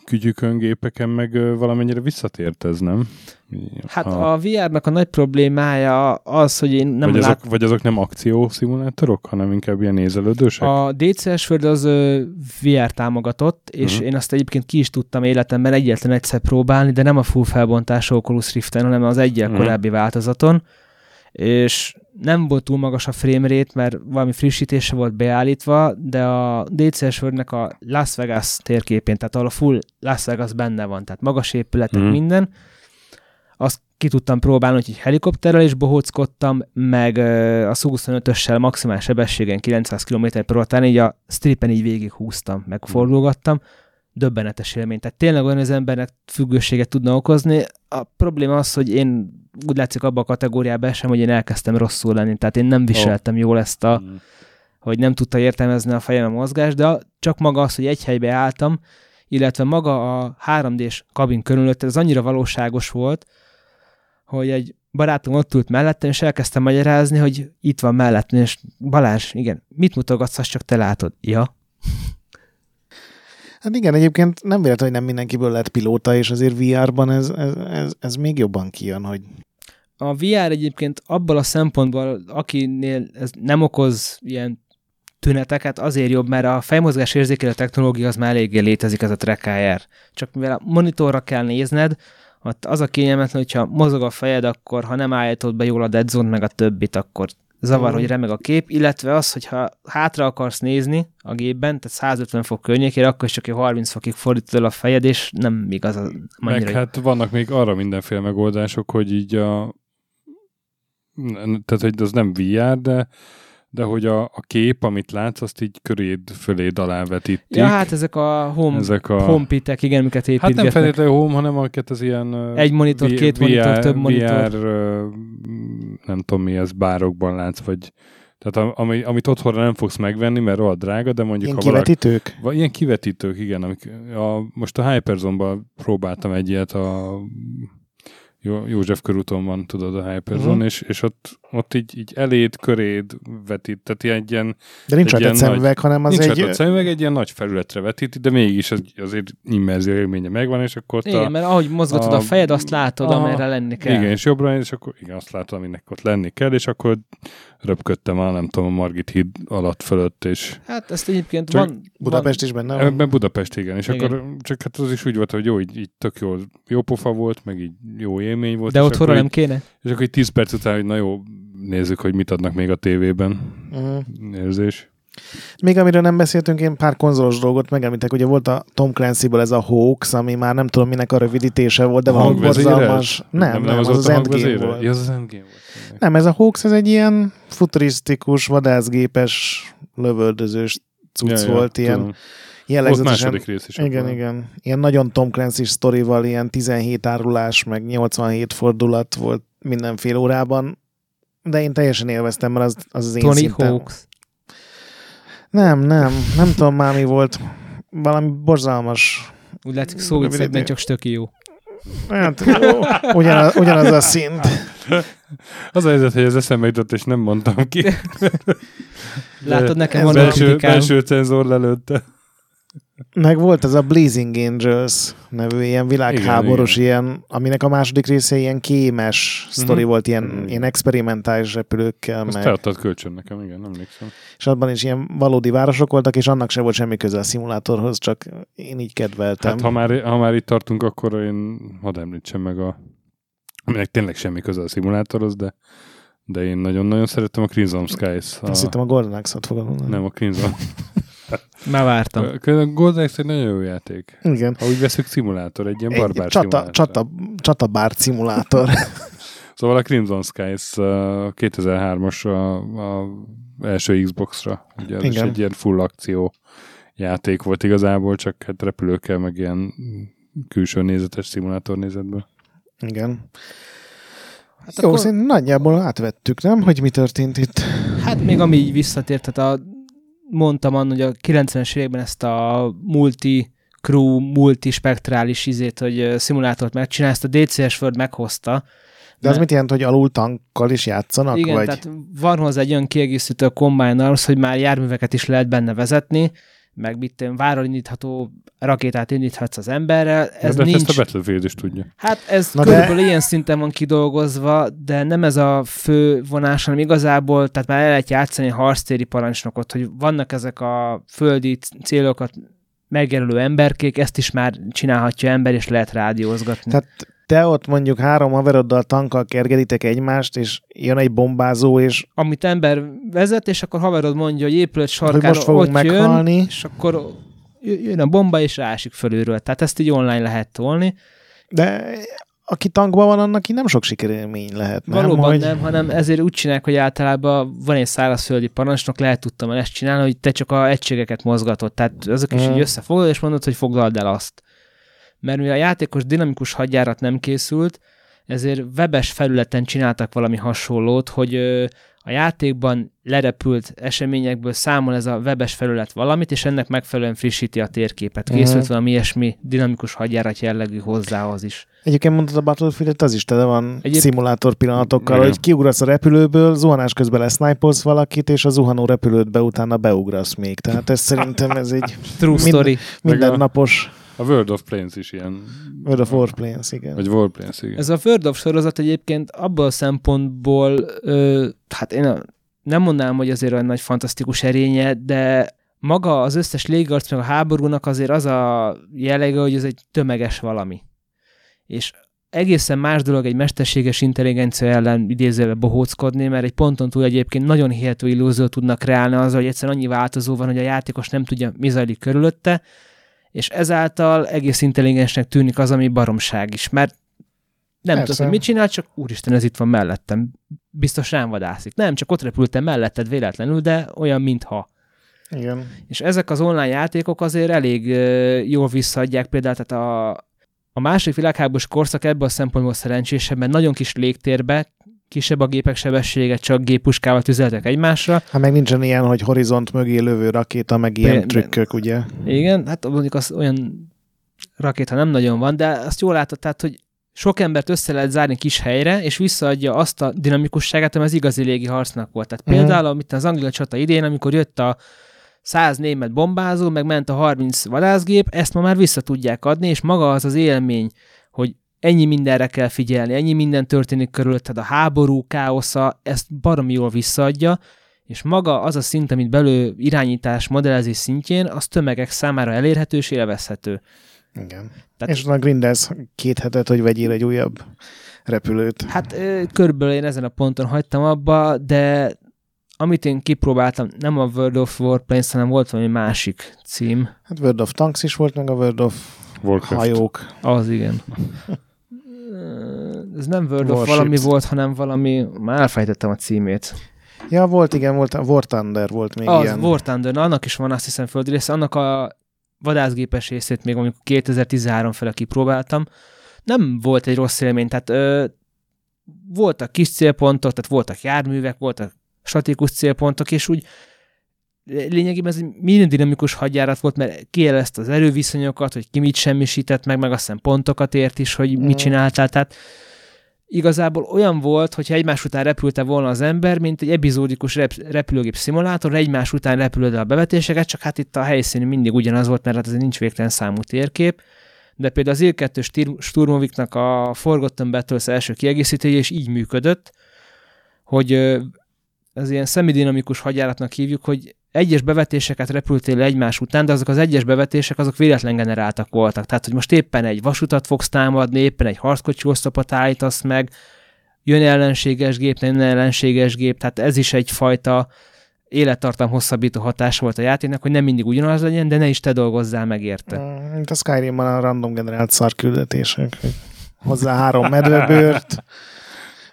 [SPEAKER 1] kütyükön gépeken meg valamennyire visszatért ez, nem?
[SPEAKER 3] Hát a VR-nak a nagy problémája az, hogy én nem
[SPEAKER 1] vagy,
[SPEAKER 3] lát...
[SPEAKER 1] azok, vagy azok nem akciószimulátorok, hanem inkább ilyen nézelődősek?
[SPEAKER 3] A DCS World az VR támogatott, és
[SPEAKER 1] Mhm.
[SPEAKER 3] én azt egyébként ki is tudtam életemben egyetlen egyszer próbálni, de nem a full felbontású Oculus Riften, hanem az egyel
[SPEAKER 1] Mhm.
[SPEAKER 3] korábbi változaton, és nem volt túl magas a framerate, mert valami frissítése volt beállítva, de a DCS Worldnek a Las Vegas térképén, tehát ahol a full Las Vegas benne van, tehát magas épületek,
[SPEAKER 1] Mhm.
[SPEAKER 3] minden, azt ki tudtam próbálni, hogy egy helikopterrel is bohóckodtam, meg a Su-25-össel maximális sebességen 900 km per órán, így a stripen így végig húztam, megfordulgattam. Döbbenetes élmény. Tehát tényleg olyan, az embernek függőséget tudna okozni. A probléma az, hogy én úgy látszik abba a kategóriába esem, hogy én elkezdtem rosszul lenni. Tehát én nem viseltem jól ezt a,
[SPEAKER 1] Mm.
[SPEAKER 3] hogy nem tudta értelmezni a fejem a mozgást, de csak maga az, hogy egy helybe álltam, illetve maga a 3D-s kabin körülött, ez annyira valóságos volt, hogy egy barátom ott ült mellettem, és elkezdtem magyarázni, hogy itt van mellettem, és Balázs, igen, mit mutogatsz, azt csak te látod. Ja,
[SPEAKER 2] Hát igen, egyébként nem véletlen, hogy nem mindenkiből lett pilóta, és azért VR-ban ez, ez, ez, ez még jobban kijön, hogy
[SPEAKER 3] A VR egyébként abból a szempontból, akinél ez nem okoz ilyen tüneteket, azért jobb, mert a fejmozgás érzékelő technológia az már eléggé létezik, ez a TrackIR. Csak mivel a monitorra kell nézned, ott az a kényelmetlen, hogyha mozog a fejed, akkor ha nem állítod be jól a dead meg a többit, akkor zavar,
[SPEAKER 2] Mhm.
[SPEAKER 3] hogy remeg a kép, illetve az, hogyha hátra akarsz nézni a gépben, tehát 150 fok környékére, akkor is csak egy 30 fokig fordítod el a fejed, és nem igaz az
[SPEAKER 1] Meg
[SPEAKER 3] annyira
[SPEAKER 1] hát vannak még arra mindenféle megoldások, hogy így a tehát, hogy az nem VR, de de hogy a, a kép, amit látsz, azt így köréd föléd alá vetítik.
[SPEAKER 3] Ja, hát ezek a home,
[SPEAKER 1] Ezek a...
[SPEAKER 3] homepitek, igen, amiket
[SPEAKER 1] Hát
[SPEAKER 3] építgetnek.
[SPEAKER 1] nem feltétlenül home, hanem amiket az ilyen...
[SPEAKER 3] Egy monitor,
[SPEAKER 1] V-
[SPEAKER 3] két monitor, több monitor.
[SPEAKER 1] VR, nem tudom mi ez, bárokban látsz, vagy tehát ami, amit otthonra nem fogsz megvenni, mert rohadt drága, de mondjuk
[SPEAKER 2] Ilyen
[SPEAKER 1] ha valaki,
[SPEAKER 2] kivetítők?
[SPEAKER 1] Va- Ilyen kivetítők, igen. Amik, a, most a Hyperzone-ban próbáltam egy ilyet, a Jó, József körúton van, tudod, a Hyperzone,
[SPEAKER 2] Mhm.
[SPEAKER 1] és, és ott, ott így, így eléd, köréd vetít, tehát ilyen, egy ilyen,
[SPEAKER 2] De nincs
[SPEAKER 1] Egy
[SPEAKER 2] rajta
[SPEAKER 1] ilyen
[SPEAKER 2] szemüveg, hanem az
[SPEAKER 1] nincs
[SPEAKER 2] egy...
[SPEAKER 1] egy... szemüveg, egy ilyen nagy felületre vetíti, de mégis az, azért immerzió élménye megvan, és akkor ott
[SPEAKER 3] Igen,
[SPEAKER 1] a,
[SPEAKER 3] mert ahogy mozgatod a,
[SPEAKER 1] a-
[SPEAKER 3] fejed, azt látod,
[SPEAKER 1] Aha.
[SPEAKER 3] amerre lenni kell.
[SPEAKER 1] igen, és jobbra, és akkor igen, azt látom, aminek ott lenni kell, és akkor röpködtem a, nem tudom, a Margit híd alatt fölött, és
[SPEAKER 3] Hát ezt egyébként
[SPEAKER 1] Csak
[SPEAKER 3] van...
[SPEAKER 2] Budapest is benne van.
[SPEAKER 1] Ebben Budapest, igen. És
[SPEAKER 3] Igen.
[SPEAKER 1] akkor csak hát az is úgy volt, hogy jó, így, így tök jó, jó pofa volt, meg így jó élmény volt.
[SPEAKER 3] De otthonra
[SPEAKER 1] akkor
[SPEAKER 3] nem
[SPEAKER 1] így,
[SPEAKER 3] kéne?
[SPEAKER 1] És akkor így 10 perc után, hogy na jó, nézzük, hogy mit adnak még a tévében.
[SPEAKER 2] Mhm.
[SPEAKER 1] Érzés.
[SPEAKER 2] Még amiről nem beszéltünk, én pár konzolos dolgot megemlítek. Ugye volt a Tom Clancy-ból ez a Hoax, ami már nem tudom minek a rövidítése volt, de valami borzalmas. Nem, nem, nem, az,
[SPEAKER 1] volt
[SPEAKER 2] az
[SPEAKER 1] a
[SPEAKER 2] Endgame volt.
[SPEAKER 1] Ja, az az Endgame volt.
[SPEAKER 2] Nem, ez a Hoax, ez egy ilyen futurisztikus, vadászgépes, lövöldözős cucc
[SPEAKER 1] Ja, ja,
[SPEAKER 2] volt, ilyen
[SPEAKER 1] tudom. Volt
[SPEAKER 2] jellegzetesen.
[SPEAKER 1] második rész is.
[SPEAKER 2] Igen,
[SPEAKER 1] akkor.
[SPEAKER 2] igen. Ilyen nagyon Tom clancy sztorival, ilyen 17 árulás, meg 87 fordulat volt mindenféle órában, de én teljesen élveztem, mert az az, az én
[SPEAKER 3] Tony
[SPEAKER 2] szintem.
[SPEAKER 3] Hawks.
[SPEAKER 2] Nem, nem, nem tudom már mi volt. Valami borzalmas.
[SPEAKER 3] Úgy látszik szó
[SPEAKER 2] idő.
[SPEAKER 3] csak stöki jó.
[SPEAKER 2] Hát, jó, ugyanaz, ugyanaz a szint.
[SPEAKER 1] Az a helyzet, hogy ez eszembe jutott, és nem mondtam ki.
[SPEAKER 3] Látod, nekem van a
[SPEAKER 1] belső,
[SPEAKER 3] kritikám.
[SPEAKER 1] belső cenzor lelőtte.
[SPEAKER 2] Meg volt ez a Blazing Angels nevű ilyen világháborús,
[SPEAKER 1] Igen,
[SPEAKER 2] ilyen, aminek a második része ilyen kémes sztori
[SPEAKER 1] Mhm.
[SPEAKER 2] volt, ilyen,
[SPEAKER 1] Mhm.
[SPEAKER 2] ilyen experimentális repülőkkel,
[SPEAKER 1] Azt
[SPEAKER 2] meg,
[SPEAKER 1] adtad kölcsön nekem, igen, emlékszem.
[SPEAKER 2] és abban is ilyen valódi városok voltak, és annak se volt semmi köze a szimulátorhoz, csak én így kedveltem.
[SPEAKER 1] Hát ha már, ha már itt tartunk, akkor én hadd említsem meg a aminek tényleg semmi köze a szimulátorhoz, de, de én nagyon-nagyon szerettem a Crimson Skies. A,
[SPEAKER 2] Azt hittem a Golden Axe-ot fogod mondani.
[SPEAKER 1] nem a Crimson.
[SPEAKER 3] Már vártam.
[SPEAKER 1] A Golden Axe egy nagyon jó játék.
[SPEAKER 2] Igen.
[SPEAKER 1] Ha úgy veszük, szimulátor, egy ilyen
[SPEAKER 2] Egy
[SPEAKER 1] barbár
[SPEAKER 2] csata,
[SPEAKER 1] szimulátor.
[SPEAKER 2] csata, csatabár szimulátor. [LAUGHS]
[SPEAKER 1] Szóval a Crimson Skies uh, 2003-as a, a első Xbox-ra. Ugye is
[SPEAKER 2] Igen.
[SPEAKER 1] egy ilyen full akció játék volt igazából, csak hát repülőkkel, meg ilyen külső nézetes szimulátor nézetből.
[SPEAKER 2] Igen.
[SPEAKER 3] Hát,
[SPEAKER 2] Jó,
[SPEAKER 3] akkor,
[SPEAKER 2] szerintem nagyjából átvettük, nem? Hogy mi történt itt.
[SPEAKER 3] hát még ami így visszatért, tehát a, mondtam annak, hogy a 90-es években ezt a multi crew, multispektrális izét, hogy szimulátort megcsinál, ezt a DCS World meghozta.
[SPEAKER 2] De az
[SPEAKER 3] Mert-
[SPEAKER 2] mit jelent, hogy alul tankkal is játszanak?
[SPEAKER 3] Igen,
[SPEAKER 2] vagy?
[SPEAKER 3] tehát van hozzá egy olyan kiegészítő Combine Arms, hogy már járműveket is lehet benne vezetni, meg mit váron indítható rakétát indíthatsz az emberrel. Ez
[SPEAKER 1] de
[SPEAKER 3] nincs...
[SPEAKER 1] ezt a Battlefield is tudja.
[SPEAKER 3] Hát ez
[SPEAKER 2] Na
[SPEAKER 3] Na
[SPEAKER 2] de-
[SPEAKER 3] körülbelül ilyen szinten van kidolgozva, de nem ez a fő vonás, hanem igazából, tehát már el lehet játszani a harctéri parancsnokot, hogy vannak ezek a földi célokat megjelölő emberkék, ezt is már csinálhatja ember, és lehet rádiózgatni.
[SPEAKER 2] Tehát te ott mondjuk három haveroddal tankkal kergeditek egymást, és jön egy bombázó, és
[SPEAKER 3] Amit ember vezet, és akkor haverod mondja, hogy épület sarkára
[SPEAKER 2] most fogunk
[SPEAKER 3] ott jön,
[SPEAKER 2] meghalni.
[SPEAKER 3] és akkor jö- jön a bomba, és rásik fölülről. Tehát ezt így online lehet tolni.
[SPEAKER 2] De aki tankban van, annak így nem sok sikerélmény lehet, nem?
[SPEAKER 3] Valóban
[SPEAKER 2] hogy...
[SPEAKER 3] nem, hanem ezért úgy csinálják, hogy általában van egy szárazföldi parancsnok, lehet tudtam el ezt csinálni, hogy te csak a egységeket mozgatod, tehát azok is
[SPEAKER 2] Mm.
[SPEAKER 3] így összefogod, és mondod, hogy foglald el azt. Mert mivel a játékos dinamikus hadjárat nem készült, ezért webes felületen csináltak valami hasonlót, hogy a játékban lerepült eseményekből számol ez a webes felület valamit, és ennek megfelelően frissíti a térképet. Készült
[SPEAKER 2] Mhm.
[SPEAKER 3] valami ilyesmi dinamikus hadjárat jellegű hozzához is.
[SPEAKER 2] Egyébként mondtad a Battlefield, az is tele van
[SPEAKER 3] Egyéb-
[SPEAKER 2] szimulátor pillanatokkal,
[SPEAKER 1] Igen.
[SPEAKER 2] hogy kiugrasz a repülőből, zuhanás közben lesznájpolsz valakit, és a zuhanó repülődbe utána beugrasz még. Tehát ez szerintem ez egy
[SPEAKER 3] True
[SPEAKER 2] Mind-
[SPEAKER 3] story.
[SPEAKER 2] mindennapos
[SPEAKER 1] A World of Planes is ilyen.
[SPEAKER 2] World of Warplanes, igen.
[SPEAKER 1] Vagy Warplanes, igen.
[SPEAKER 3] Ez a World of sorozat egyébként abból a szempontból, ö, hát én nem mondanám, hogy azért olyan nagy fantasztikus erénye, de maga az összes légarc meg a háborúnak azért az a jellege, hogy ez egy tömeges valami. És egészen más dolog egy mesterséges intelligencia ellen idézővel bohóckodni, mert egy ponton túl egyébként nagyon hihető illúziót tudnak kreálni azzal, hogy egyszerűen annyi változó van, hogy a játékos nem tudja, mi zajlik körülötte, és ezáltal egész intelligensnek tűnik az, ami baromság is, mert Nem
[SPEAKER 2] Persze.
[SPEAKER 3] tudod, hogy mit csinál, csak úristen, ez itt van mellettem. Biztos rám vadászik. Nem, csak ott repültem melletted véletlenül, de olyan, mintha.
[SPEAKER 2] Igen.
[SPEAKER 3] És ezek az online játékok azért elég jól visszaadják például, tehát a, a második világháborús korszak ebből a szempontból szerencsésebb, mert nagyon kis légtérbe, kisebb a gépek sebessége, csak géppuskával tüzeltek egymásra.
[SPEAKER 2] Hát meg nincsen ilyen, hogy horizont mögé lövő rakéta, meg ilyen
[SPEAKER 3] Be-
[SPEAKER 2] trükkök, ugye?
[SPEAKER 3] Igen, hát mondjuk az olyan rakéta nem nagyon van, de azt jól látod, tehát, hogy sok embert össze lehet zárni kis helyre, és visszaadja azt a dinamikusságát, ami az igazi légi harcnak volt. Tehát
[SPEAKER 2] Mhm.
[SPEAKER 3] például, amit az angol csata idén, amikor jött a 100 német bombázó, meg ment a 30 vadászgép, ezt ma már vissza tudják adni, és maga az az élmény, ennyi mindenre kell figyelni, ennyi minden történik körülötted, a háború, káosza, ezt baromi jól visszaadja, és maga az a szint, amit belő irányítás, modellezés szintjén, az tömegek számára elérhető és élvezhető.
[SPEAKER 2] Igen.
[SPEAKER 3] Tehát-
[SPEAKER 2] És utána grindelsz két hetet, hogy vegyél egy újabb repülőt.
[SPEAKER 3] Hát körülbelül én ezen a ponton hagytam abba, de amit én kipróbáltam, nem a World of Warplanes, hanem volt valami másik cím.
[SPEAKER 2] Hát World of Tanks is volt, meg a World of
[SPEAKER 1] Warcraft.
[SPEAKER 2] hajók.
[SPEAKER 3] Az igen. Ez nem World of
[SPEAKER 2] Warships.
[SPEAKER 3] valami volt, hanem valami, már elfejtettem a címét.
[SPEAKER 2] Ja, volt, igen, volt, War Thunder volt még
[SPEAKER 3] az
[SPEAKER 2] ilyen.
[SPEAKER 3] War Thunder, na, annak is van azt hiszem földi része, annak a vadászgépes részét még amikor 2013 fele kipróbáltam. Nem volt egy rossz élmény, tehát ö, voltak kis célpontok, tehát voltak járművek, voltak statikus célpontok, és úgy lényegében ez egy minden dinamikus hadjárat volt, mert kijelezte az erőviszonyokat, hogy ki mit semmisített meg, meg azt hiszem pontokat ért is, hogy
[SPEAKER 2] Mm.
[SPEAKER 3] mit csináltál, tehát igazából olyan volt, hogyha egymás után repülte volna az ember, mint egy epizódikus rep- repülőgép szimulátor, egymás után repülöd a bevetéseket, csak hát itt a helyszín mindig ugyanaz volt, mert hát ez nincs végtelen számú térkép, de például az Il-2 Stir- Sturmoviknak a Forgotten Battles első kiegészítője is így működött, hogy az ilyen szemidinamikus hadjáratnak hívjuk, hogy egyes bevetéseket repültél le egymás után, de azok az egyes bevetések azok véletlen generáltak voltak. Tehát, hogy most éppen egy vasutat fogsz támadni, éppen egy harckocsi oszlopot állítasz meg, jön ellenséges gép, nem jön ellenséges gép, tehát ez is egyfajta élettartam hosszabbító hatás volt a játéknak, hogy nem mindig ugyanaz legyen, de ne is te dolgozzál meg érte.
[SPEAKER 2] Mm, Mint a Skyrimban a random generált szarküldetések. Hozzá három medvebőrt,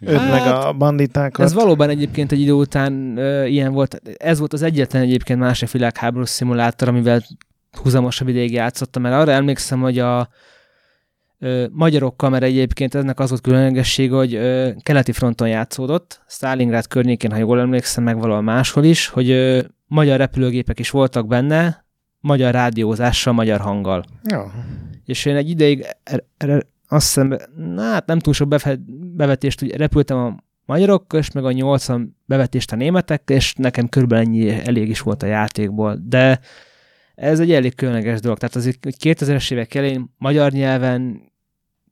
[SPEAKER 2] öd
[SPEAKER 3] Hát,
[SPEAKER 2] meg a banditákat.
[SPEAKER 3] Ez valóban egyébként egy idő után ö, ilyen volt. Ez volt az egyetlen egyébként másik világháborús szimulátor, amivel húzamosabb ideig játszottam, mert arra emlékszem, hogy a ö, magyarokkal, mert egyébként ennek az volt különlegessége, hogy ö, keleti fronton játszódott, Stalingrad környékén, ha jól emlékszem, meg valahol máshol is, hogy ö, magyar repülőgépek is voltak benne, magyar rádiózással, magyar hanggal.
[SPEAKER 2] Ja.
[SPEAKER 3] És én egy ideig er, er, azt hiszem, na, hát nem túl sok befe, bevetést, úgy repültem a magyarokkal, és meg a 80 bevetést a németekkel, és nekem körülbelül ennyi elég is volt a játékból. De ez egy elég különleges dolog. Tehát az 2000-es évek elején magyar nyelven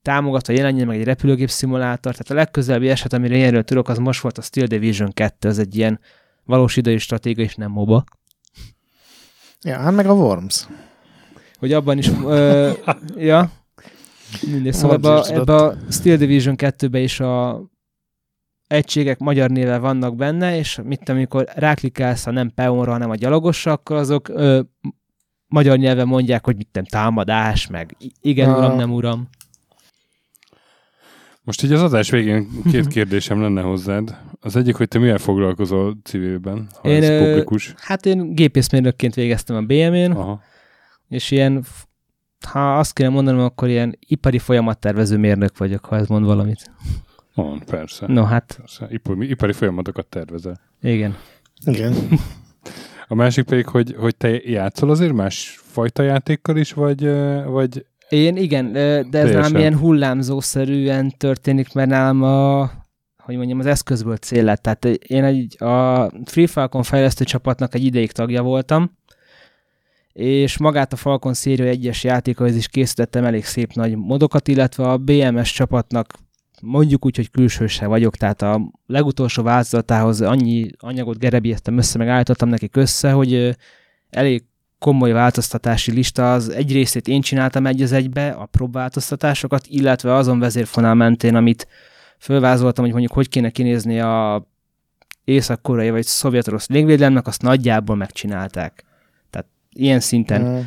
[SPEAKER 3] támogatva jelenjen meg egy repülőgép szimulátor. Tehát a legközelebbi eset, amire ilyenről tudok, az most volt a Steel Division 2, ez egy ilyen valós idei stratégia, és nem MOBA.
[SPEAKER 2] ja, hát meg a Worms.
[SPEAKER 3] hogy abban is, ö, ja, mindegy, szóval ebbe, a- ebbe a Steel Division 2-be is a egységek magyar néven vannak benne, és mit amikor ráklikálsz, ha nem peonra, hanem a gyalogosra, akkor azok ö, magyar nyelven mondják, hogy mit támadás, meg igen, uram, nem uram.
[SPEAKER 1] Most így az adás végén két kérdésem lenne hozzád. Az egyik, hogy te mivel foglalkozol civilben, ha
[SPEAKER 3] Én,
[SPEAKER 1] ez publikus.
[SPEAKER 3] Hát én gépészmérnökként végeztem a BM-én,
[SPEAKER 1] Aha.
[SPEAKER 3] és ilyen, ha azt kéne mondanom, akkor ilyen ipari folyamattervező mérnök vagyok, ha ez mond valamit.
[SPEAKER 1] Van, persze.
[SPEAKER 3] No, hát
[SPEAKER 1] persze. Ipari, ipari folyamatokat tervezel.
[SPEAKER 3] igen.
[SPEAKER 2] Igen. [LAUGHS]
[SPEAKER 1] A másik pedig, hogy, hogy te játszol azért más fajta játékkal is, vagy, vagy
[SPEAKER 3] Én igen, de ez
[SPEAKER 1] Teljesen.
[SPEAKER 3] nálam ilyen hullámzószerűen történik, mert nálam a, hogy mondjam, az eszközből cél lett. Tehát én egy, a Free Falcon fejlesztő csapatnak egy ideig tagja voltam, és magát a Falcon szérió egyes játékaihoz is készítettem elég szép nagy modokat, illetve a BMS csapatnak mondjuk úgy, hogy külsőse vagyok, tehát a legutolsó változatához annyi anyagot gerebjeztem össze, meg állítottam nekik össze, hogy elég komoly változtatási lista, az egy részét én csináltam egy az egybe, a próbáltoztatásokat, illetve azon vezérfonal mentén, amit fölvázoltam, hogy mondjuk hogy kéne kinézni a észak-koreai vagy szovjet-orosz légvédelemnek, azt nagyjából megcsinálták. Ilyen szinten
[SPEAKER 2] Mm.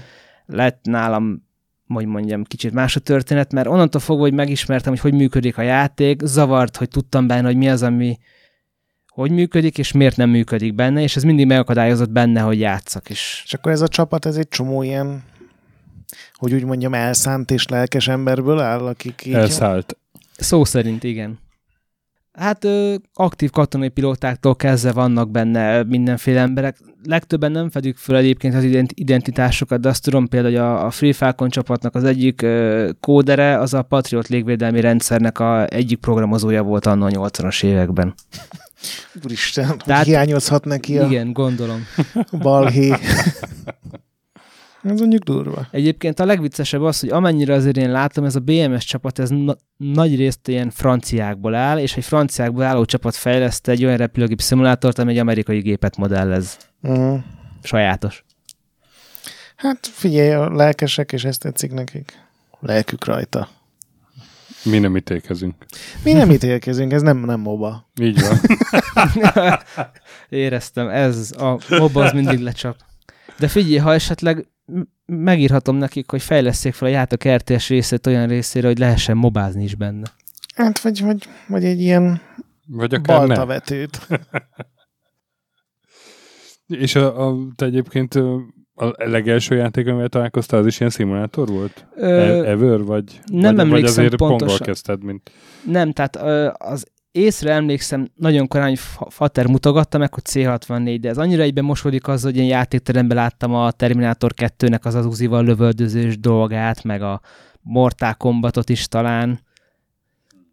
[SPEAKER 3] lett nálam hogy mondjam, kicsit más a történet, mert onnantól fogva, hogy megismertem, hogy hogy működik a játék, zavart, hogy tudtam benne, hogy mi az, ami hogy működik, és miért nem működik benne, és ez mindig megakadályozott benne, hogy játszak is.
[SPEAKER 2] És akkor ez a csapat, ez egy csomó ilyen, hogy úgy mondjam, elszánt és lelkes emberből áll, akik így...
[SPEAKER 1] Elszállt.
[SPEAKER 3] Szó szerint igen. Hát ö, aktív katonai pilótáktól kezdve vannak benne mindenféle emberek. Legtöbben nem fedjük föl egyébként az ident- identitásokat, de azt tudom például, hogy a, a Free Falcon csapatnak az egyik ö, kódere, az a Patriot légvédelmi rendszernek a egyik programozója volt anno a 80-as években.
[SPEAKER 2] Úristen,
[SPEAKER 3] Tehát-
[SPEAKER 2] hiányozhat neki a
[SPEAKER 3] Igen, gondolom.
[SPEAKER 2] balhé. [LAUGHS] ez mondjuk durva.
[SPEAKER 3] Egyébként a legviccesebb az, hogy amennyire azért én látom, ez a BMS csapat, ez na- nagy részt ilyen franciákból áll, és egy franciákból álló csapat fejleszte egy olyan repülőgép szimulátort, ami egy amerikai gépet modellez.
[SPEAKER 2] Mm.
[SPEAKER 3] Sajátos.
[SPEAKER 2] Hát figyelj, a lelkesek, és ezt tetszik nekik. Lelkük rajta.
[SPEAKER 1] Mi nem ítélkezünk.
[SPEAKER 2] Mi nem ítélkezünk, ez nem, nem moba.
[SPEAKER 1] Így van. [LAUGHS]
[SPEAKER 3] Éreztem, ez a moba az mindig lecsap. De figyelj, ha esetleg megírhatom nekik, hogy fejleszték fel a játék RTS részét olyan részére, hogy lehessen mobázni is benne.
[SPEAKER 2] Hát, vagy, vagy, vagy egy ilyen
[SPEAKER 1] Vagy akár
[SPEAKER 2] baltavetőt. [LAUGHS]
[SPEAKER 1] És a, a, te egyébként a legelső játék, amivel találkoztál, az is ilyen szimulátor volt?
[SPEAKER 3] Ö,
[SPEAKER 1] E- Ever? Vagy,
[SPEAKER 3] nem
[SPEAKER 1] vagy, vagy
[SPEAKER 3] emlékszem
[SPEAKER 1] azért pongol
[SPEAKER 3] pontosan.
[SPEAKER 1] kezdted, mint...
[SPEAKER 3] Nem, tehát az észre emlékszem, nagyon korán, hogy Fa- Fater mutogatta meg, hogy C64, de ez annyira egyben mosodik az, hogy én játékteremben láttam a Terminator 2-nek az az uzival lövöldözős dolgát, meg a Mortal Kombatot is talán,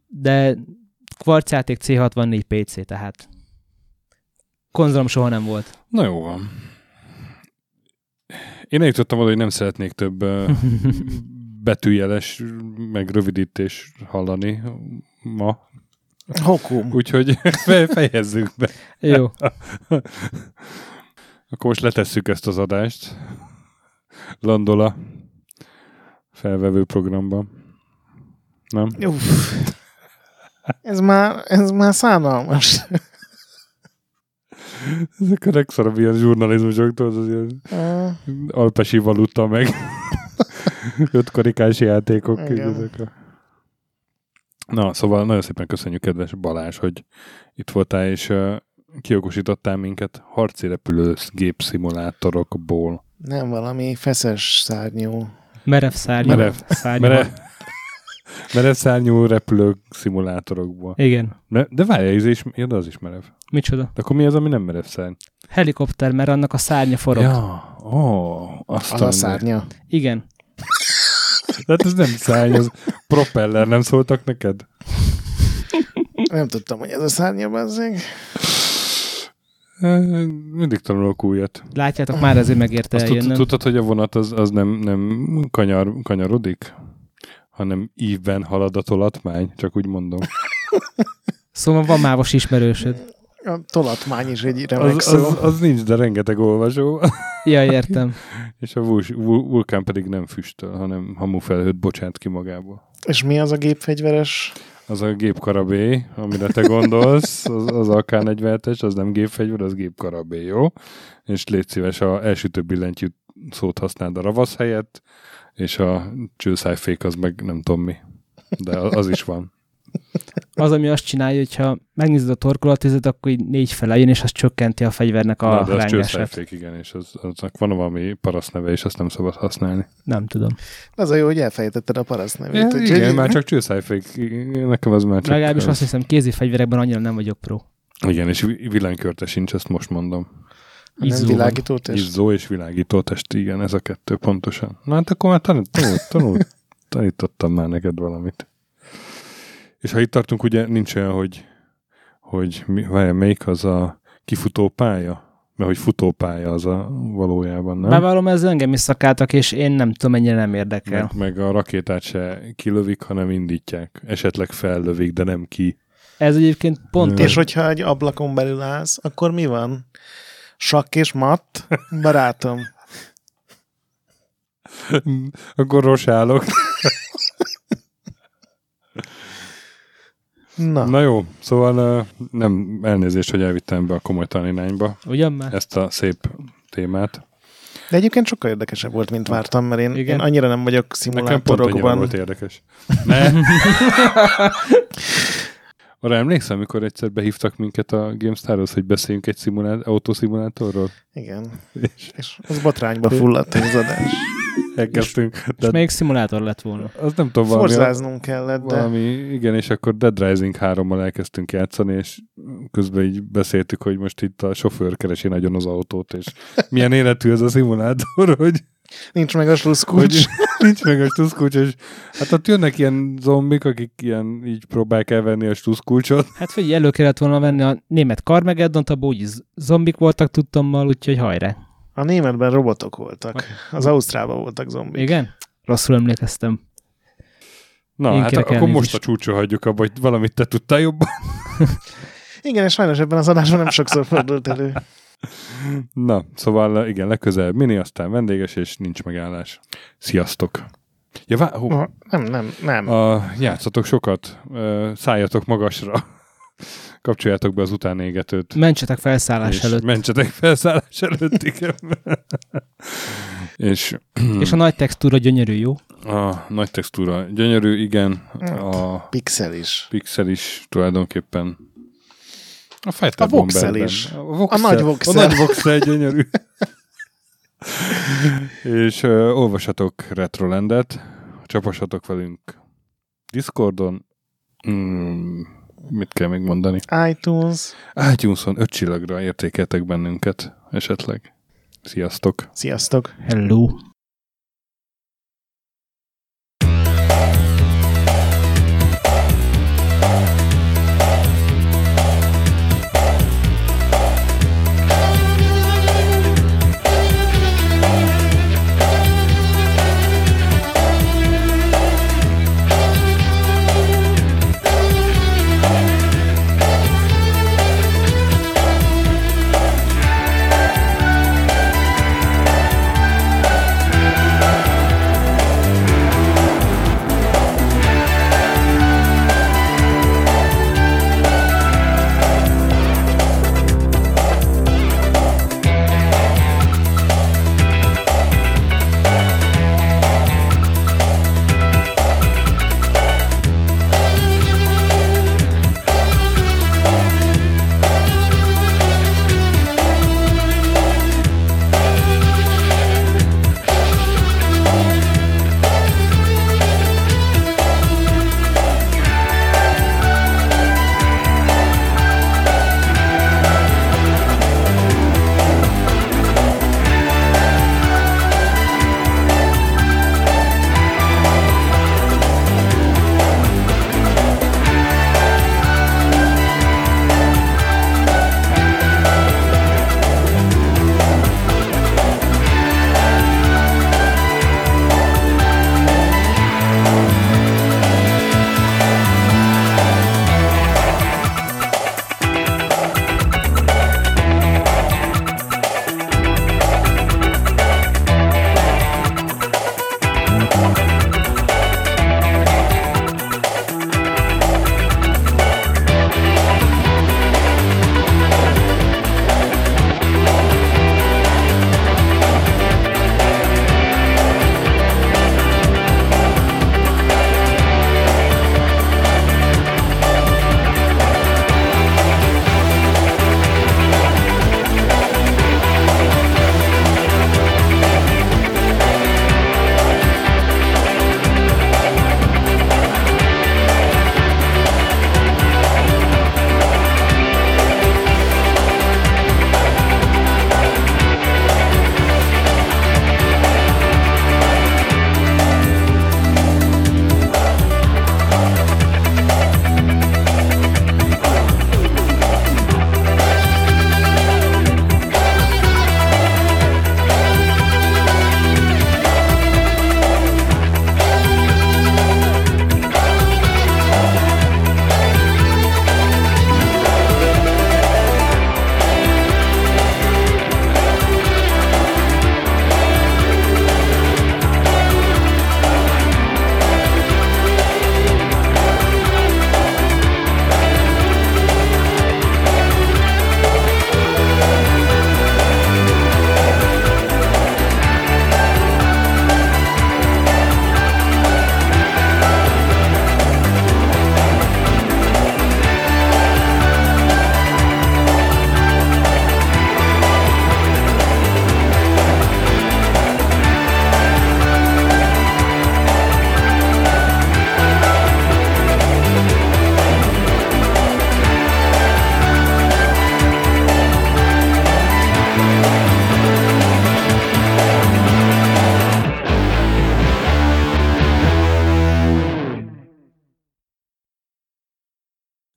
[SPEAKER 3] de kvarcjáték C64 PC, tehát konzolom soha nem volt.
[SPEAKER 1] Na jó van. Én eljutottam oda, hogy nem szeretnék több [LAUGHS] betűjeles, meg rövidítés hallani ma,
[SPEAKER 2] Hokum.
[SPEAKER 1] úgyhogy [LAUGHS] fe- fejezzük be.
[SPEAKER 3] Jó. [LAUGHS]
[SPEAKER 1] Akkor most letesszük ezt az adást. Landola felvevő programban. Nem?
[SPEAKER 2] Uff. Ez már, ez már szánalmas. [LAUGHS]
[SPEAKER 1] Ezek a legszarabb ilyen zsurnalizmusoktól, az ilyen alpesi valuta, meg ötkarikás játékok.
[SPEAKER 2] Igen.
[SPEAKER 1] Ezek a... Na, szóval nagyon szépen köszönjük, kedves Balázs, hogy itt voltál, és uh, kiokosítottál minket harci repülő gépszimulátorokból.
[SPEAKER 2] Nem valami feszes szárnyú.
[SPEAKER 3] Merev szárnyú.
[SPEAKER 1] Merev.
[SPEAKER 3] szárnyú.
[SPEAKER 1] Merev, merev szárnyú repülő szimulátorokból.
[SPEAKER 3] Igen.
[SPEAKER 1] Ne, de várj, ez is, ja, de az is merev.
[SPEAKER 3] Micsoda?
[SPEAKER 1] De akkor mi az, ami nem merev szárny?
[SPEAKER 3] Helikopter, mert annak a szárnya forog.
[SPEAKER 1] Ja, ó, azt
[SPEAKER 2] Az a szárnya.
[SPEAKER 3] Igen. [LAUGHS]
[SPEAKER 1] Hát ez nem szárny, az propeller, nem szóltak neked?
[SPEAKER 2] Nem tudtam, hogy ez a szárnya bazzeg.
[SPEAKER 1] Mindig tanulok újat.
[SPEAKER 3] Látjátok, már ezért megérte
[SPEAKER 1] Azt tud, tudtad, hogy a vonat az, az nem, nem kanyar, kanyarodik? hanem ívben halad a tolatmány, csak úgy mondom.
[SPEAKER 3] Szóval van mávos ismerősöd.
[SPEAKER 2] A tolatmány is egy remek
[SPEAKER 1] Az,
[SPEAKER 2] szó.
[SPEAKER 1] az, az nincs, de rengeteg olvasó. [LAUGHS]
[SPEAKER 3] Ja, értem.
[SPEAKER 1] És a vul- vul- vulkán pedig nem füstöl, hanem hamufelhőt bocsát ki magából.
[SPEAKER 2] És mi az a gépfegyveres?
[SPEAKER 1] Az a gépkarabé, amire te gondolsz, az, az AK-47-es, az nem gépfegyver, az gépkarabé, jó? És légy szíves, a elsütő billentyű szót használd a ravasz helyett, és a csőszájfék az meg nem tudom mi. De az is van.
[SPEAKER 3] Az, ami azt csinálja, hogyha megnézed a torkolatizet, akkor így négy fele jön, és az csökkenti a fegyvernek a
[SPEAKER 1] Na, de csőszájfék, igen, és az, aznak van valami paraszt neve, és azt nem szabad használni.
[SPEAKER 3] Nem tudom.
[SPEAKER 2] Az a jó, hogy elfejtetted a paraszt nevét.
[SPEAKER 1] Ja, igen, már csak csőszájfék. Nekem az már csak...
[SPEAKER 3] Legalábbis
[SPEAKER 1] az-
[SPEAKER 3] azt hiszem, kézi fegyverekben annyira nem vagyok pro.
[SPEAKER 1] Igen, és vi- villanykörte sincs, ezt most mondom.
[SPEAKER 2] Nem
[SPEAKER 3] Izzó
[SPEAKER 2] világítótest.
[SPEAKER 1] Izzó és világító test, igen, ez a kettő pontosan. Na hát akkor már tanult, tanult, tanult, [LAUGHS] tanítottam már neked valamit. És ha itt tartunk, ugye nincs olyan, hogy, hogy mi, várjál, melyik az a kifutó pálya? Mert hogy futópálya az a valójában, nem?
[SPEAKER 3] Bevallom, ez engem is szakáltak, és én nem tudom, mennyire nem érdekel.
[SPEAKER 1] meg, meg a rakétát se kilövik, hanem indítják. Esetleg fellövik, de nem ki.
[SPEAKER 3] Ez egyébként pont
[SPEAKER 2] És hogyha egy ablakon belül állsz, akkor mi van? Sakk és matt? Barátom. [LAUGHS]
[SPEAKER 1] akkor rosálok.
[SPEAKER 2] Na,
[SPEAKER 1] Na jó, szóval nem elnézést, hogy elvittem be a komolytalan irányba
[SPEAKER 3] Ugyan már?
[SPEAKER 1] ezt a szép témát.
[SPEAKER 2] De egyébként sokkal érdekesebb volt, mint vártam, mert én,
[SPEAKER 3] Igen.
[SPEAKER 2] én annyira nem vagyok
[SPEAKER 1] Nekem pont
[SPEAKER 2] szimulátorokban.
[SPEAKER 1] volt érdekes. Ne. [LAUGHS] Arra emlékszem, amikor egyszer behívtak minket a GameStar-hoz, hogy beszéljünk egy szimulá- autószimulátorról?
[SPEAKER 2] Igen.
[SPEAKER 1] És
[SPEAKER 2] És az botrányba fulladt az adás.
[SPEAKER 1] Elkezdtünk.
[SPEAKER 3] És
[SPEAKER 1] De
[SPEAKER 3] még szimulátor lett volna.
[SPEAKER 1] az nem tudom, valami,
[SPEAKER 2] Forzáznunk kellett, de
[SPEAKER 1] valami, igen, és akkor Dead Rising 3-mal elkezdtünk játszani, és közben így beszéltük, hogy most itt a sofőr keresi nagyon az autót, és milyen életű ez a szimulátor, [LAUGHS] hogy
[SPEAKER 2] nincs meg a sluszkulcs.
[SPEAKER 1] nincs meg a stuszkulcs, és hát ott jönnek ilyen zombik, akik ilyen így próbálják elvenni a stuszkulcsot.
[SPEAKER 3] Hát figyelj, elő kellett volna venni a német Carmageddon-t, abban úgy z- zombik voltak tudtommal, úgyhogy hajrá.
[SPEAKER 2] A németben robotok voltak. Az Ausztrában voltak zombik.
[SPEAKER 3] Igen? Rosszul emlékeztem.
[SPEAKER 1] Na,
[SPEAKER 3] Én
[SPEAKER 1] hát akkor most a csúcsra hagyjuk abba, hogy valamit te tudtál jobban. [LAUGHS]
[SPEAKER 2] Igen, és sajnos ebben az adásban nem sokszor fordult elő. [LAUGHS]
[SPEAKER 1] Na, szóval igen, legközelebb mini, aztán vendéges, és nincs megállás. Sziasztok! Ja, vá- hú,
[SPEAKER 2] Nem, nem, nem.
[SPEAKER 1] a, játszatok sokat, szálljatok magasra, kapcsoljátok be az utánégetőt.
[SPEAKER 3] Mentsetek felszállás
[SPEAKER 1] és
[SPEAKER 3] előtt.
[SPEAKER 1] mentsetek felszállás előtt, igen. [LAUGHS] és
[SPEAKER 3] És a nagy textúra gyönyörű, jó?
[SPEAKER 1] a nagy textúra gyönyörű, igen. A
[SPEAKER 2] Pixel is.
[SPEAKER 1] pixel is tulajdonképpen a Fighter
[SPEAKER 2] A voxel is.
[SPEAKER 1] A, voxel,
[SPEAKER 2] A nagy voxel.
[SPEAKER 1] A nagy voxel gyönyörű. és uh, olvasatok Retrolandet, csapassatok velünk Discordon, mm, mit kell még mondani?
[SPEAKER 2] iTunes.
[SPEAKER 1] iTunes-on öt csillagra értékeltek bennünket esetleg. Sziasztok!
[SPEAKER 2] Sziasztok.
[SPEAKER 3] Hello.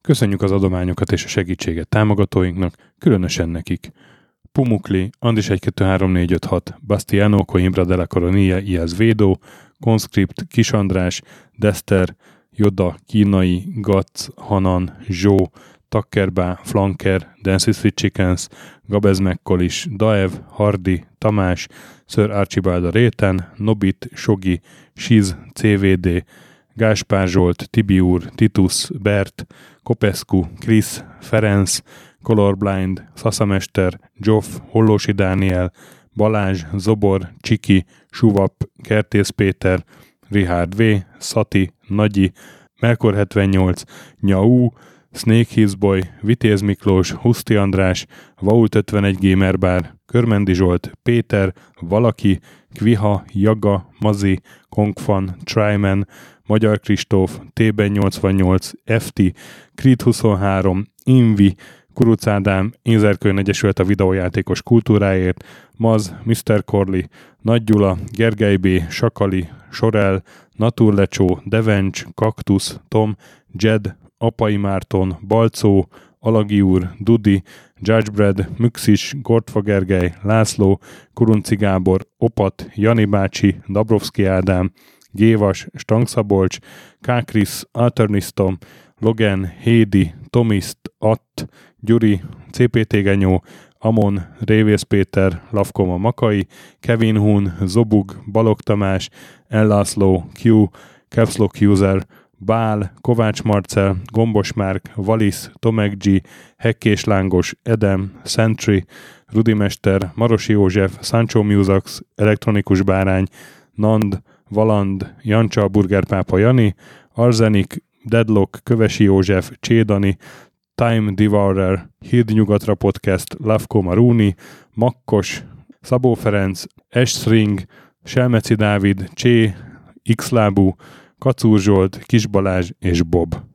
[SPEAKER 1] Köszönjük az adományokat és a segítséget támogatóinknak, különösen nekik. Pumukli, Andis 1 2 3 4 5 6, Bastiano Coimbra de la Coronilla Iaz Védó, Conscript, Kis András, Dester, Joda, Kínai, Gac, Hanan, Zsó, Takkerbá, Flanker, Dancy Sweet Chickens, Gabez Mekkolis, Daev, Hardi, Tamás, Sir Archibald a Réten, Nobit, Sogi, Siz, CVD, Gáspár Zsolt, Tibiur, Titus, Bert, Kopescu, Krisz, Ferenc, Colorblind, Szaszamester, Joff, Hollósi Dániel, Balázs, Zobor, Csiki, Suvap, Kertész Péter, Richard V, Szati, Nagyi, Melkor 78, Nyau, Snake Hillsboy, Vitéz Miklós, Huszti András, Vault 51 Gamerbar, Körmendi Zsolt, Péter, Valaki, Kviha, Jaga, Mazi, Kongfan, Tryman, Magyar Kristóf, T-ben 88, FT, Creed 23, Invi, Kuruc Ádám, Inzerkőn Egyesület a videójátékos kultúráért, Maz, Mr. Corley, Nagy Gyula, Gergely B., Sakali, Sorel, Naturlecsó, Devencs, Kaktusz, Tom, Jed, Apai Márton, Balcó, Alagi úr, Dudi, Judgebred, Müxis, Gortfa Gergely, László, Kurunci Gábor, Opat, Jani bácsi, Dabrowski Ádám, Gévas, Stangszabolcs, Kákris, Alternisztom, Logan, Hédi, Tomiszt, Att, Gyuri, CPT Genyó, Amon, Révész Péter, Lavkoma Makai, Kevin Hun, Zobug, Balog Tamás, Ellászló, Q, Capslock User, Bál, Kovács Marcel, Gombos Márk, Valisz, Tomek G, Hekkés Lángos, Edem, Sentry, Rudimester, Marosi József, Sancho Musax, Elektronikus Bárány, Nand, Valand, Jancsa, Burgerpápa Jani, Arzenik, Deadlock, Kövesi József, Csédani, Time Devourer, Híd Nyugatra Podcast, Lavko Maruni, Makkos, Szabó Ferenc, Esring, Selmeci Dávid, Csé, Xlábú, Kacúr Zsolt, Kis Balázs és Bob.